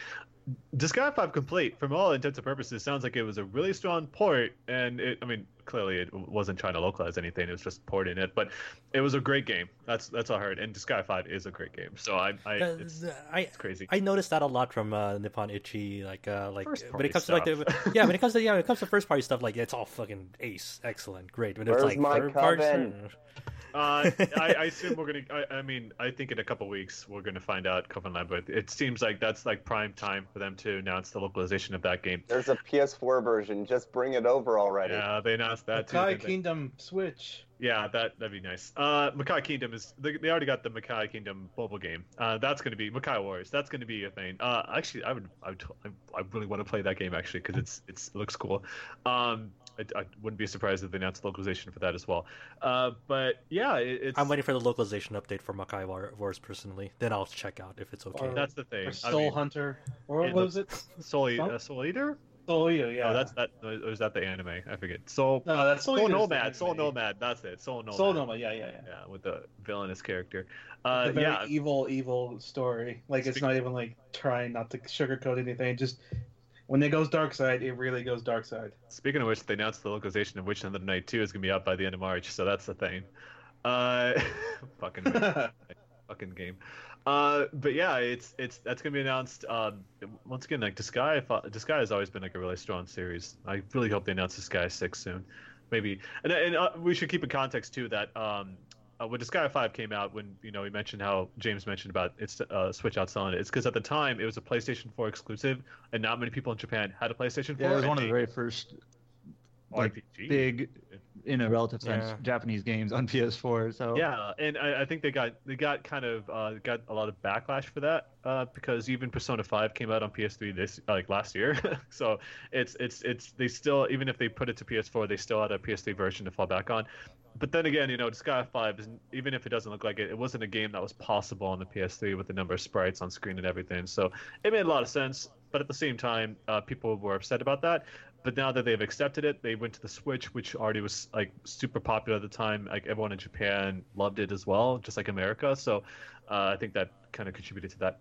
S1: Disgaea 5 complete, from all intents and purposes, sounds like it was a really strong port, and it, I mean, clearly it wasn't trying to localize anything; it was just porting it. But it was a great game. That's that's all I heard. And Disgaea 5 is a great game. So I, I
S2: Uh,
S1: it's,
S2: I
S1: it's crazy.
S2: I noticed that a lot from uh, Nippon Ichi, like uh, like
S1: First
S2: when it
S1: party
S2: comes to like the, yeah, when it comes to yeah, when it comes to first party stuff, like it's all fucking ace, excellent, great. When it's
S5: Where's
S2: like
S5: my
S2: third party,
S5: coven?
S1: Uh, I, I assume we're gonna. I, I mean, I think in a couple weeks we're gonna find out Coven Labyrinth. It seems like that's like prime time for them to announce the localization of that game.
S5: There's a PS4 version. Just bring it over already.
S1: Yeah, they announced that too.
S6: Makai
S1: didn't they?
S6: Kingdom Switch.
S1: Yeah, that that'd be nice. Uh, Makai Kingdom is they, they already got the Makai Kingdom mobile game. Uh, that's going to be Makai Wars. That's going to be a thing. Uh, actually, I would I would I really want to play that game actually because it's it's it looks cool. Um, I, I wouldn't be surprised if they announced localization for that as well. Uh, but yeah, it, it's
S2: I'm waiting for the localization update for Makai War- Wars personally. Then I'll check out if it's okay.
S6: Or-
S1: that's the thing.
S6: Or
S1: I
S6: Soul
S1: mean,
S6: Hunter. Or what was it?
S1: Soul,
S6: Soul-
S1: uh, Soul Eater.
S6: Soul you, yeah.
S1: Oh, that's that. Or is that the anime? I forget. Soul.
S6: no, that's Soul,
S1: Soul
S6: You
S1: Nomad. Soul. Nomad. That's it. Soul Nomad.
S6: Soul Nomad. Yeah, yeah, yeah.
S1: Yeah, with the villainous character.
S6: It's
S1: Uh,
S6: very
S1: yeah.
S6: evil, evil story. Like it's not even like trying not to sugarcoat anything. Just when it goes dark side, it really goes dark side.
S1: Speaking of which, they announced the localization of Witch and the Hundred Knight 2 is gonna be out by the end of March, so that's the thing. Uh, fucking fucking game. Uh, but yeah, it's it's that's gonna be announced. Um, once again, like thought- Disgaea has always been like a really strong series. I really hope they announce Disgaea six soon, maybe. And and uh, we should keep in context too that um, uh, when Disgaea five came out, when you know we mentioned how James mentioned about its uh, Switch outselling it, it's because at the time it was a PlayStation 4 exclusive, and not many people in Japan had a PlayStation 4.
S4: Yeah, it was one of the very first like,
S1: RPG.
S4: big, in a relative sense,
S2: Yeah.
S4: Japanese games on PS4. So
S1: Yeah, and I, I think they got they got kind of uh, got a lot of backlash for that uh, because even Persona Five came out on PS3 this like last year, so it's it's it's they still even if they put it to PS4, they still had a PS3 version to fall back on. But then again, you know, Sky Five isn't even if it doesn't look like it, it wasn't a game that was possible on the PS3 with the number of sprites on screen and everything. So it made a lot of sense. But at the same time, uh, people were upset about that. But now that they've accepted it, they went to the Switch, which already was like super popular at the time. Like everyone in Japan loved it as well, just like America. So uh, I think that kind of contributed to that.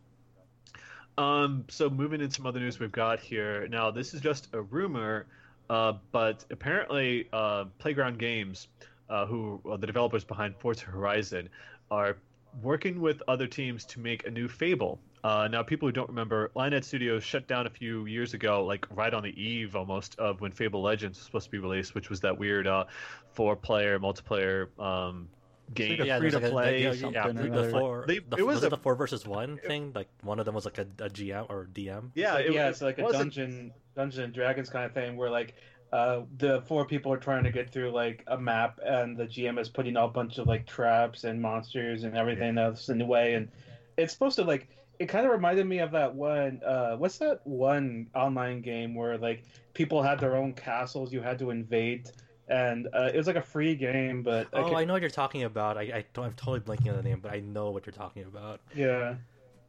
S1: Um, so moving into some other news we've got here. Now this is just a rumor, uh, but apparently uh, Playground Games, uh, who are the developers behind Forza Horizon, are working with other teams to make a new Fable. Uh, now, people who don't remember, Lionhead Studios shut down a few years ago, like right on the eve almost of when Fable Legends was supposed to be released, which was that weird uh, four-player multiplayer um, game.
S4: like
S2: yeah,
S4: free
S2: there's
S4: to
S2: like a-
S4: play
S2: yeah, yeah, the four,
S1: They-
S2: the,
S1: it was
S2: was, it the four versus one thing? Like one of them was like a, a GM or DM.
S1: yeah,
S6: It's like-
S1: it,
S6: yeah,
S1: it
S6: it's like a
S1: wasn't-
S6: dungeon, Dungeon and Dragons kind of thing where like uh, the four people are trying to get through like a map, and the GM is putting out a bunch of like traps and monsters and everything else in the way, and it's supposed to like. It kind of reminded me of that one. Uh, what's that one online game where like people had their own castles you had to invade, and uh, it was like a free game, but I
S2: Oh, I know what you're talking about. I, I don't, I'm totally blanking on the name, but I know what you're talking about.
S6: yeah.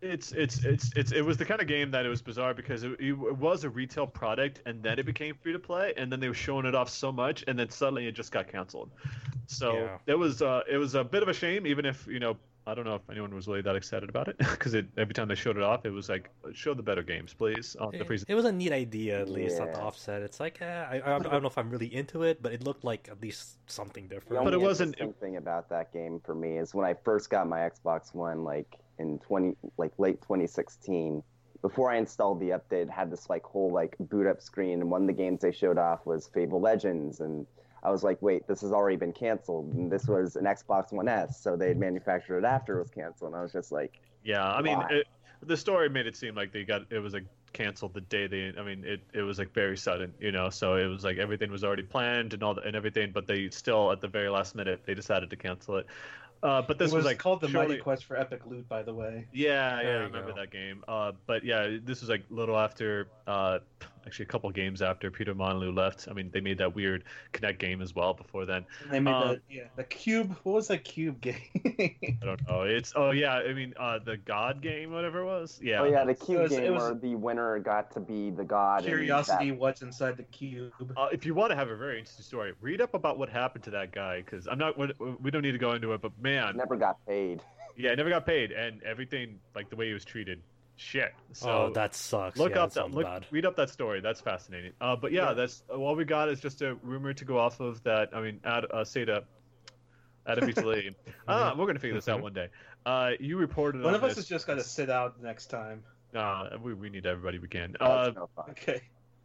S1: It's it's it's it's it was the kind of game that it was bizarre because it, it was a retail product and then it became free to play and then they were showing it off so much and then suddenly it just got canceled. So
S2: Yeah.
S1: it was uh it was a bit of a shame even if you know I don't know if anyone was really that excited about it because it every time they showed it off it was like show the better games please on the
S2: It, it was a neat idea, at least at the offset. It's like, eh, I, I, I don't know if I'm really into it, but it looked like at least something
S5: The
S2: different.
S1: But
S5: only
S1: it wasn't-
S5: interesting thing about that game for me is when I first got my Xbox One, like in twenty, like late 2016. Before I installed the update, it had this like whole like boot up screen, and one of the games they showed off was Fable Legends, and I was like, wait, this has already been canceled, and this was an Xbox One S, so they had manufactured it after it was canceled, and I was just like,
S1: Yeah, I mean, it, the story made it seem like they got it was like canceled the day they. I mean, it, it was like very sudden, you know. So it was like everything was already planned and all the, and everything, but they still at the very last minute they decided to cancel it. Uh, but this
S6: it was,
S1: like
S6: called the
S1: surely-
S6: Mighty Quest for Epic Loot, by the way.
S1: Yeah,
S2: There
S1: yeah, I remember
S2: go.
S1: that game. Uh, but yeah, this was like a little after, uh, actually a couple games after Peter Molyneux left. I mean, they made that weird Kinect game as well before then.
S6: And they made
S1: Um,
S6: the yeah the cube. What was that cube game?
S1: I don't know. It's oh yeah, I mean uh, the God game, whatever it was. Yeah.
S5: oh yeah, the cube
S6: was- it
S5: game
S6: was-
S5: where the winner got to be the god.
S6: Curiosity,
S5: that-
S6: what's inside the cube?
S1: Uh, if you want to have a very interesting story, read up about what happened to that guy because I'm not. we- We don't need to go into it, but man,
S5: never got paid.
S1: yeah, never got paid, and everything like the way he was treated, shit. So
S2: oh, that sucks.
S1: look
S2: yeah,
S1: up that look
S2: bad.
S1: read up that story. That's fascinating. Uh, but yeah,
S6: Yeah.
S1: that's all we got is just a rumor to go off of that. I mean, Ad, uh, Seda, Adabitali. ah, we're gonna figure this out one day. Uh, you reported
S6: One
S1: on
S6: of us
S1: this.
S6: has just got to sit out next time.
S1: Nah, we, we need everybody we can.
S5: Oh,
S1: Uh,
S5: it's no fun.
S6: Okay.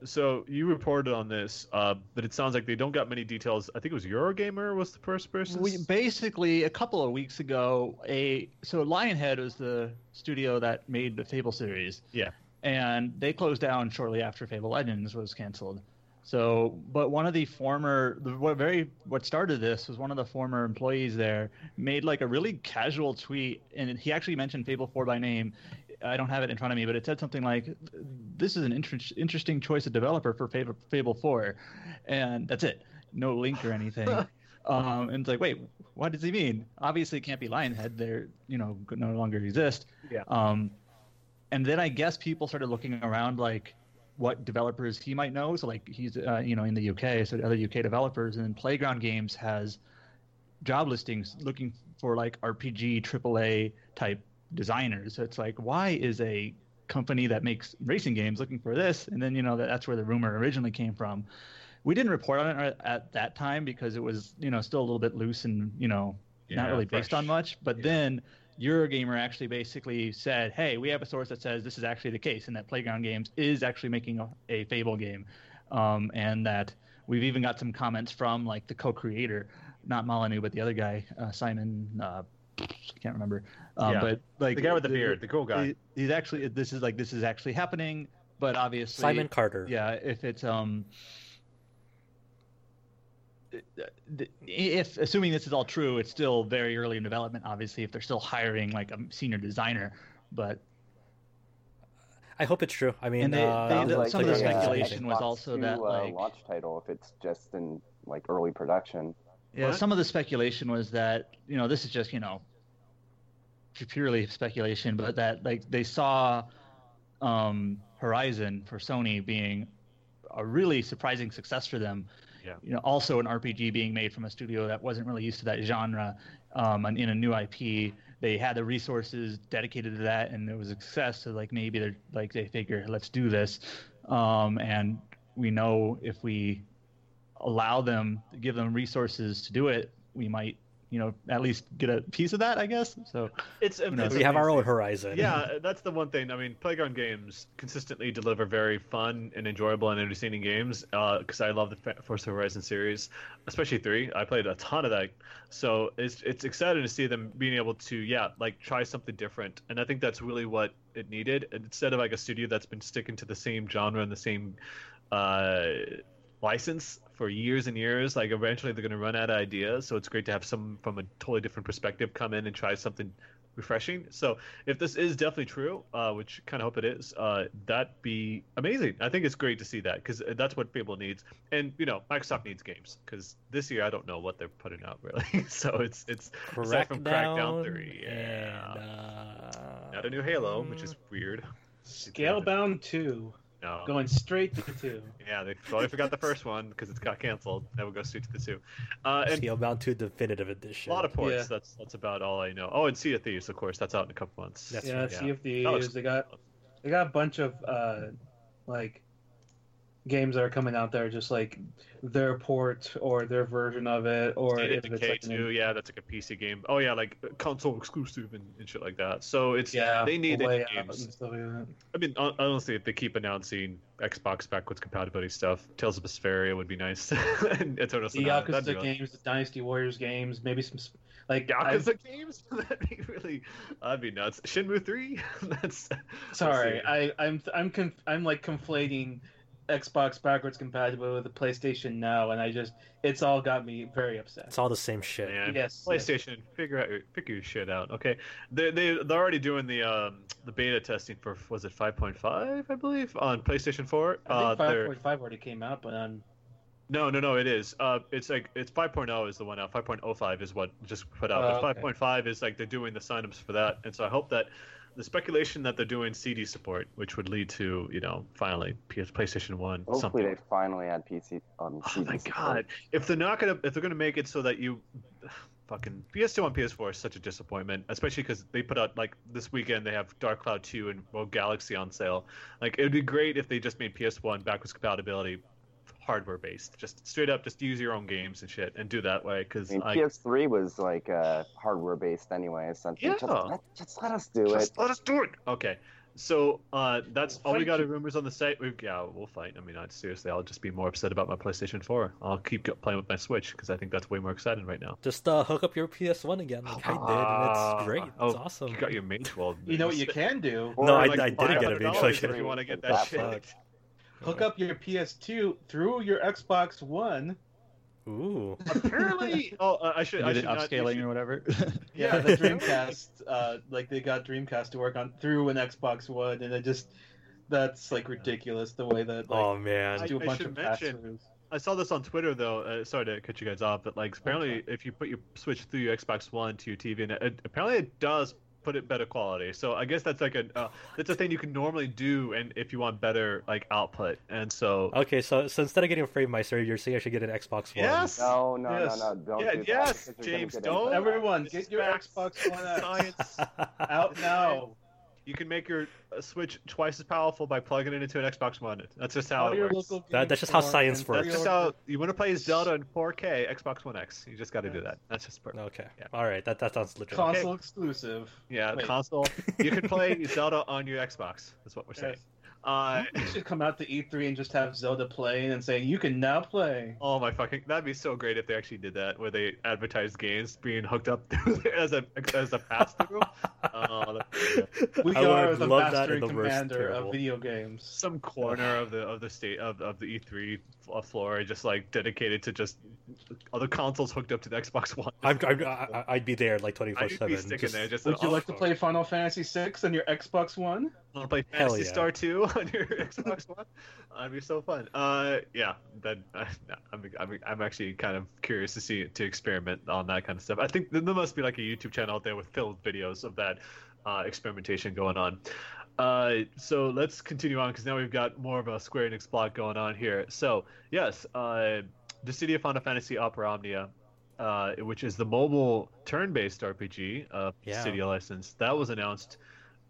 S1: So you reported on this, uh, but it sounds like they don't got many details. I think it was Eurogamer was the first person.
S4: We basically a couple of weeks ago, a so Lionhead was the studio that made the Fable series.
S1: Yeah.
S4: And they closed down shortly after Fable Legends was canceled. So, but one of the former, the what very what started this was one of the former employees there made like a really casual tweet, and he actually mentioned Fable 4 by name. I don't have it in front of me, but it said something like, "This is an inter- interesting choice of developer for Fable, Fable 4," and that's it. No link or anything. um, and it's like, wait, what does he mean? Obviously, it can't be Lionhead. They're you know no longer exist.
S1: Yeah.
S4: Um, and then I guess people started looking around like, what developers he might know. So like he's uh, you know in the UK, so other UK developers, and then Playground Games has job listings looking for like RPG AAA type designers. So it's like why is a company that makes racing games looking for this? And then you know that, that's where the rumor originally came from. We didn't report on it at that time because it was you know still a little bit loose and you know
S1: Yeah,
S4: not really based on much. But
S1: Yeah.
S4: then Eurogamer actually basically said, "Hey, we have a source that says this is actually the case, and that Playground Games is actually making a, a Fable game, um, and that we've even got some comments from like the co-creator, not Molyneux, but the other guy, uh, Simon. Uh, I can't remember. Um,
S1: Yeah.
S4: But like
S1: The guy with the beard, the cool guy.
S4: he- he's actually this is like this is actually happening, but obviously
S2: Simon Carter.
S4: yeah, if it's um, if assuming this is all true, it's still very early in development. Obviously, if they're still hiring like a senior designer, but
S2: I hope it's true. I mean,
S4: And they-
S2: uh,
S4: they- the-
S5: like
S4: some of the
S5: a, uh,
S4: speculation was also
S5: 2,
S4: that,
S5: uh,
S4: like-
S5: launch title if it's just in like early production.
S4: yeah,
S1: What?
S4: some of the speculation was that you know this is just you know purely speculation, but that like they saw um, Horizon for Sony being a really surprising success for them.
S1: Yeah.
S4: You know, also an RPG being made from a studio that wasn't really used to that genre, um, and in a new IP, they had the resources dedicated to that, and it was a success. So like maybe they're like they figure let's do this, um, and we know if we allow them, give them resources to do it, we might, you know, at least get a piece of that, I guess. So
S1: It's,
S4: know,
S1: it's
S2: we have our own Horizon.
S1: Yeah, that's the one thing. I mean, Playground Games consistently deliver very fun and enjoyable and entertaining games. Because I love the Fa- Forza Horizon series, especially three. I played a ton of that, so it's it's exciting to see them being able to yeah like try something different. And I think that's really what it needed. And Instead of like a studio that's been sticking to the same genre and the same uh, license for years and years, like eventually they're going to run out of ideas. So it's great to have some from a totally different perspective come in and try something refreshing. So if this is definitely true, uh, which kind of hope it is, uh, that'd be amazing. I think it's great to see that because that's what Fable needs, and you know Microsoft needs games because this year I don't know what they're putting out really. so it's it's aside from Crackdown 3, yeah.
S2: and, uh,
S1: not a new Halo, which is weird.
S6: Scalebound 2.
S1: No,
S6: Going straight to the 2.
S1: yeah, they totally forgot the first one because it's got canceled. That would go straight to the two. Uh, and
S2: Scalebound 2 Definitive Edition.
S1: a lot of ports.
S6: Yeah.
S1: That's that's about all I know. Oh, and Sea of Thieves, of course. That's out in a couple months.
S2: That's
S6: yeah,
S2: right,
S6: Sea of
S1: That
S6: Thieves. They got they got a bunch of uh like games that are coming out there just like their port or their version of it or
S1: State
S6: if it's
S1: Decay
S6: like
S1: 2, yeah, that's like a PC game. Oh yeah, like uh, console exclusive and, and shit like that. So it's
S6: yeah
S1: they need games.
S6: like.
S1: I mean, honestly, if they keep announcing Xbox backwards compatibility stuff, Tales of Vesperia would be nice. and Eternal
S6: The
S1: that'd be
S6: Yakuza
S1: awesome.
S6: games, the Dynasty Warriors games, maybe some like
S1: Yakuza games? that'd be really, that'd be nuts. Shenmue 3? that's
S6: Sorry. I, I'm I'm conf- I'm like conflating Xbox backwards compatible with the PlayStation Now, and I just it's all got me very upset.
S2: It's all the same shit.
S1: Man,
S6: Yes,
S1: PlayStation, figure out your, figure your shit out. Okay, they they they're already doing the um the beta testing for was it 5.5 I believe on PlayStation 4.
S6: I
S1: uh,
S6: think 5.5 already came out, but um,
S1: No, no, no. It is. Uh, it's like it's 5.0 is the one out. 5.05 is what just put out.
S6: Oh,
S1: but
S6: okay.
S1: 5.5 is like they're doing the signups for that, and so I hope that the speculation that they're doing CD support, which would lead to you know finally PS PlayStation One
S5: Hopefully,
S1: something.
S5: they finally add PC on um,
S1: Oh
S5: CD
S1: my
S5: support.
S1: god! If they're not gonna, if they're gonna make it so that you, fucking PS2 on PS4 is such a disappointment, especially because they put out like this weekend they have Dark Cloud 2 and Rogue Galaxy on sale. Like it would be great if they just made PS1 backwards compatibility hardware based, just straight up, just use your own games and shit, and do that way. Because
S5: I mean,
S1: like,
S5: PS3 was like uh, hardware based anyway. So
S1: Yeah.
S5: just, let, just let us do it.
S1: just let us do it. Okay. So uh, that's all we got
S6: you.
S1: of rumors on the site. We've, yeah, we'll fight. I mean, I, seriously, I'll just be more upset about my PlayStation 4. I'll keep playing with my Switch because I think that's way more exciting right now.
S2: Just uh, hook up your PS1 again, like I did, and it's great. It's
S1: Oh,
S2: awesome.
S1: You got your Mage World.
S6: you know what you can do?
S5: Or,
S2: No, I-
S5: like,
S2: I didn't get a Mage World.
S1: if you want to get that,
S5: That
S1: shit.
S5: fuck.
S6: Hook up your PS2 through your Xbox One.
S2: Ooh.
S1: Apparently, oh, uh, I should. I should
S4: it
S1: not,
S4: upscaling or whatever.
S6: Yeah, the Dreamcast. uh, like they got Dreamcast to work on through an Xbox One, and it just that's like ridiculous the way that like
S2: oh man.
S1: I-
S6: do a bunch
S1: should
S6: of
S1: mention- I saw this on Twitter though. Uh, sorry to cut you guys off, but like apparently, if you put your Switch through your Xbox One to your TV, and it, apparently it does put it better quality. So I guess that's like a uh, that's a thing you can normally do, and if you want better like output, and so
S2: Okay, so so instead of getting a Framemeister, you're saying I should get an Xbox One.
S1: yes,
S5: No, no,
S6: Yes.
S5: no, no. Don't
S1: Yeah,
S5: do
S1: yes,
S5: because
S1: James, don't.
S6: Everyone, get your. Xbox One X
S1: science.
S6: out now.
S1: You can make your uh, Switch twice as powerful by plugging it into an Xbox One. That's just how it works.
S2: That- that's just how science works.
S1: That's just how you want to play Zelda in 4K, Xbox One X. You just got to do that. That's just perfect.
S2: Okay.
S1: Yeah.
S2: All right. That that sounds legit.
S6: console exclusive.
S1: Yeah,
S6: Wait.
S1: console. You can play Zelda on your Xbox. That's what we're saying. Uh,
S6: You should come out to E3 and just have Zelda playing and saying you can now play.
S1: oh my fucking! That'd be so great if they actually did that, where they advertise games being hooked up as a as a pass through. oh, that-
S6: We
S2: I
S6: are the
S2: love
S6: master and commander of video games.
S1: some corner of the of the state of, of the E3 f- floor just like dedicated to just other consoles hooked up to the Xbox One.
S2: I'm, I'm, I, I'd be there like
S1: 24
S2: 7.
S1: sticking there. Just
S6: Would you
S1: oh,
S6: like to play Final Fantasy VI on your Xbox One?
S1: Want to play
S2: Hell
S1: Fantasy
S2: yeah.
S1: Star 2 on your Xbox One? That'd be so fun. Uh, yeah, that I, I'm, I'm I'm actually kind of curious to see to experiment on that kind of stuff. I think there must be like a YouTube channel out there with filled videos of that uh, experimentation going on. Uh, so let's continue on because now we've got more of a Square Enix plot going on here. So yes, uh, Dissidia Final Fantasy Opera Omnia. Uh, which is the mobile turn-based RPG, uh,
S2: Yeah.
S1: Dissidia license, that was announced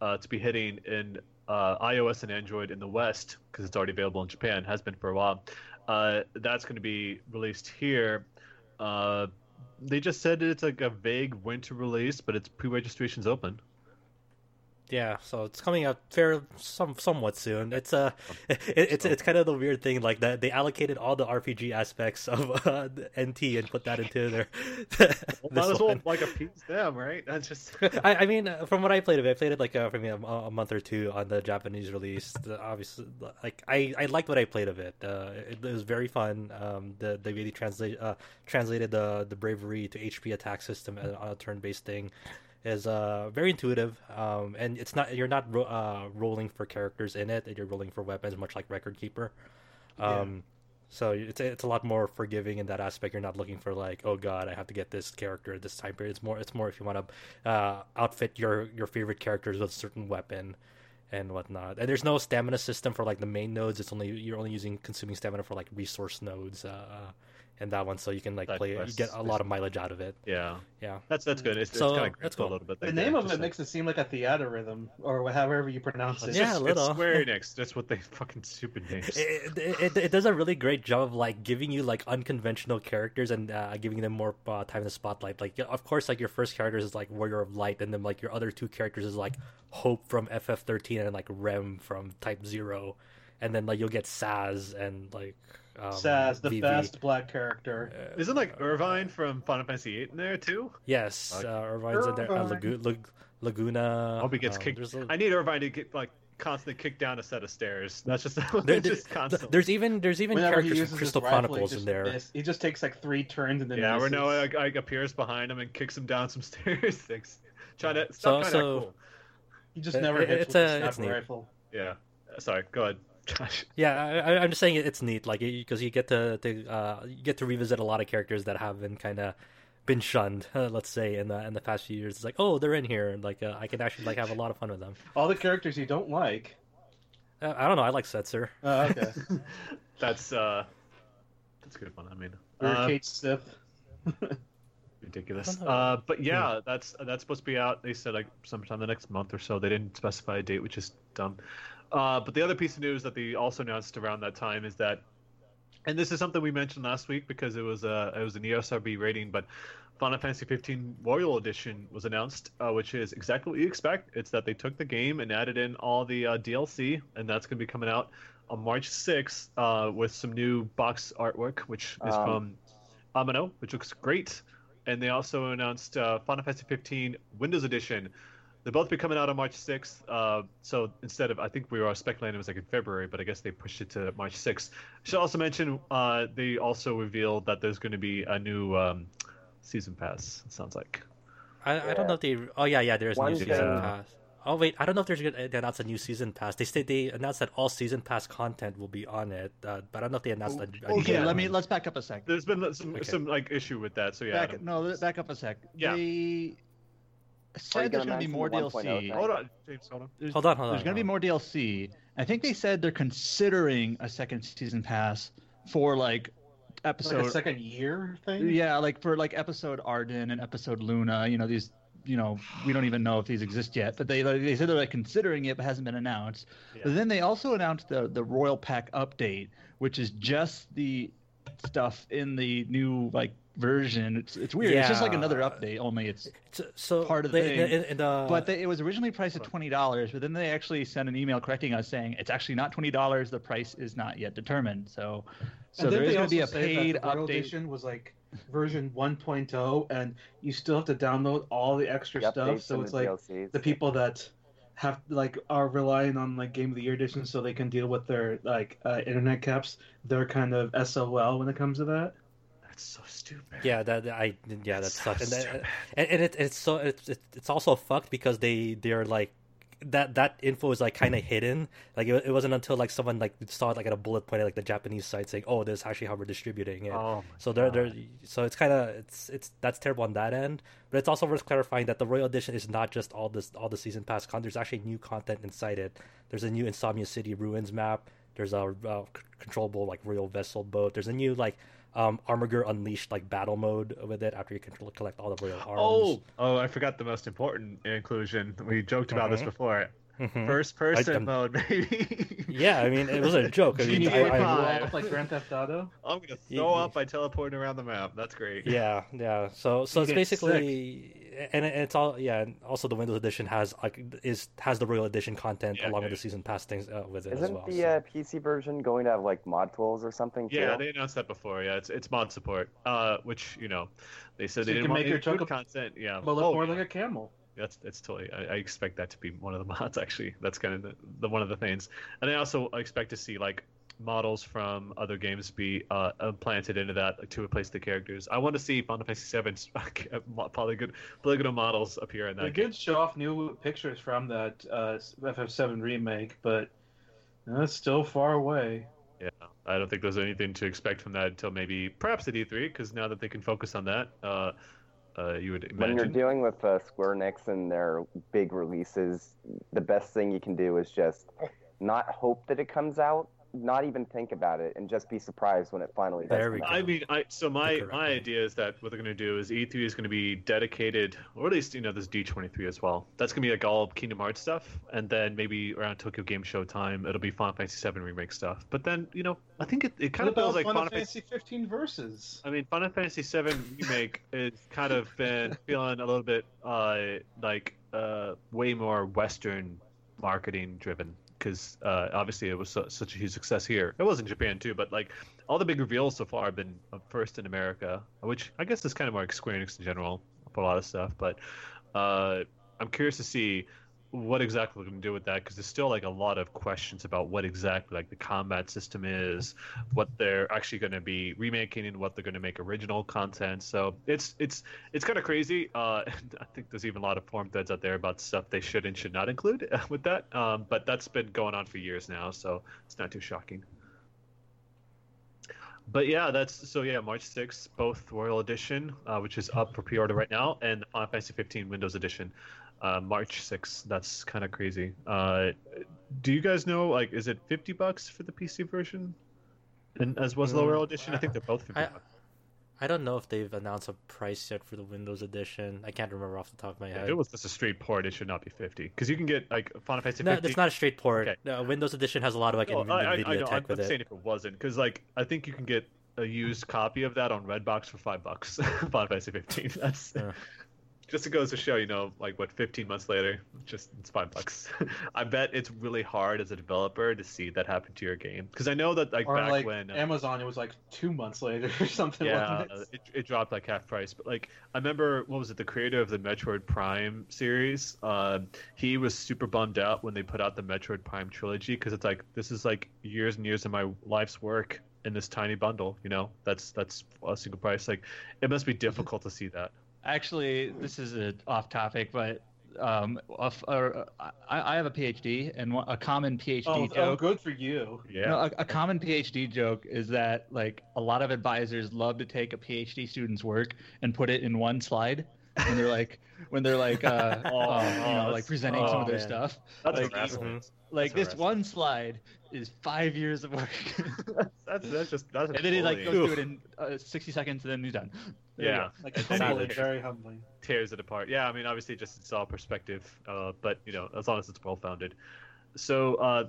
S1: uh, to be hitting in uh, iOS and Android in the West because it's already available in Japan. Has been for a while. Uh, that's going to be released here. Uh, they just said it's like a vague winter release, but its pre-registration's open.
S2: Yeah, so it's coming out fair some somewhat soon. It's uh it, it's it's kind of the weird thing like that they allocated all the RPG aspects of uh, the NT and put that into their
S1: Well, might as well like appease them, right? That's just.
S2: I, I mean, from what I played of it, I played it like uh, for me a, a month or two on the Japanese release. The- obviously, like I, I liked what I played of it. Uh, it, it was very fun. Um, the they really translate uh, translated the the bravery to HP attack system uh, on a turn based thing is uh very intuitive. Um, and it's not you're not ro- uh rolling for characters in it. You're rolling for weapons, much like Record Keeper. Um. So it's it's a lot more forgiving in that aspect. You're not looking for like, oh god, I have to get this character at this time period. It's more it's more if you want to uh, outfit your your favorite characters with a certain weapon and whatnot. And there's no stamina system for like the main nodes. It's only you're only using consuming stamina for like resource nodes. Uh, and that one, so you can like
S1: Side
S2: play. You get a lot of mileage out of it.
S1: Yeah,
S2: Yeah.
S1: that's that's good. It's,
S2: So,
S1: it's kind of
S2: that's cool.
S1: a little bit.
S6: The
S1: like
S6: name
S1: that,
S6: of
S1: just
S6: it
S1: like-
S6: makes it seem like a Theatrhythm, or however you pronounce it.
S1: It's
S2: Yeah,
S1: just,
S2: a little.
S1: It's Square Enix. That's what they fucking stupid names.
S2: It, it, it, it does a really great job of like giving you like unconventional characters and uh, giving them more uh, time in the spotlight. Like, of course, like your first character is like Warrior of Light, and then like your other two characters is like Hope from FF13 and like Rem from Type Zero, and then like you'll get Sazh and like um,
S6: Sazh, the
S2: Vivi.
S6: best black character.
S2: Uh,
S1: Isn't like Irvine from Final Fantasy VIII in there too?
S2: yes,
S1: Okay.
S2: uh, Irvine's in there. Uh, Lagu- Lag- Laguna.
S1: I hope he gets
S2: um,
S1: kicked.
S2: there's a-
S1: I need Irvine to get like constantly kicked down a set of stairs. That's just,
S2: there-
S1: that's
S2: there-
S1: just constantly.
S2: there's even there's even
S6: Whenever
S2: characters
S6: uses
S2: from Crystal
S6: rifle,
S2: Chronicles
S6: just
S2: in there.
S6: miss- He just takes like three turns and then
S1: yeah,
S6: misses.
S1: Reno like, like appears behind him and kicks him down some stairs. Thanks. Trying to
S2: So-
S1: stop trying
S2: so-
S1: cool.
S6: He just
S2: It-
S6: never
S2: it-
S6: hits
S2: it's
S6: with
S2: a-
S6: a
S2: it's
S6: sniper
S2: neat.
S6: rifle.
S1: Yeah. Uh, Sorry. Go ahead, Josh.
S2: Yeah, I, I- I'm just saying it's neat, like because you get to, to uh, you get to revisit a lot of characters that have been kind of been shunned, let's say in the in the past few years. It's like, oh, they're in here, and like uh, I can actually like have a lot of fun with them.
S6: All the characters you don't like.
S2: Uh, I don't know, I like Setzer.
S6: Oh, okay.
S1: That's uh, that's a good one. I mean,
S6: or
S1: uh,
S6: Cait Sith.
S1: ridiculous.
S2: I don't know.
S1: Uh, but yeah, that's that's supposed to be out. They said like sometime the next month or so. They didn't specify a date, which is dumb. Uh, but the other piece of news that they also announced around that time is that, and this is something we mentioned last week because it was a it was an ESRB rating, but Final Fantasy 15 Royal Edition was announced, uh, which is exactly what you expect. It's that they took the game and added in all the uh, DLC, and that's going to be coming out on March 6th uh, with some new box artwork, which is
S5: Um,
S1: from Amano, which looks great. And they also announced uh, Final Fantasy 15 Windows Edition. They'll both be coming out on March 6th. Uh, so instead of, I think we were speculating it was like in February, but I guess they pushed it to March 6th. Should also mention uh, they also revealed that there's going to be a new um, season pass. It sounds like.
S2: I, I don't know if they. Oh yeah, yeah, there's a new season
S1: thing-
S2: pass. Oh wait, I don't know if there's gonna they announced a new season pass. They said they announced that all season pass content will be on it, uh, but I don't know if they announced a, a
S4: Okay,
S1: Yeah.
S4: let me let's back up a sec.
S1: There's been some
S2: Okay.
S1: some like issue with that. So yeah,
S4: Back, no, let- back up a sec.
S1: Yeah.
S4: They said there's going to be more
S5: mention the 1.0
S4: DLC.
S1: Hold on, James. Hold on.
S4: There's,
S2: Hold on, hold on.
S4: There's going to be more DLC. I think they said they're considering a second season pass for like
S6: Like
S4: episode.
S6: a second year thing.
S4: yeah, like for like episode Ardyn and episode Luna. You know these. You know we don't even know if these exist yet, but they they said they're like considering it, but hasn't been announced.
S1: Yeah.
S4: But then they also announced the the Royal Pack update, which is just the stuff in the new like version. It's it's weird. It's just like another update, only it's
S2: So, so
S4: part of the
S2: they-
S4: thing.
S2: in- in the-
S4: but they, it was originally priced at twenty dollars, but then they actually sent an email correcting us saying it's actually not twenty dollars. The price is not yet determined. So, so
S6: and
S4: there
S6: then
S4: is
S6: they
S4: going to be a
S6: also say that
S4: paid update.
S6: edition was like version 1.0, and you still have to download all the extra
S5: The
S6: stuff. So it's
S5: the
S6: like
S5: DLCs.
S6: the people that have like are relying on like Game of the Year edition so they can deal with their like uh, internet caps. They're kind of SOL when it comes to that.
S1: That's so stupid.
S2: Yeah, that I yeah
S1: That's
S2: such and,
S1: so
S2: that- and, and it, it's so it's it's also fucked because they they're like that that info is like kind of hidden. Like it, it wasn't until like someone like saw it like at a bullet point at like the Japanese site saying, "Oh, this is actually how we're distributing it."
S1: Oh,
S2: so they're they're so it's kind of it's it's that's terrible on that end. But it's also worth clarifying that the Royal Edition is not just all this all the season pass content. There's actually new content inside it. There's a new Insomnia City ruins map. There's a c- controllable like royal vessel boat. There's a new like um Armiger Unleashed like battle mode with it after you control, collect all the royal arms.
S1: Oh, oh! I forgot the most important inclusion. We joked about this
S2: Mhm.
S1: before.
S2: Mhm.
S1: First person
S2: I'm-
S1: mode, baby.
S2: Yeah, I mean it was a joke. I mean,
S1: GTA
S2: I, I,
S1: five.
S6: Like Grand Theft Auto.
S1: I'm gonna throw
S2: ye-
S1: up by teleporting around the map. That's great.
S2: yeah, yeah. So so
S6: You
S2: it's
S6: get
S2: basically and it's all yeah. And also the Windows Edition has like is has the Royal Edition content
S1: Yeah,
S2: along
S1: yeah.
S2: with the season pass things uh, with it as well.
S5: Isn't the
S2: so.
S5: uh, PC version going to have like mod tools or something too?
S1: Yeah, they announced that before. Yeah, it's it's mod support. Uh, which you know, they said
S6: So
S1: they
S6: you
S1: didn't
S6: can
S1: want
S6: make your
S1: any food
S6: choco-
S1: content. Yeah,
S6: But look
S1: Oh,
S6: more
S1: yeah.
S6: like a camel.
S1: That's that's totally. I, I expect that to be one of the mods. Actually, that's kind of the, the one of the things. And I also expect to see like models from other games be uh, implanted into that like, to replace the characters. I want to see Final Fantasy VII's polygon polygonal models appear in
S6: They
S1: that game.
S6: did show off new pictures from that uh, FF7 remake, but that's still far away.
S1: Yeah, I don't think there's anything to expect from that until maybe perhaps at E3, because now that they can focus on that, uh, uh, you would
S5: When you're dealing with uh, Square Enix and their big releases, the best thing you can do is just not hope that it comes out, not even think about it, and just be surprised when it finally does.
S2: There we go.
S5: out.
S1: I mean, I so my my idea is that what they're going to do is E3 is going to be dedicated, or at least you know this D23 as well. That's going to be like all Kingdom Hearts stuff, and then maybe around Tokyo Game Show time, it'll be Final Fantasy VII remake stuff. But then you know, I think it, it kind
S6: What
S1: of feels like
S6: Final
S1: Final Fantasy.
S6: Fantasy 15 versus?
S1: I mean, Final Fantasy VII remake is kind of been feeling a little bit uh, like uh, way more Western marketing driven because uh, obviously it was su- such a huge success here. It was in Japan too, but like all the big reveals so far have been uh, first in America, which I guess is kind of more like Square Enix in general for a lot of stuff. But uh, I'm curious to see what exactly we're going to do with that because there's still like a lot of questions about what exactly like the combat system is what they're actually going to be remaking and what they're going to make original content so it's it's it's kind of crazy uh i think there's even a lot of forum threads out there about stuff they should and should not include with that um but that's been going on for years now so it's not too shocking but yeah, that's so yeah. March 6th, both Royal Edition, uh, which is up for pre-order right now, and Final Fantasy 15 Windows Edition, uh, March 6th. That's kind of crazy. Uh, do you guys know like is it 50 bucks for the PC version, and as was the
S2: Mm,
S1: Royal Edition? I think they're both 50
S2: I-
S1: bucks.
S2: I don't know if they've announced a price yet for the Windows Edition. I can't remember off the top of my
S1: If
S2: head.
S1: it was just a straight port, it should not be 50 because you can get like Final Fantasy
S2: no,
S1: 50.
S2: it's not a straight port.
S1: Okay.
S2: No, Windows Edition has a lot of like
S1: No,
S2: NV-
S1: I, I, I
S2: NVIDIA
S1: know. I'm, I'm saying if it wasn't, because like I think you can get a used copy of that on Redbox for five bucks. Final Fantasy 15. That's
S2: Yeah.
S1: Just it goes to show, you know, like what 15 months later, just it's five bucks. I bet it's really hard as a developer to see that happen to your game because I know that like
S6: Or
S1: back
S6: like
S1: when. uh,
S6: Amazon, it was like two months later or something.
S1: yeah,
S6: it?
S1: it, it dropped like half price. But like, I remember what was it? The creator of the Metroid Prime series, uh, he was super bummed out when they put out the Metroid Prime trilogy because it's like this is like years and years of my life's work in this tiny bundle. You know, that's that's a single price. Like, it must be difficult to see that.
S4: Actually, this is a off topic, but um, of- uh, I, I have a PhD, and a common PhD
S6: Oh, oh,
S4: joke.
S6: good for you.
S1: Yeah.
S4: No, a, a common PhD joke is that like a lot of advisors love to take a PhD student's work and put it in one slide. when they're like when they're like uh,
S1: Oh,
S4: um, you know like presenting
S1: oh,
S4: some of their
S2: man.
S4: stuff.
S1: That's
S4: like, like
S1: That's
S4: this one slide is five years of work,
S1: That's that's just that's
S4: and then he like goes through it in uh, sixty seconds, and then he's done. There
S1: Yeah.
S6: Like
S1: And then he
S6: humbling, very humbling.
S1: tears it apart. Yeah, I mean, obviously, just it's all perspective, uh, but you know, as long as it's well founded. So, uh,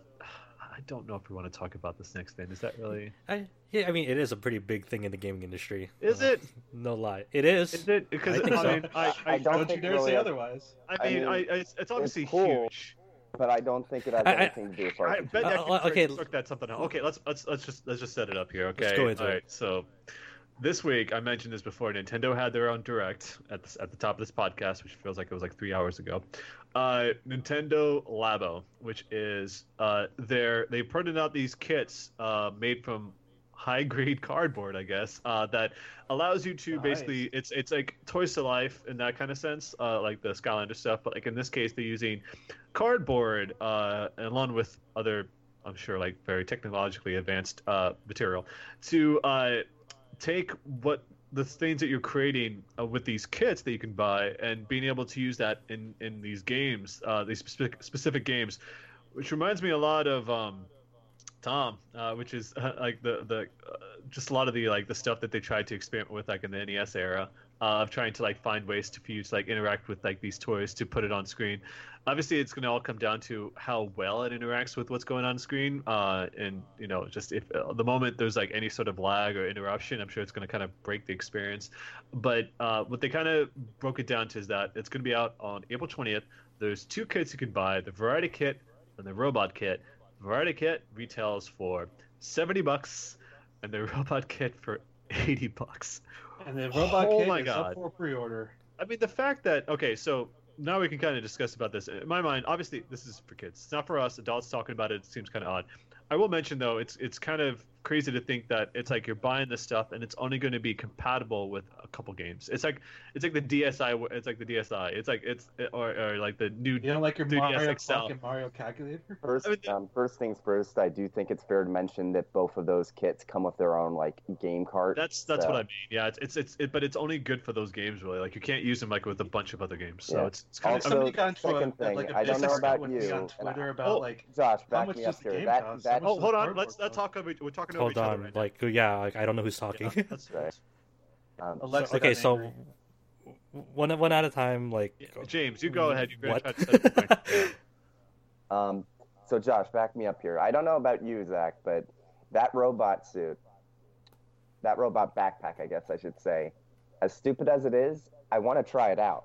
S1: I don't know if we want to talk about this next thing. Is that really?
S2: I, yeah, I mean, it is a pretty big thing in the gaming industry.
S1: Is
S2: Uh,
S1: it?
S2: No lie, it is.
S1: Is it? Because
S2: I think
S1: I,
S2: so.
S1: mean, I, I,
S5: I don't
S6: Don't you
S5: think
S6: dare
S5: really
S6: say otherwise.
S1: I
S5: I
S1: mean,
S5: mean,
S1: I, it's, it's obviously
S5: cool.
S1: huge.
S5: But I don't think it has
S2: I- I-
S5: anything to do with
S1: I bet that
S2: Uh,
S1: can
S2: uh, okay.
S1: construct that something else. Okay, let's let's let's just let's just set it up here. Okay.
S2: Let's go into
S1: All
S2: it.
S1: So this week I mentioned this before. Nintendo had their own direct at the, at the top of this podcast, which feels like it was like three hours ago. Uh, Nintendo Labo, which is uh, their they printed out these kits uh, made from high grade cardboard, I guess, uh, that allows you to
S6: Nice.
S1: basically it's it's like toys to life in that kind of sense, uh, like the Skylander stuff. But like in this case, they're using cardboard uh, along with other, I'm sure, like very technologically advanced uh, material to uh, take what the things that you're creating uh, with these kits that you can buy and being able to use that in in these games, uh, these specific specific games, which reminds me a lot of um, Tom, uh, which is uh, like the the uh, just a lot of the like the stuff that they tried to experiment with like in the NES era uh, of trying to like find ways to use like interact with like these toys to put it on screen. Obviously, it's going to all come down to how well it interacts with what's going on screen, uh, and you know, just if uh, the moment there's like any sort of lag or interruption, I'm sure it's going to kind of break the experience. But what they kind of broke it down to is that it's going to be out on April 20th. There's two kits you can buy: the Variety Kit and the Robot Kit. Variety Kit retails for 70 bucks, and the Robot Kit for 80 bucks.
S6: And the robot
S1: Oh
S6: kit
S1: my
S6: is
S1: God.
S6: up for pre-order.
S1: I mean, the fact that okay, so now we can kind of discuss about this. In my mind, obviously, this is for kids. It's not for us. Adults talking about it, seems kind of odd. I will mention though, it's it's kind of crazy to think that it's like you're buying this stuff and it's only going to be compatible with a couple games. It's like it's like the DSi. It's like the DSi. It's like it's or, or like the new.
S6: You don't like your
S1: 3DS
S6: Mario
S1: XL.
S6: and Mario calculator?
S5: First,
S1: I mean,
S5: um, first things first, I do think it's fair to mention that both of those kits come with their own like game cart.
S1: That's that's
S5: so-
S1: what I mean. Yeah, it's it's, it's it, but it's only good for those games really. Like you can't use them like with a bunch of other games. So
S5: Yeah.
S1: it's, it's kind
S5: Also-
S1: of
S6: Somebody got into a,
S5: thing,
S6: like a
S5: I don't know about you,
S6: on Twitter
S5: I-
S6: about
S1: Oh,
S6: like
S5: Josh,
S6: how
S5: back
S6: much
S5: me up here. That that
S1: Oh, hold on. Let's let's talk over. We're talking over
S2: Hold on,
S1: right now.
S2: like yeah, like, I don't know who's talking.
S1: Yeah, that's
S5: Right. um,
S6: Alexa
S2: okay, so
S6: angry.
S2: one one at a time. Like
S1: Yeah, James, you go ahead. You're
S2: What?
S1: gonna try to set the point. Yeah.
S5: Um, so Josh, back me up here. I don't know about you, Zach, but that robot suit, that robot backpack, I guess I should say, as stupid as it is, I want to try it out.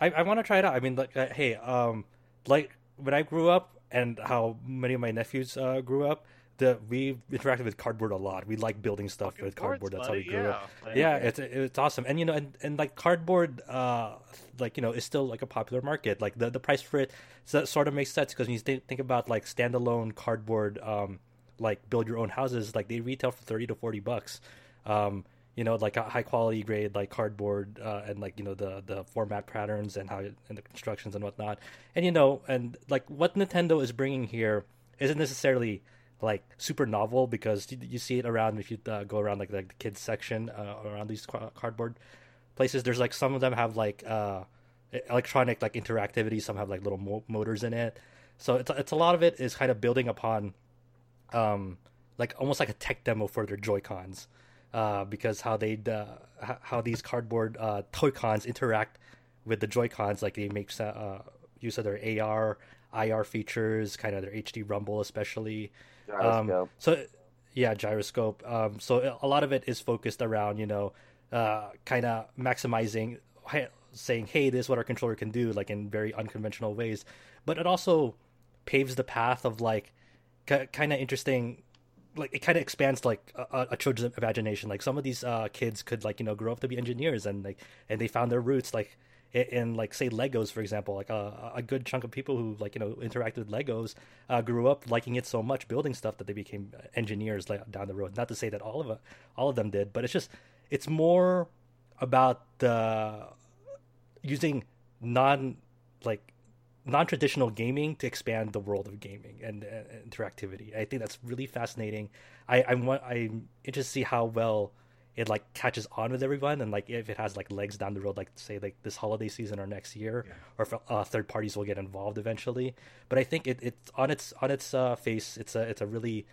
S2: I, I want to try it out. I mean, like, uh, hey, um, like when I grew up and how many of my nephews uh, grew up, the we interacted with cardboard a lot. We like building stuff
S1: Fucking
S2: with cardboard.
S1: boards,
S2: That's how we grew
S1: yeah.
S2: up.
S1: Like,
S2: Yeah, it's it's awesome, and you know, and, and like cardboard, uh, like you know, is still like a popular market. Like the the price for it so, sort of makes sense because when you think, think about like standalone cardboard, um, like build your own houses, like they retail for thirty to forty bucks. Um, you know, like a high quality grade like cardboard, uh, and like you know the the format patterns and how it, and the constructions and whatnot. And you know, and like what Nintendo is bringing here isn't necessarily like super novel because you, see it around if you uh, go around like like the kids section uh, around these ca- cardboard places. There's like some of them have like uh, electronic like interactivity. Some have like little mo- motors in it. So it's it's a lot of it is kind of building upon, um, like almost like a tech demo for their Joy Cons, uh, because how they uh, how these cardboard uh, toy cons interact with the Joy Cons. Like they make uh, use of their AR, IR features, kind of their HD Rumble especially. Um, so yeah, gyroscope. Um, so a lot of it is focused around you know, uh, kind of maximizing, saying, "Hey, this is what our controller can do," like in very unconventional ways. But it also paves the path of like, k- kind of interesting. Like it kind of expands like a, a children's imagination. Like some of these uh, kids could like you know grow up to be engineers and like and they found their roots like in, like say Legos for example. Like a, a good chunk of people who like you know interacted with Legos uh, grew up liking it so much, building stuff that they became engineers like down the road. Not to say that all of it, all of them did, but it's just it's more about the using non like non-traditional gaming to expand the world of gaming and, interactivity. I think that's really fascinating. I I'm I'm interested to see how well it like catches on with everyone and like if it has like legs down the road like say like this holiday season or next year
S1: Yeah.
S2: or if uh, third parties will get involved eventually but i think it, it's on its on its uh, face it's a it's a really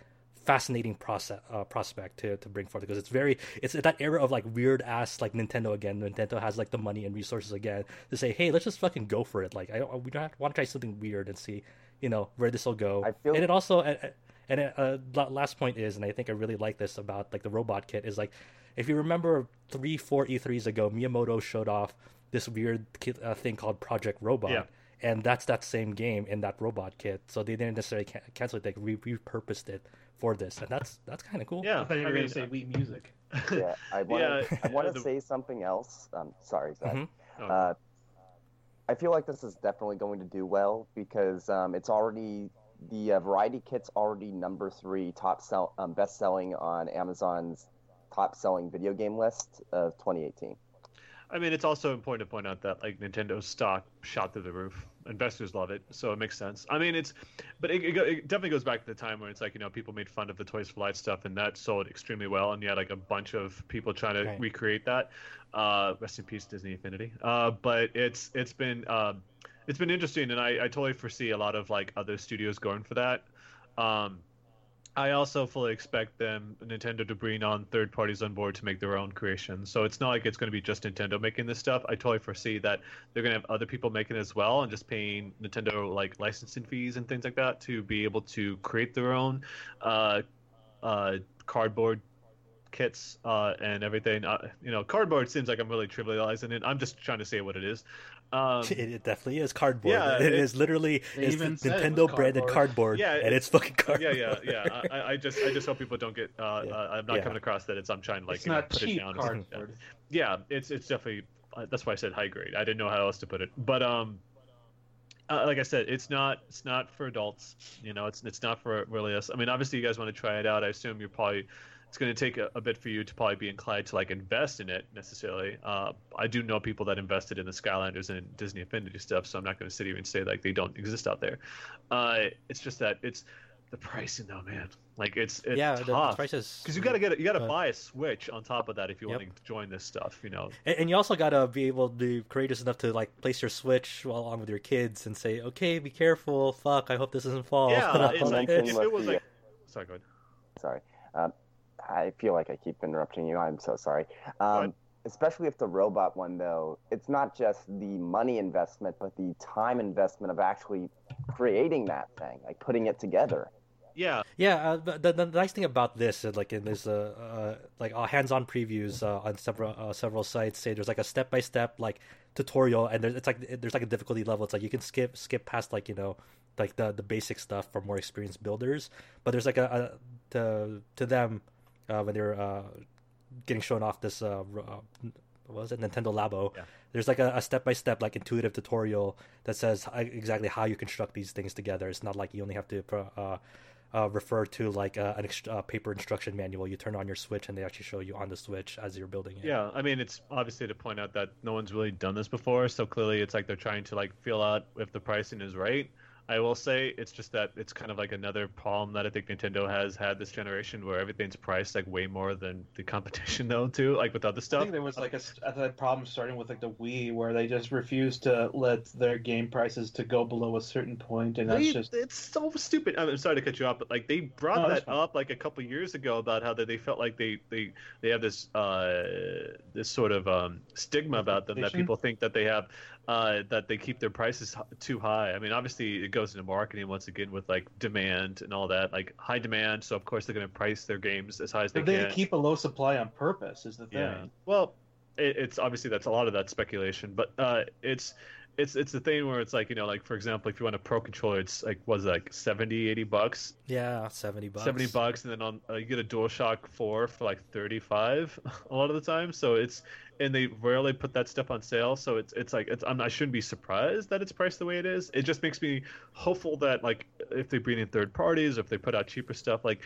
S2: fascinating process uh, prospect to, to bring forth because it's very it's that era of like weird ass like Nintendo again. Nintendo has like the money and resources again to say, hey, let's just fucking go for it. Like I don't, we don't want to try something weird and see, you know, where this will go.
S5: I feel-
S2: and it also and, and it, uh, last point is, and I think I really like this about like the robot kit is like, if you remember three four E3s ago, Miyamoto showed off this weird kit, uh, thing called Project Robot.
S1: Yeah.
S2: And that's that same game in that robot kit, so they didn't necessarily can- cancel it. They re- repurposed it for this, and that's that's kind of cool.
S1: Yeah,
S6: I thought you were
S1: I
S6: going to say Wii Music.
S5: Yeah, I want to.
S1: Yeah,
S5: I want to
S1: the-
S5: say something else. Um, sorry, Zach.
S2: Mhm.
S1: Oh.
S5: Uh, I feel like this is definitely going to do well because um, it's already the uh, variety kit's already number three top sell um, best selling on Amazon's top selling video game list of 2018.
S1: I mean, it's also important to point out that like Nintendo's stock shot through the roof. Investors love it, so it makes sense. I mean, it's, but it, it, go- it definitely goes back to the time where it's like you know people made fun of the Toys for Life stuff, and that sold extremely well, and you had like a bunch of people trying to
S2: Right.
S1: recreate that. Uh, rest in peace, Disney Infinity. Uh, but it's it's been um, it's been interesting, and I, I totally foresee a lot of like other studios going for that. Um, I also fully expect them, Nintendo, to bring on third parties on board to make their own creations. So it's not like it's going to be just Nintendo making this stuff. I totally foresee that they're going to have other people making it as well and just paying Nintendo like licensing fees and things like that to be able to create their own uh, uh, cardboard kits uh, and everything. Uh, you know, cardboard seems like I'm really trivializing it. I'm just trying to say what it is. Um,
S2: It, it definitely is cardboard.
S1: Yeah,
S2: it
S1: it-
S2: is literally it's
S6: even said it was
S2: Nintendo branded
S6: cardboard.
S2: cardboard.
S1: Yeah,
S2: and
S1: it-
S2: it's fucking cardboard.
S1: yeah, yeah, yeah. I, I just, I just hope people don't get. Uh,
S2: Yeah.
S1: uh, I'm not
S2: Yeah.
S1: coming across that it's. I'm trying to like
S6: it's
S1: you know,
S6: not
S1: put
S6: cheap
S1: it down.
S6: cardboard.
S1: Yeah, it's it's definitely. Uh, that's why I said high grade. I didn't know how else to put it. But um, uh, like I said, it's not it's not for adults. You know, it's it's not for really us. I mean, obviously, you guys want to try it out. I assume you're probably. It's going to take a, a bit for you to probably be inclined to like invest in it necessarily. Uh, I do know people that invested in the Skylanders and Disney Infinity stuff, so I'm not going to sit here and say like they don't exist out there. Uh, it's just that it's the pricing though, man. Like it's it's
S2: yeah, the, the
S1: tough
S2: price
S1: because you got to get it. You got to
S2: uh,
S1: buy a Switch on top of that if you
S2: Yep.
S1: want to join this stuff. You know,
S2: And, and you also gotta be able to be courageous enough to like place your Switch while on with your kids and say, "Okay, be careful. Fuck, I hope this doesn't fall."
S1: yeah. It's like if it was
S5: the-
S1: like, sorry, go ahead.
S5: Sorry. Um, I feel like I keep interrupting you. I'm so sorry. Um, especially if the robot one, though, it's not just the money investment, but the time investment of actually creating that thing, like putting it together.
S1: Yeah,
S2: Yeah, uh, the, the, the nice thing about this, like in this, uh, uh, like uh, hands-on previews uh, on several uh, several sites, say there's like a step-by-step like tutorial, and there's it's like there's like a difficulty level. It's like you can skip skip past like you know like the the basic stuff for more experienced builders, but there's like a, a to to them uh, when they're uh, getting shown off this uh, uh, what was it Nintendo Labo.
S1: Yeah.
S2: There's like a, a step-by-step like intuitive tutorial that says exactly how you construct these things together. It's not like you only have to uh, uh, refer to like uh, an ex- uh, paper instruction manual. You turn on your Switch and they actually show you on the Switch as you're building it.
S1: yeah. I mean, it's obviously to point out that no one's really done this before, so clearly it's like they're trying to like feel out if the pricing is right. I will say it's just that it's kind of like another problem that I think Nintendo has had this generation, where everything's priced like way more than the competition, though, too, like with other
S6: I
S1: stuff.
S6: think there was like a problem starting with like the Wii, where they just refused to let their game prices to go below a certain point, and that's
S1: They-
S6: just
S1: it's so stupid. I'm sorry to cut you off, but like they brought
S6: No,
S1: that up like a couple years ago about how that they felt like they they they have this uh this sort of um stigma about them that people think that they have uh that they keep their prices too high. I mean, obviously it goes into marketing once again with like demand and all that, like high demand. So of course they're going to price their games as high as they
S6: can. They keep a low supply on purpose. Is the thing.
S1: Yeah. Well, it, it's obviously that's a lot of that speculation, but uh, it's it's it's the thing where it's like you know like for example if you want a pro controller it's like was like 70 80 bucks
S2: Yeah, seventy bucks.
S1: 70 bucks and then on uh, you get a DualShock 4 for like 35 a lot of the time so it's and they rarely put that stuff on sale so it's it's like it's I shouldn't be surprised that it's priced the way it is. It just makes me hopeful that like if they bring in third parties or if they put out cheaper stuff like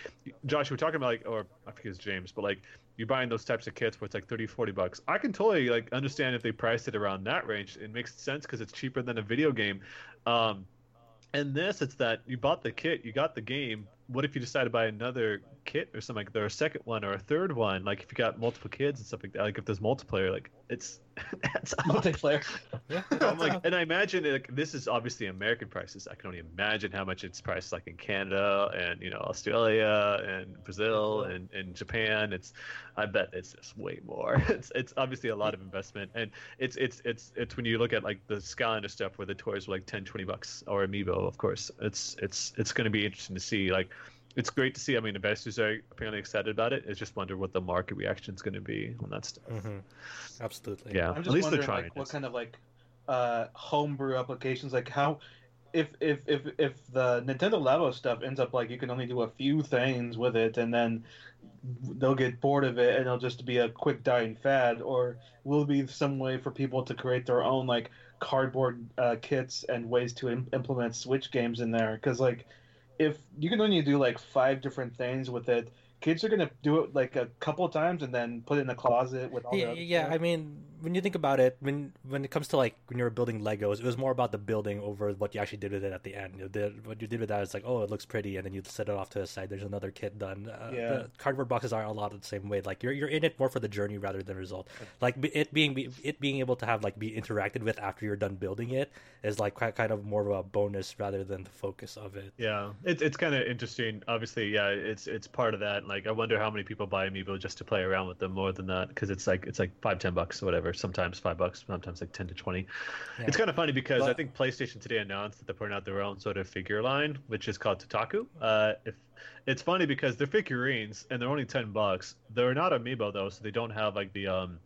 S1: Josh we we're talking about like or I forget it's James but like you're buying those types of kits where it's like 30 40 bucks. I can totally like understand if they priced it around that range. It makes sense because it's cheaper than a video game. Um and this, it's that you bought the kit, you got the game, what if you decide to buy another kit or something like there, a second one or a third one? Like if you got multiple kids and stuff like that. Like if there's multiplayer, like it's that's
S3: Multiplayer.
S2: Yeah,
S1: I'm like, and I imagine like this is obviously American prices. I can only imagine how much it's priced like in Canada and you know Australia and Brazil and, and Japan. It's, I bet it's just way more. It's it's obviously a lot of investment, and it's it's it's it's when you look at like the Skylander stuff where the toys were like 10, 20 bucks or Amiibo, of course. It's it's it's going to be interesting to see like. It's great to see. I mean, investors are apparently excited about it. It's just wonder what the market reaction is going to be on that stuff.
S2: hmm absolutely.
S1: Yeah,
S3: I'm
S1: at least they're trying.
S3: like what kind of like uh homebrew applications like how if if if if the Nintendo Labo stuff ends up like you can only do a few things with it and then they'll get bored of it and it'll just be a quick dying fad or will it be some way for people to create their own like cardboard uh, kits and ways to Im- implement switch games in there because like if you can only do like five different things with it kids are gonna do it like a couple times and then put it in the closet with all
S2: Yeah,
S3: the other
S2: yeah.
S3: stuff.
S2: I mean, when you think about it, when when it comes to like when you were building Legos, it was more about the building over what you actually did with it at the end. You what you did with that is like, oh, it looks pretty, and then you set it off to the side. There's another kit done. Uh,
S3: Yeah.
S2: The cardboard boxes are a lot of the same way. Like you're you're in it more for the journey rather than result. Like it being it being able to have like be interacted with after you're done building it is like kind of more of a bonus rather than the focus of it.
S1: Yeah, it's it's kind of interesting. Obviously, yeah, it's it's part of that. Like, I wonder how many people buy Amiibo just to play around with them more than that, because it's like it's like five, ten bucks or whatever. Sometimes five bucks, sometimes like ten to twenty.
S2: Yeah.
S1: It's kind of funny because I think PlayStation today announced that they're putting out their own sort of figure line, which is called Totaku. Uh, if it's funny because they're figurines and they're only ten bucks. They're not Amiibo though, so they don't have like the um,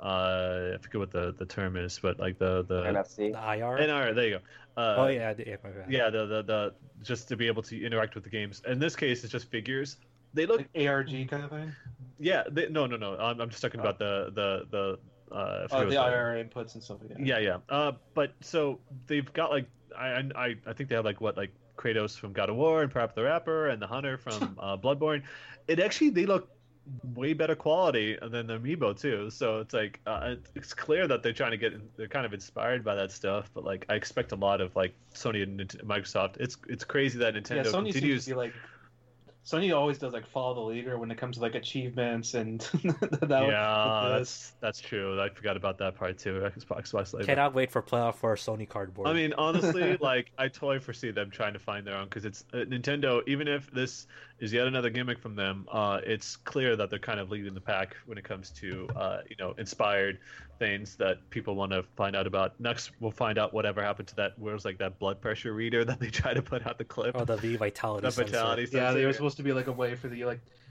S1: uh, I forget what the the term is, but like the the
S5: NFC.
S2: The IR.
S1: NR. There you go. Uh,
S2: oh yeah, yeah,
S1: yeah the, the the just to be able to interact with the games in this case it's just figures they look
S3: like ARG kind of thing.
S1: yeah they, no no no I'm, I'm just talking about the the the uh
S3: Oh, the
S1: it's
S3: IR inputs and stuff like that.
S1: yeah yeah uh but so they've got like I I I think they have like what like Kratos from God of War and Parappa the Rapper and the Hunter from uh, Bloodborne it actually they look way better quality than the amiibo too so it's like uh, it's clear that they're trying to get they're kind of inspired by that stuff but like i expect a lot of like sony and microsoft it's it's crazy that nintendo
S3: Yeah, Sony
S1: continues
S3: seems to be like. Sony always does like follow the leader when it comes to like achievements and that
S1: yeah, that's that's true. I forgot about that part too. Xbox Live.
S2: Cannot wait for playoff for Sony cardboard.
S1: I mean, honestly, like I totally foresee them trying to find their own because it's uh, Nintendo. Even if this is yet another gimmick from them, uh, it's clear that they're kind of leading the pack when it comes to uh, you know inspired things that people want to find out about. Next, we'll find out whatever happened to that. Where's like that blood pressure reader that they try to put out the clip.
S2: oh, the V Vitality.
S1: the
S2: sensor.
S1: vitality.
S3: yeah, they were supposed to be like a way for the like, w-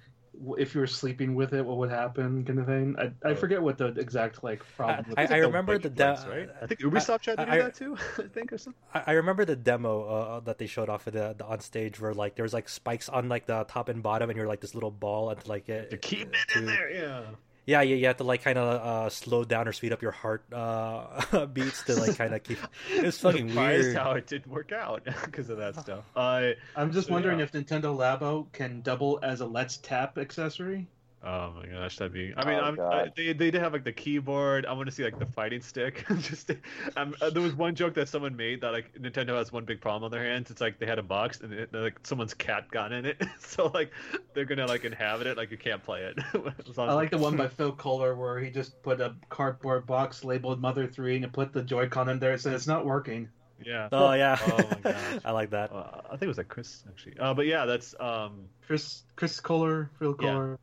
S3: if you were sleeping with it, what would happen, kind of thing. I, I
S1: Oh.
S3: forget what the exact like problem. with
S2: I-
S3: it.
S1: It's like
S2: I remember the
S1: demo.
S2: de-
S1: right. I think Ubisoft tried to do
S2: I-
S1: that too. I think or something.
S2: I, I remember the demo uh, that they showed off of the, the on stage where like there was like spikes on like the top and bottom, and you're like this little ball and like it,
S1: To keep it in
S2: to-
S1: there, yeah.
S2: Yeah, yeah, you have to like kind of uh, slow down or speed up your heart uh, beats to like kind of keep. It's fucking
S1: Surprised
S2: weird.
S1: how it didn't work out because of that stuff. I
S3: I'm just
S1: So,
S3: wondering
S1: yeah.
S3: if Nintendo Labo can double as a Let's Tap accessory.
S1: Oh my gosh, that'd be. I mean,
S5: Oh,
S1: I'm, I, they they did have like the keyboard. I want to see like the fighting stick. Just um, uh, there was one joke that someone made that like Nintendo has one big problem on their hands. It's like they had a box and it, like someone's cat got in it, so like they're gonna like inhabit it. Like you can't play it.
S3: I like the one by Phil Kohler where he just put a cardboard box labeled Mother Three and put the Joy-Con in there. It said it's not working.
S1: Yeah.
S2: Oh yeah,
S1: Oh my gosh.
S2: I like that.
S1: Uh, I think it was like Chris actually. Uh, but yeah, that's um.
S3: Chris Chris Kohler, Phil
S1: Yeah.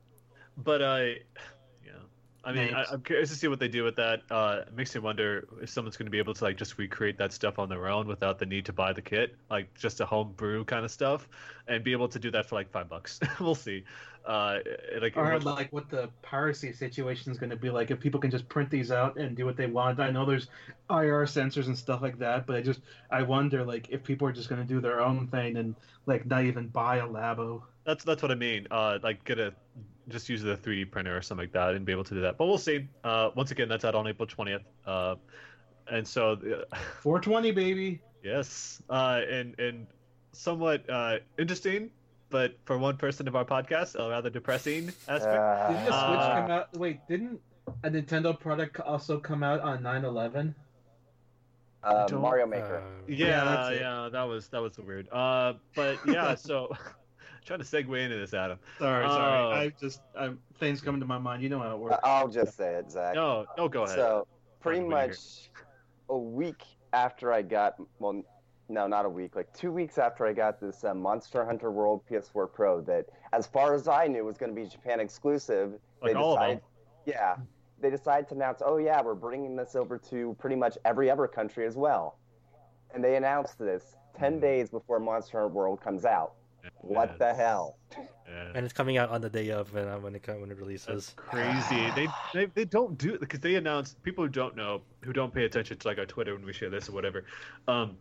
S1: But I, yeah, I mean, I, I'm curious to see what they do with that. Uh, it makes me wonder if someone's going to be able to like just recreate that stuff on their own without the need to buy the kit, like just a home brew kind of stuff, and be able to do that for like five bucks. we'll see. Uh, like
S3: Or
S1: what-
S3: like what the piracy situation is going to be like if people can just print these out and do what they want. I know there's IR sensors and stuff like that, but I just I wonder like if people are just going to do their own thing and like not even buy a Labo.
S1: that's that's what I mean. Uh, like get a just use the 3D printer or something like that and be able to do that. But we'll see. Uh, once again, that's out on April 20th. Uh, and so. Uh,
S3: 420 baby.
S1: Yes, uh, and and somewhat uh, interesting, but for one person of our podcast, a rather depressing aspect.
S3: Didn't the
S5: Uh,
S3: Switch
S1: Uh,
S3: come out? Wait, didn't a Nintendo product also come out on 9/11?
S5: uh, Mario Maker.
S2: Uh,
S1: yeah,
S3: Yeah,
S1: yeah, that was that was weird. Uh, but yeah, so trying to segue into this, Adam.
S3: Sorry,
S1: Oh.
S3: sorry. I just I'm, things come to my mind. You know how it works.
S5: I'll just say it, Zach.
S1: No, no, go ahead.
S5: So pretty
S1: Fine, what
S5: much a week after I got well, no, not a week, like two weeks after I got this uh, Monster Hunter World PS4 Pro, that as far as I knew was going to be Japan exclusive.
S1: Like all of them.
S5: decided, yeah, they decided to announce, oh yeah, we're bringing this over to pretty much every other country as well, and they announced this ten
S1: Mhm.
S5: days before Monster Hunter World comes out. What the hell?
S1: yeah.
S2: and it's coming out on the day of uh, when it when it
S1: That's
S2: releases.
S1: crazy. They, they they don't do it because they announce people who don't know who don't pay attention to like our Twitter when we share this or whatever. Um,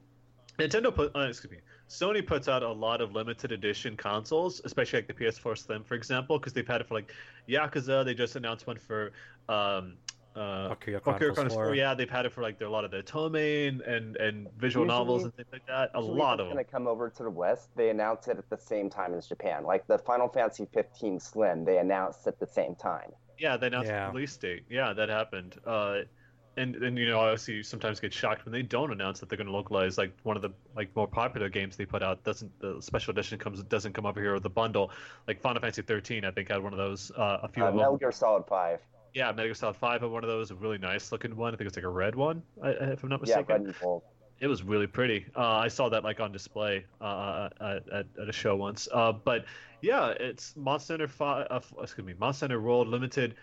S1: Nintendo put uh, excuse me, Sony puts out a lot of limited edition consoles, especially like the PS4 Slim, for example, because they've had it for like Yakuza. They just announced one for um, uh,
S2: Valkyria
S1: Valkyria
S2: Chronicles
S1: Chronicles 4.
S2: 4.
S1: Yeah, they've had it for like a lot of the Tomei and and visual
S5: Usually-
S1: novels and things like that. A lot of them.
S5: going to come over to the West, they announce it at the same time as Japan. Like the Final Fantasy 15 Slim, they announced at the same time.
S1: Yeah, they announced
S2: Yeah.
S1: the release date. Yeah, that happened. Uh, and and you know, obviously, you sometimes get shocked when they don't announce that they're going to localize like one of the like more popular games they put out. Doesn't the special edition comes doesn't come over here with the bundle? Like Final Fantasy 13, I think had one of those. Uh, a few
S5: Uh,
S1: of them.
S5: Metal Gear Solid 5.
S1: Yeah, Metal Gear Solid 5 had one of those. A really nice looking one. I think it's like a red one, if I'm not mistaken Yeah.
S5: Red and Gold.
S1: It was really pretty. Uh, I saw that like on display uh, at, at, at a show once. Uh, but yeah, it's Monster Hunter Five. Uh, excuse me, Monster Hunter World Limited,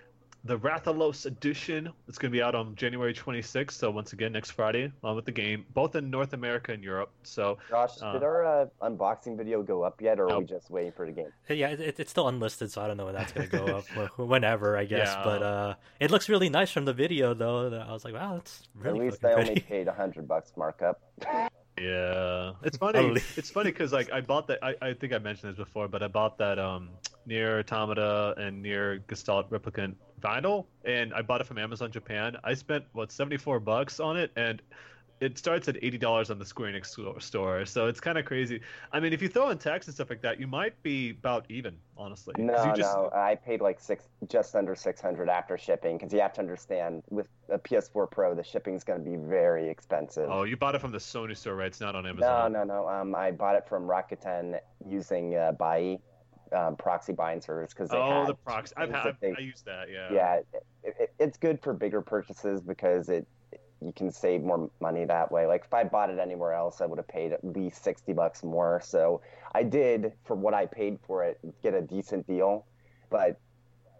S1: the Rathalos edition. It's going to be out on January 26th. So once again, next Friday, along with the game, both in North America and Europe. So
S5: Josh,
S1: Uh,
S5: did our uh, unboxing video go up yet, or are we just waiting for the game?
S2: Yeah, it, it's still unlisted, so I don't know when that's gonna go up. Whenever, I guess.
S1: Yeah.
S2: But uh, it looks really nice from the video, though. I was like, wow, that's really
S5: At least
S2: fucking
S5: I only
S2: pretty.
S5: paid 100 bucks markup.
S1: yeah, it's funny. it's funny because like I bought that. I, I think I mentioned this before, but I bought that um NieR Automata and NieR Gestalt replicant vinyl, and I bought it from Amazon Japan. I spent what seventy four bucks on it, and it starts at eighty dollars on the Square Enix store- store. So it's kind of crazy. I mean, if you throw in tax and stuff like that, you might be about even, honestly.
S5: No,
S1: you just,
S5: no, I paid like six, just under 600 after shipping, because you have to understand with a PS4 Pro, the shipping is going to be very expensive.
S1: Oh, you bought it from the Sony store, right? It's not on Amazon.
S5: no, no, no. Um, I bought it from Rakuten using uh, Buyee, um, proxy buying service, because they
S1: Oh, the proxy. I've had.
S5: they-
S1: I use that. Yeah.
S5: yeah, it, it, it's good for bigger purchases because it you can save more money that way. Like if I bought it anywhere else, I would have paid at least sixty bucks more. So I did for what I paid for it get a decent deal, but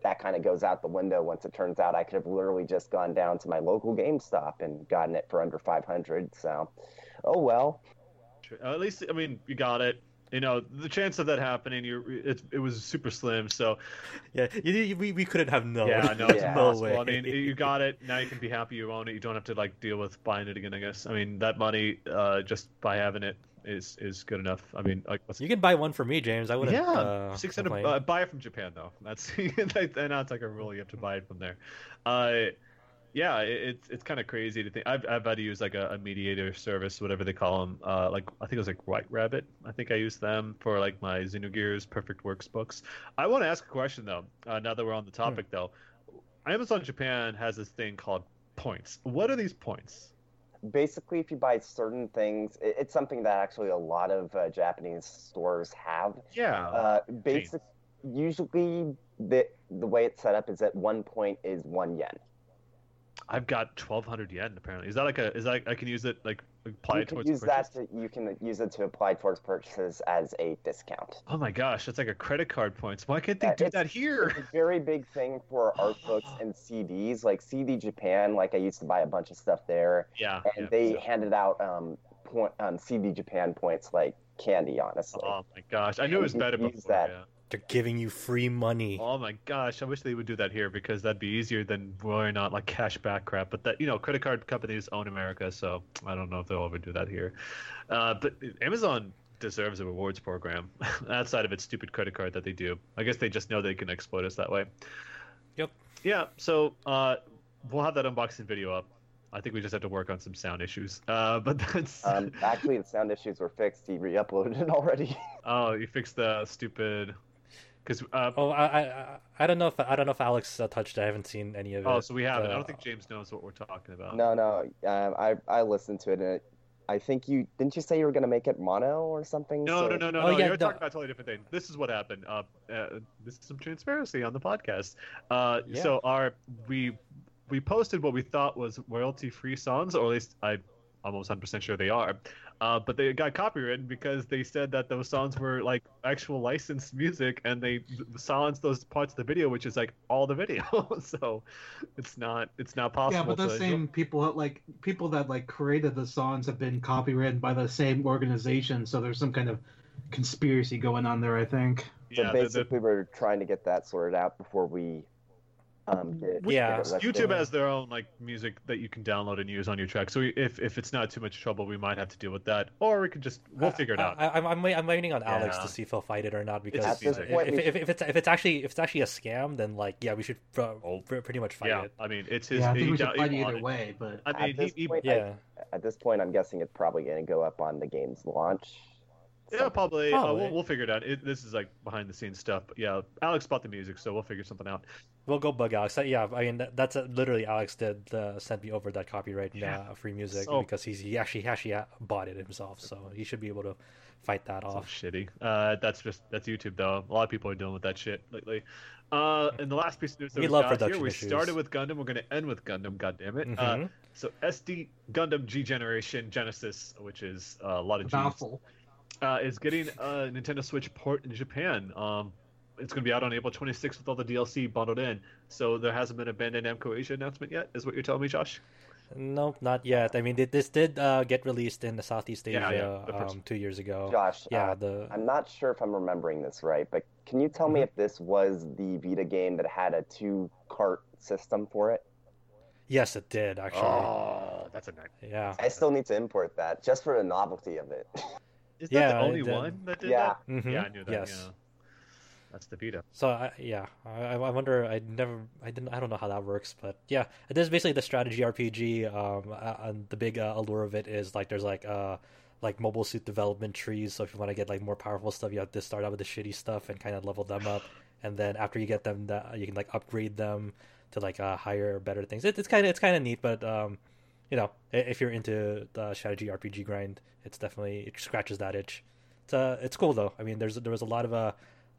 S5: that kind of goes out the window once it turns out I could have literally just gone down to my local GameStop and gotten it for under five hundred. So, oh well.
S1: At least, I mean, you got it. You know, the chance of that happening, you it, it was super slim. So
S2: Yeah, you, you- we, we couldn't have known.
S1: yeah, I know it's
S5: Yeah.
S2: no
S1: impossible.
S2: way.
S1: I mean, you got it. Now you can be happy you own it. You don't have to like deal with buying it again. I guess. I mean, that money uh, just by having it is is good enough. I mean, like what's
S2: you can buy one for me, James. I wouldn't.
S1: yeah,
S2: uh,
S1: six hundred. Uh, buy it from Japan though. That's and now it's like a rule. You have to buy it from there. Uh, yeah, it, it's it's kind of crazy to think. I've I've had to use like a, a mediator service, whatever they call them. Uh, like I think it was like White Rabbit. I think I used them for like my Xenogears Perfect Works books. I want to ask a question though. Uh, now that we're on the topic though, Amazon Japan has this thing called points. What are these points?
S5: Basically, if you buy certain things, it, it's something that actually a lot of uh, Japanese stores have.
S1: Yeah.
S5: Uh, basic, usually the the way it's set up is that one point is one yen.
S1: I've got twelve hundred yen apparently. Is that like a? Is that I can use it like apply
S5: you
S1: it
S5: can
S1: towards
S5: use
S1: purchase?
S5: that to you can use it to apply towards purchases as a discount.
S1: Oh my gosh, that's like a credit card points. Why can't they
S5: Yeah,
S1: do
S5: it's-
S1: that
S5: It's
S1: here?
S5: a very big thing for art books and CDs, like CD Japan. Like I used to buy a bunch of stuff there,
S1: Yeah.
S5: and
S1: yeah,
S5: they
S1: so-
S5: handed out um point um CD Japan points like candy. Honestly,
S1: Oh my gosh, I knew it was
S5: You
S1: better
S5: use
S1: before.
S5: that.
S1: Yeah.
S2: They're giving you free money.
S1: Oh my gosh, I wish they would do that here because that'd be easier than worrying out like cash back crap. But that you know, credit card companies own America, so I don't know if they'll ever do that here. Uh, but Amazon deserves a rewards program outside of its stupid credit card that they do. I guess they just know they can exploit us that way.
S2: Yep.
S1: Yeah. So uh, we'll have that unboxing video up. I think we just have to work on some sound issues. Uh, but that's
S5: um, actually the sound issues were fixed. He re-uploaded it already.
S1: oh, you fixed the stupid. Because uh,
S2: Oh, I, I, I don't know if I don't know if Alex uh, touched. it. I haven't seen any of it.
S1: oh, so we haven't. I
S2: uh,
S1: don't think James knows what we're talking about.
S5: no, no, um, I I listened to it and it, I think you didn't you say you were gonna make it mono or something?
S1: No,
S5: So-
S1: no, no, no,
S2: Oh,
S1: no.
S2: yeah,
S1: You're
S2: no.
S1: talking about a totally different thing. This is what happened. Uh, uh, this is some transparency on the podcast. Uh,
S2: Yeah.
S1: so our we we posted what we thought was royalty-free songs, or at least I almost 100% sure they are. Uh, but they got copywritten because they said that those songs were like actual licensed music, and they silenced those parts of the video, which is like all the video. so it's not it's not possible.
S3: Yeah, but the
S1: to-
S3: same people like people that like created the songs have been copywritten by the same organization, so there's some kind of conspiracy going on there. I think.
S5: So
S1: yeah, the- the-
S5: basically, we're trying to get that sorted out before we um, get,
S2: Yeah.
S5: get it listed.
S1: YouTube has their own like music that you can download and use on your track. So if if it's not too much trouble, we might have to deal with that, or we could just we'll figure it out.
S2: I, I, I'm, I'm waiting on Alex
S1: Yeah.
S2: to see if he'll fight it or not because if,
S5: point,
S2: if, if, if it's if it's actually if it's actually a scam, then like yeah, we should uh,
S1: Oh.
S2: pr- pretty much fight
S1: yeah,
S2: it.
S1: I mean it's his.
S3: yeah, I
S1: he
S3: we should
S1: he
S3: fight either way, but
S1: I
S5: At
S1: mean, he,
S5: this
S1: he,
S5: point,
S2: Yeah,
S5: At this point, I'm guessing it's probably going to go up on the game's launch.
S1: yeah, probably. Uh, we'll, we'll figure it out. It, this is like behind the scenes stuff. But yeah, Alex bought the music, so we'll figure something out.
S2: We'll go bug Alex. Uh, Yeah, I mean that's uh, literally Alex did uh, send me over that copyright
S1: Yeah.
S2: uh, free music
S1: So-
S2: because he's he actually actually uh, bought it himself, so he should be able to fight that
S1: So
S2: off.
S1: shitty. Uh, that's just that's YouTube though. A lot of people are dealing with that shit lately. Uh, and the last piece of news that
S2: We
S1: we
S2: love
S1: got here, we
S2: issues.
S1: started with Gundam. We're going to end with Gundam. God damn it. Uh,
S2: Mhm.
S1: so SD Gundam G Generation Genesis, which is uh, a lot of G's. uh, is getting a Nintendo Switch port in Japan. Um, it's going to be out on April 26th with all the DLC bundled in. So there hasn't been a Bandai Namco Asia announcement yet, is what you're telling me, Josh?
S2: Nope, not yet. I mean, th- this did uh, get released in the Southeast Asia
S1: Yeah, yeah, the
S2: um, two years ago.
S5: Josh,
S2: yeah,
S5: uh,
S2: the
S5: I'm not sure if I'm remembering this right, but can you tell me
S2: Mm-hmm.
S5: if this was the Vita game that had a two cart system for it?
S2: yes, it did actually.
S1: Oh, that's a nice.
S2: Yeah.
S5: I still need to import that just for the novelty of it.
S1: Is
S2: Yeah,
S1: that the only one that did
S5: Yeah.
S1: that?
S2: Mhm,
S1: Yeah, I knew that.
S2: Yes.
S1: Yeah. That's the Vita.
S2: So I, yeah, I, I wonder. I never, I didn't, I don't know how that works, but yeah, it is basically the strategy RPG. Um, uh, and the big uh, allure of it is like there's like uh like mobile suit development trees. So if you want to get like more powerful stuff, you have to start out with the shitty stuff and kind of level them up, and then after you get them, that you can like upgrade them to like uh, higher, better things. It, it's kind of it's kind of neat, but um, you know, if you're into the strategy RPG grind, it's definitely it scratches that itch. It's uh, it's cool though. I mean, there's there was a lot of uh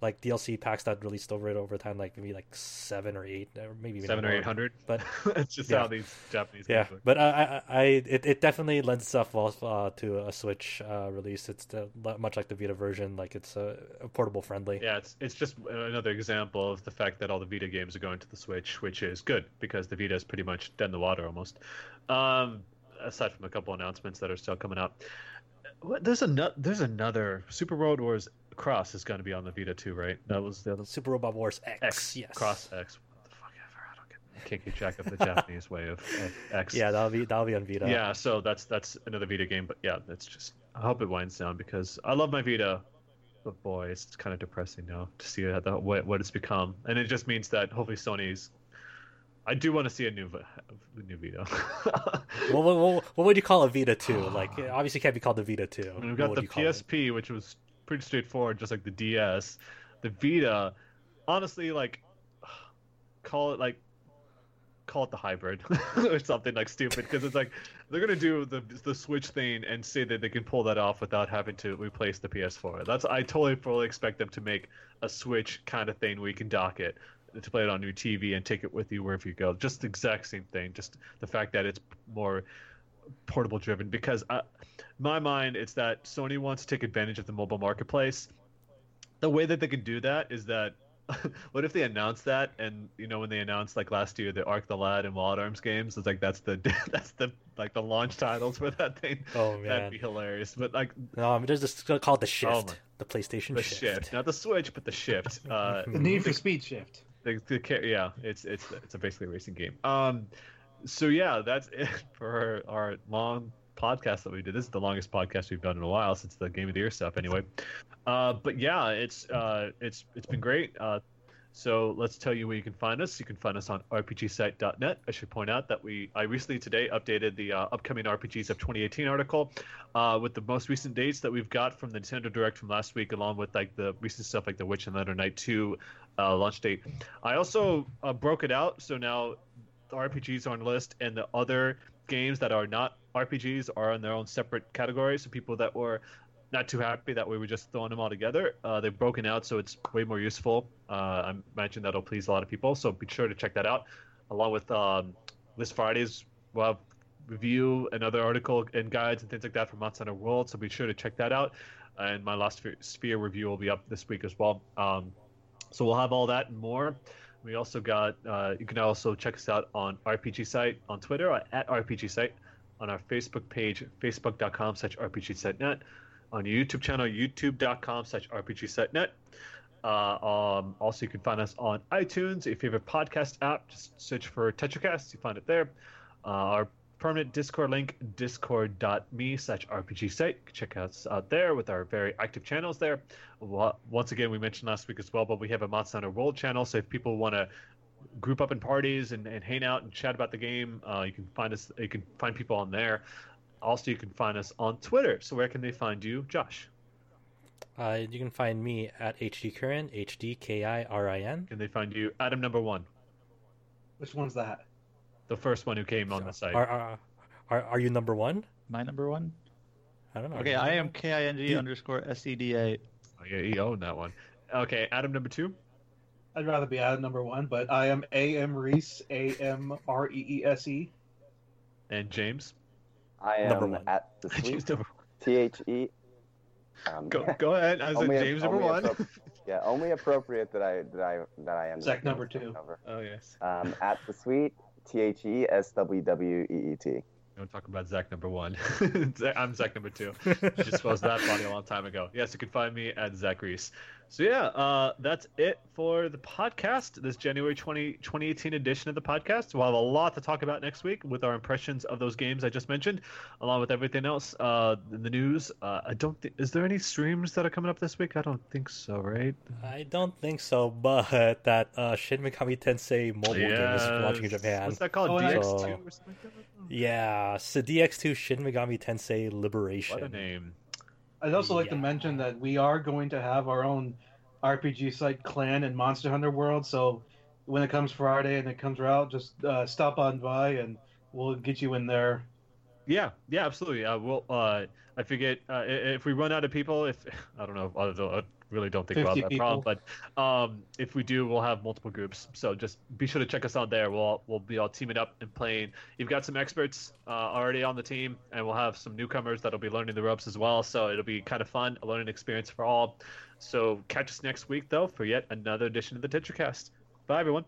S2: like DLC packs that released over it over time, like maybe like seven or eight, or maybe even
S1: Seven or eight hundred.
S2: But
S1: it's just
S2: yeah.
S1: how these Japanese
S2: yeah,
S1: games
S2: but uh, I, I, it, it definitely lends itself well uh, to a Switch uh, release. It's the, much like the Vita version, like it's uh, portable friendly.
S1: Yeah, it's it's just another example of the fact that all the Vita games are going to the Switch, which is good because the Vita is pretty much dead in the water almost. Um, aside from a couple announcements that are still coming up, what, there's another there's another Super Robot Wars Cross is going to be on the Vita too, right? That was the other
S2: Super Robot Wars X,
S1: X
S2: yes,
S1: Cross X. What the fuck ever? I don't get. Can't keep track of the Japanese way of, of X.
S2: Yeah, that'll be that'll be on Vita.
S1: Yeah, so that's that's another Vita game, but yeah, that's just. I hope it winds down because I love my Vita, but boy, it's kind of depressing now to see how the, what what it's become, and it just means that hopefully Sony's. I do want to see a new Vi- new Vita.
S2: What, what, what, what would you call a Vita two? Like, it obviously can't be called the Vita two.
S1: We've got the
S2: you call it?
S1: PSP, which was pretty straightforward, just like the DS. The Vita, honestly, like call it like call it the hybrid or something like stupid because it's like they're gonna do the the Switch thing and say that they can pull that off without having to replace the PS4. That's I totally fully expect them to make a Switch kind of thing where you can dock it to play it on your TV and take it with you wherever you go. Just the exact same thing. Just the fact that it's more portable driven because I, my mind it's that Sony wants to take advantage of the mobile marketplace. The way that they can do that is that what if they announce that and you know when they announced like last year the Arc the Lad and Wild Arms games it's like that's the that's the like the launch titles for that thing.
S2: Oh man, That'd
S1: be hilarious. But like
S2: no, I mean, there's just called the Shift,
S1: Oh, my-
S2: the PlayStation
S1: the
S2: Shift.
S1: shift, not the Switch, but the shift. Uh,
S3: The Need for Speed shift.
S1: the, the ca- yeah, it's it's it's a basically a racing game. Um, so yeah, that's it for our, long podcast that we did. This is the longest podcast we've done in a while since the Game of the Year stuff, anyway. Uh, but yeah, it's uh, it's it's been great. Uh, so let's tell you where you can find us. You can find us on rpgsite.net. I should point out that we I recently today updated the uh, upcoming RPGs of 2018 article uh, with the most recent dates that we've got from the Nintendo Direct from last week, along with like the recent stuff like the Witch and the Hundred Knight 2 uh, launch date. I also broke it out, so now RPGs are on list, and the other games that are not RPGs are in their own separate categories. So people that were not too happy that we were just throwing them all together, uh, they've broken out, so it's way more useful. Uh, I imagine that'll please a lot of people. So be sure to check that out, along with um, Fridays. We'll have review and other article and guides and things like that from Monster World. So be sure to check that out. And my Lost Sphear, Sphear review will be up this week as well. Um, so we'll have all that and more. We also got. Uh, you can also check us out on RPG site on Twitter at RPG site, on our Facebook page facebook.com slash RPG site net, on YouTube channel youtube.com slash RPG site net. Uh, um, also, you can find us on iTunes, your favorite podcast app. Just search for TetraCast. You find it there. Uh, our permanent Discord link, discord.me slash RPG site. Check us out there with our very active channels there. Once again, we mentioned last week as well, but we have a Monster Hunter World channel. So if people want to group up in parties and, and hang out and chat about the game, uh, you can find us. You can find people on there. Also, you can find us on Twitter. So where can they find you, Josh?
S2: Uh, you can find me at HD Kirin, H D K I R I N.
S1: Can they find you, Adam number one?
S6: Which one's that?
S1: The first one who came on the site.
S2: Are, are, are, are you number one?
S4: My number one?
S2: I don't know.
S4: Okay, I am K I N G underscore S E D A.
S1: Oh, yeah, he owned that one. Okay, Adam number two.
S6: I'd rather be Adam number one, but I am A M Reese, A M R E E S E.
S1: And James.
S5: I am
S2: Number one.
S5: at the
S1: James
S5: suite.
S1: number.
S5: T H E. Um,
S1: Go, go ahead. I said
S5: only-
S1: James number one.
S5: appro- yeah, only appropriate that I that I that I am.
S6: Zach number two.
S5: Over.
S1: Oh yes.
S5: Um, at the suite. T H E S W W E E T.
S1: Don't talk about Zach number one. I'm Zach number two. Just of that body a long time ago. Yes, you can find me at Zach Reese. So yeah, uh, that's it for the podcast. This January 20, 2018 edition of the podcast. We'll have a lot to talk about next week with our impressions of those games I just mentioned, along with everything else uh, in the news. Uh, I don't. Th- is there any streams that are coming up this week? I don't think so. Right?
S2: I don't think so, but that uh, Shin Megami Tensei mobile game is launching in Japan.
S1: What's that called?
S6: Oh,
S1: DX2
S2: So-
S1: or something?
S2: Yeah, so DX2 Shin Megami Tensei Liberation.
S1: What a name.
S6: I'd also like to mention that we are going to have our own RPG site clan in Monster Hunter World. So when it comes Friday and it comes out, just uh, stop on by and we'll get you in there.
S1: Yeah, yeah, absolutely. Uh, we'll. Uh, I forget uh, if we run out of people. If I don't know, don't- I really don't think we'll have
S6: 50
S1: that problem. But um, if we do, we'll have multiple groups. So just be sure to check us out there. We'll we'll be all teaming up and playing. You've got some experts uh, already on the team, and we'll have some newcomers that'll be learning the ropes as well. So it'll be kind of fun, a learning experience for all. So catch us next week though for yet another edition of the TetraCast. Bye everyone.